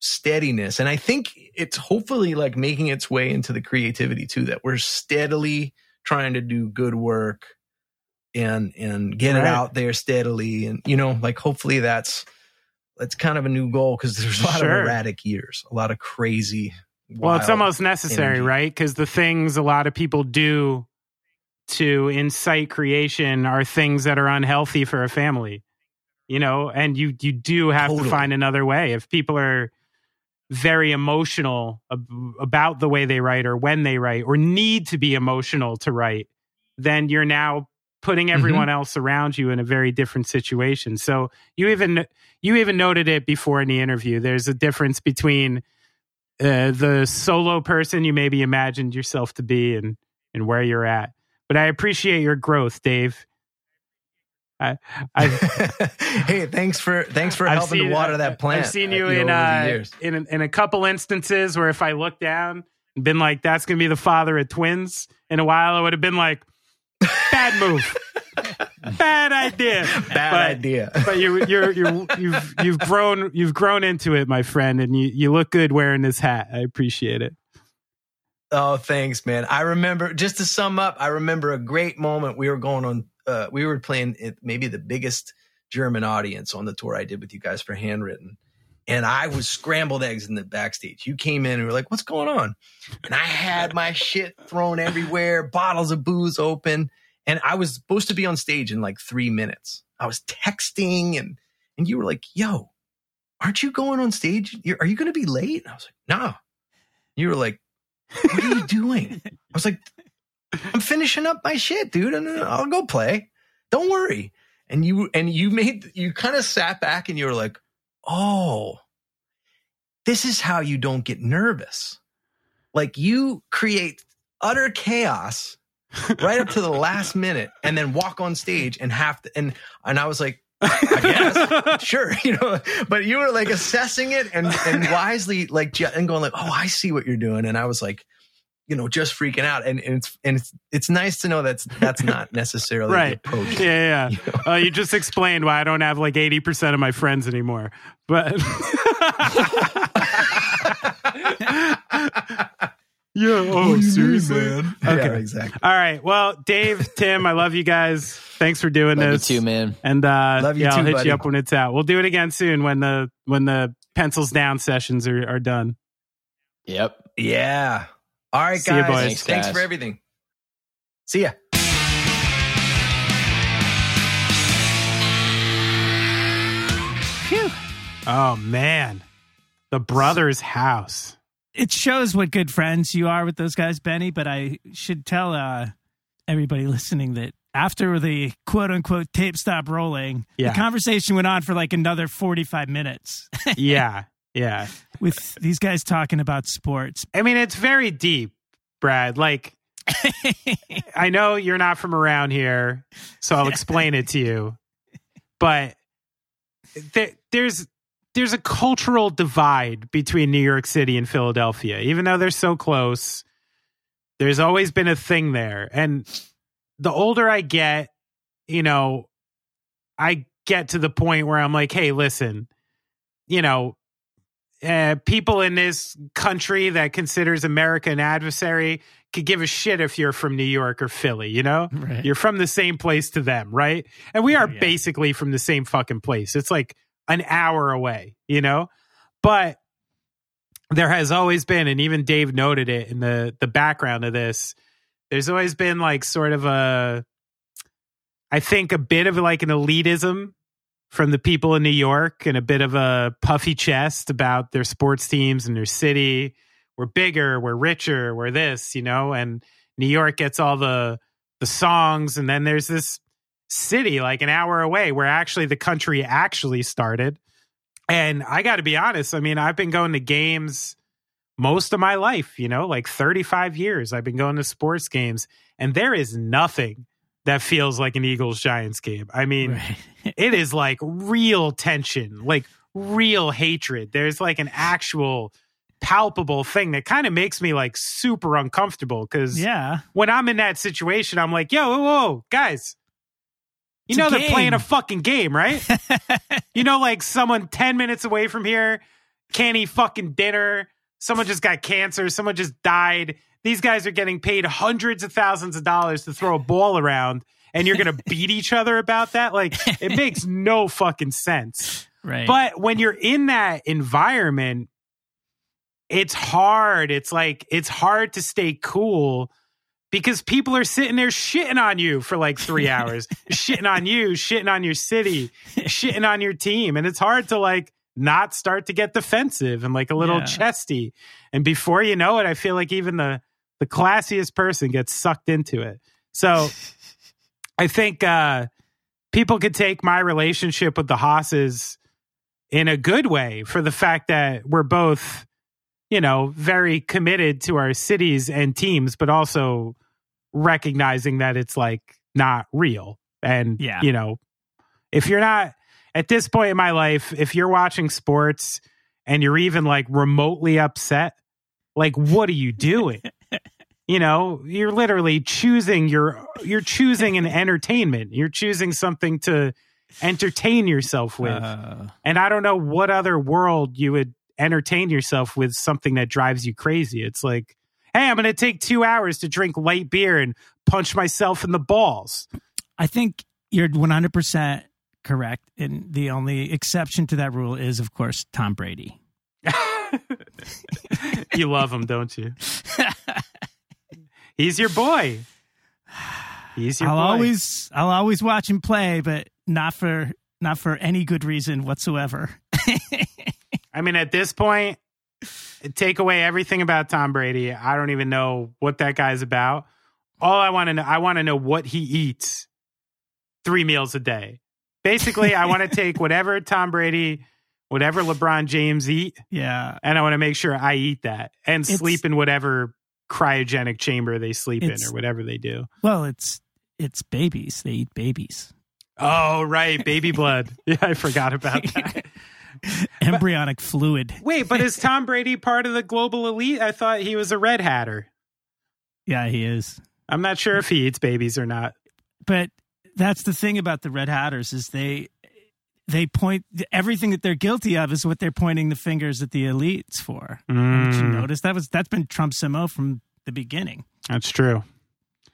steadiness and i think it's hopefully like making its way into the creativity too that we're steadily trying to do good work and and get it out there steadily and you know like hopefully that's that's kind of a new goal because there's a lot Sure. of erratic years a lot of crazy Well, it's almost necessary, energy. right? Because the things a lot of people do to incite creation are things that are unhealthy for a family. You know, and you you do have Totally. to find another way. If people are very emotional ab- about the way they write or when they write or need to be emotional to write, then you're now putting mm-hmm. everyone else around you in a very different situation. So you even you even noted it before in the interview. There's a difference between uh, the solo person you maybe imagined yourself to be and and where you're at. But I appreciate your growth, Dave. I, I <laughs> hey thanks for thanks for I've helping seen- to water that plant I've seen uh, you in uh, in in a couple instances where if I look down and been like, "That's gonna be the father of twins," in a while I would have been like, Bad move. Bad idea. Bad But- idea. But you, you're you're you've you've grown you've grown into it, my friend, and you you look good wearing this hat. I appreciate it. Oh, thanks, man. I remember just to sum up, I remember a great moment. We were going on, uh, we were playing it, maybe the biggest German audience on the tour I did with you guys for Handwritten. And I was scrambled eggs in the backstage. You came in and were like, what's going on? And I had my shit thrown everywhere, bottles of booze open. And I was supposed to be on stage in like three minutes. I was texting and, and you were like, yo, aren't you going on stage? You're, are you going to be late? And I was like, no. You were like, what are you doing? I was like, I'm finishing up my shit, dude, and uh, I'll go play. Don't worry. And you and you made you kind of sat back and you were like, oh, this is how you don't get nervous. Like you create utter chaos right up to the last minute and then walk on stage and have to and and I was like, I <laughs> guess, sure, <laughs> you know, but you were like assessing it and and wisely like and going like, oh, I see what you're doing, and I was like, you know, just freaking out, and, and it's and it's it's nice to know that's that's not <laughs> necessarily Right. the approach. Yeah, yeah. Uh, you just explained why I don't have like eighty percent of my friends anymore. But yeah. <laughs> Oh, seriously. Okay, Okay. yeah, exactly. All right. Well, Dave, Tim, I love you guys. Thanks for doing Love you too, man. And uh, Love you yeah, I'll hit buddy. you up when it's out. We'll do it again soon when the when the pencils down sessions are, are done. Yep. Yeah. All right, See ya, guys. boys. Thanks, Thanks, for everything. See ya. Phew. Oh man, the brother's Hause. It shows what good friends you are with those guys, Benny. But I should tell uh, everybody <laughs> listening that after the quote unquote tape stopped rolling, Yeah. the conversation went on for like another 45 minutes <laughs> Yeah, yeah. with these guys talking about sports. I mean, it's very deep, Brad. Like, I know you're not from around here, so I'll <laughs> explain it to you. But there, there's there's a cultural divide between New York City and Philadelphia, even though they're so close. There's always been a thing there, and the older I get, you know, I get to the point where I'm like, hey, listen, you know, uh, people in this country that considers America an adversary could give a shit if you're from New York or Philly, you know? Right. You're from the same place to them, right? And we are Oh, yeah. basically from the same fucking place. It's like an hour away, you know? But there has always been, and even Dave noted it in the the background of this, there's always been like sort of a I think a bit of like an elitism from the people in New York and a bit of a puffy chest about their sports teams and their city. We're bigger, we're richer, we're this, you know, and New York gets all the the songs and then there's this city like an hour away where actually the country actually started. And I got to be honest, I mean, I've been going to games most of my life, you know, like 35 years. I've been going to sports games and there is nothing that feels like an Eagles Giants game. I mean, Right. <laughs> it is like real tension, like real hatred. There's like an actual palpable thing that kind of makes me like super uncomfortable because Yeah. when I'm in that situation, I'm like, yo, whoa, whoa, guys. You know they're playing a fucking game, right? <laughs> you know, like someone 10 minutes away from here can't eat fucking dinner. Someone just got cancer. Someone just died. These guys are getting paid hundreds of thousands of dollars to throw a ball around, and you're going <laughs> to beat each other about that? Like, it makes no fucking sense. right. But when you're in that environment, it's hard. It's like, it's hard to stay cool because people are sitting there shitting on you for like three <laughs> hours, shitting on you, shitting on your city, shitting on your team. And it's hard to like not start to get defensive and like a little Yeah. chesty. And before you know it, I feel like even the, the classiest person gets sucked into it. So I think uh, people could take my relationship with the Hauses in a good way for the fact that we're both, you know, very committed to our cities and teams, but also recognizing that it's like not real. And, Yeah. you know, if you're not at this point in my life, if you're watching sports and you're even like remotely upset, like, what are you doing? <laughs> you know, you're literally choosing your you're choosing an entertainment. You're choosing something to entertain yourself with. Uh, and I don't know what other world you would entertain yourself with something that drives you crazy. It's like, hey, I'm going to take 2 hours to drink light beer and punch myself in the balls. I think you're 100% correct. And the only exception to that rule is, of course, Tom Brady. <laughs> you love him, don't you? He's your boy. He's your I'll boy. always I'll always watch him play, but not for not for any good reason whatsoever. <laughs> I mean, at this point, take away everything about Tom Brady. I don't even know what that guy's about. All I want to know, I want to know what he eats three meals a day. Basically, I want to <laughs> take whatever Tom Brady, whatever LeBron James eat, yeah. and I want to make sure I eat that and It's- sleep in whatever cryogenic chamber they sleep in or whatever they do. Well, it's it's babies. They eat babies. Oh, right. Baby blood. <laughs> Yeah, I forgot about <laughs> that. <laughs> Embryonic fluid. Wait, but is Tom Brady part of the global elite? I thought he was a red hatter. Yeah, he is. I'm not sure if he eats babies or not. But that's the thing about the Red Hatters is they they point everything that they're guilty of is what they're pointing the fingers at the elites for. Did you Mm, notice that was that's been Trump's mo from the beginning. that's true.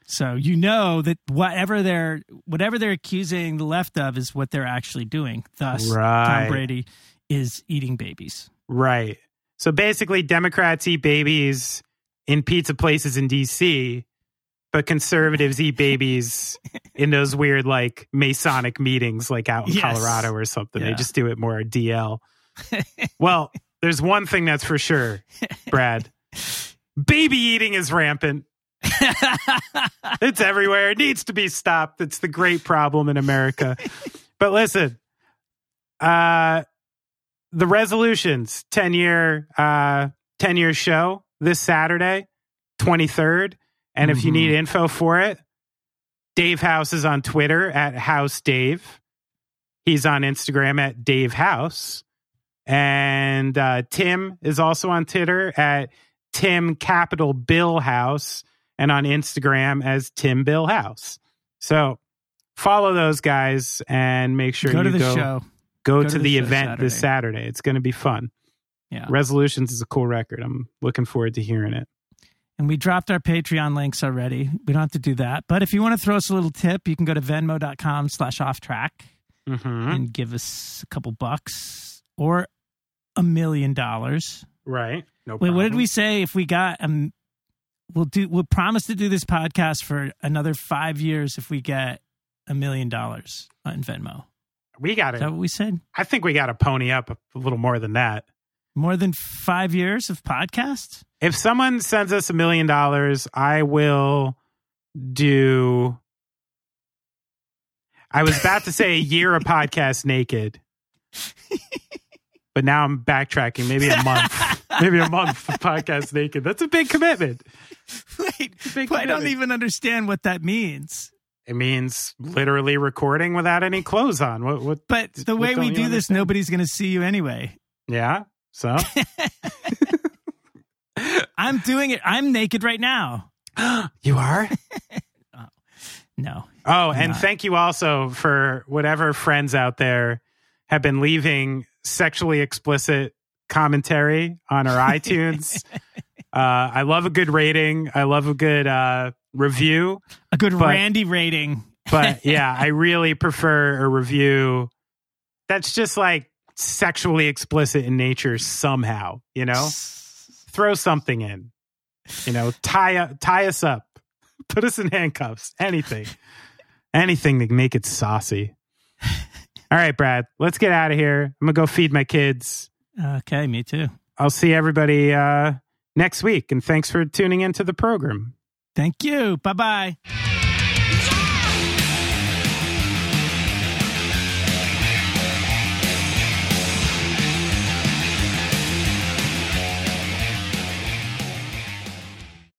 So you know that whatever they're whatever they're accusing the left of is what they're actually doing. Thus, Right. Tom Brady is eating babies. Right. So basically, Democrats eat babies in pizza places in D.C., but conservatives eat babies <laughs> in those weird, like Masonic meetings, like out in Yes. Colorado or something. They just do it more DL. <laughs> well, there's one thing that's for sure, Brad. <laughs> Baby eating is rampant. <laughs> It's everywhere. It needs to be stopped. It's the great problem in America. <laughs> but listen, uh the resolutions 10 year uh 10 year show this Saturday, 23rd. And if you need info for it, Dave Hause is on Twitter at Hause Dave. He's on Instagram at Dave Hause. And uh, Tim is also on Twitter at Tim Capital Bill Hause and on Instagram as Tim Bill Hause. So follow those guys and make sure go to you the go, show. go, Go to, to the, the event this Saturday. It's going to be fun. Yeah. Resolutions is a cool record. I'm looking forward to hearing it. And we dropped our Patreon links already. We don't have to do that. But if you want to throw us a little tip, you can go to venmo.com slash off track Mm-hmm. and give us a couple bucks or a million dollars. Right. No Wait, what did we say if we got um we'll do we'll promise to do this podcast for another five years if we get a million dollars on Venmo. We got Is it. that what we said? I think we got to pony up a, a little more than that. More than five years of podcast? If someone sends us a million dollars, I will do. I was about to say a year of podcast naked, but now I'm backtracking. Maybe a month. <laughs> Maybe a month of podcast naked. That's a big commitment. <laughs> Wait, big I don't even understand what that means. It means literally recording without any clothes on. What? What? But the What way we you do this, nobody's going to see you anyway. Yeah. So <laughs> <laughs> I'm doing it. I'm naked right now. <gasps> you are. Oh, no. Oh, and not. thank you also for whatever friends out there have been leaving sexually explicit commentary on our iTunes. Uh, I love a good rating. I love a good uh, review. A good But- Randy rating. But <laughs> yeah, I really prefer a review that's just like sexually explicit in nature somehow, you know? Throw something in. You know, tie tie us up. <laughs> Put us in handcuffs. Anything. <laughs> Anything to make it saucy. All right, Brad, let's get out of here. I'm going to go feed my kids. Okay, me too. I'll see everybody uh, next week. And thanks for tuning into the program. Thank you. Bye bye.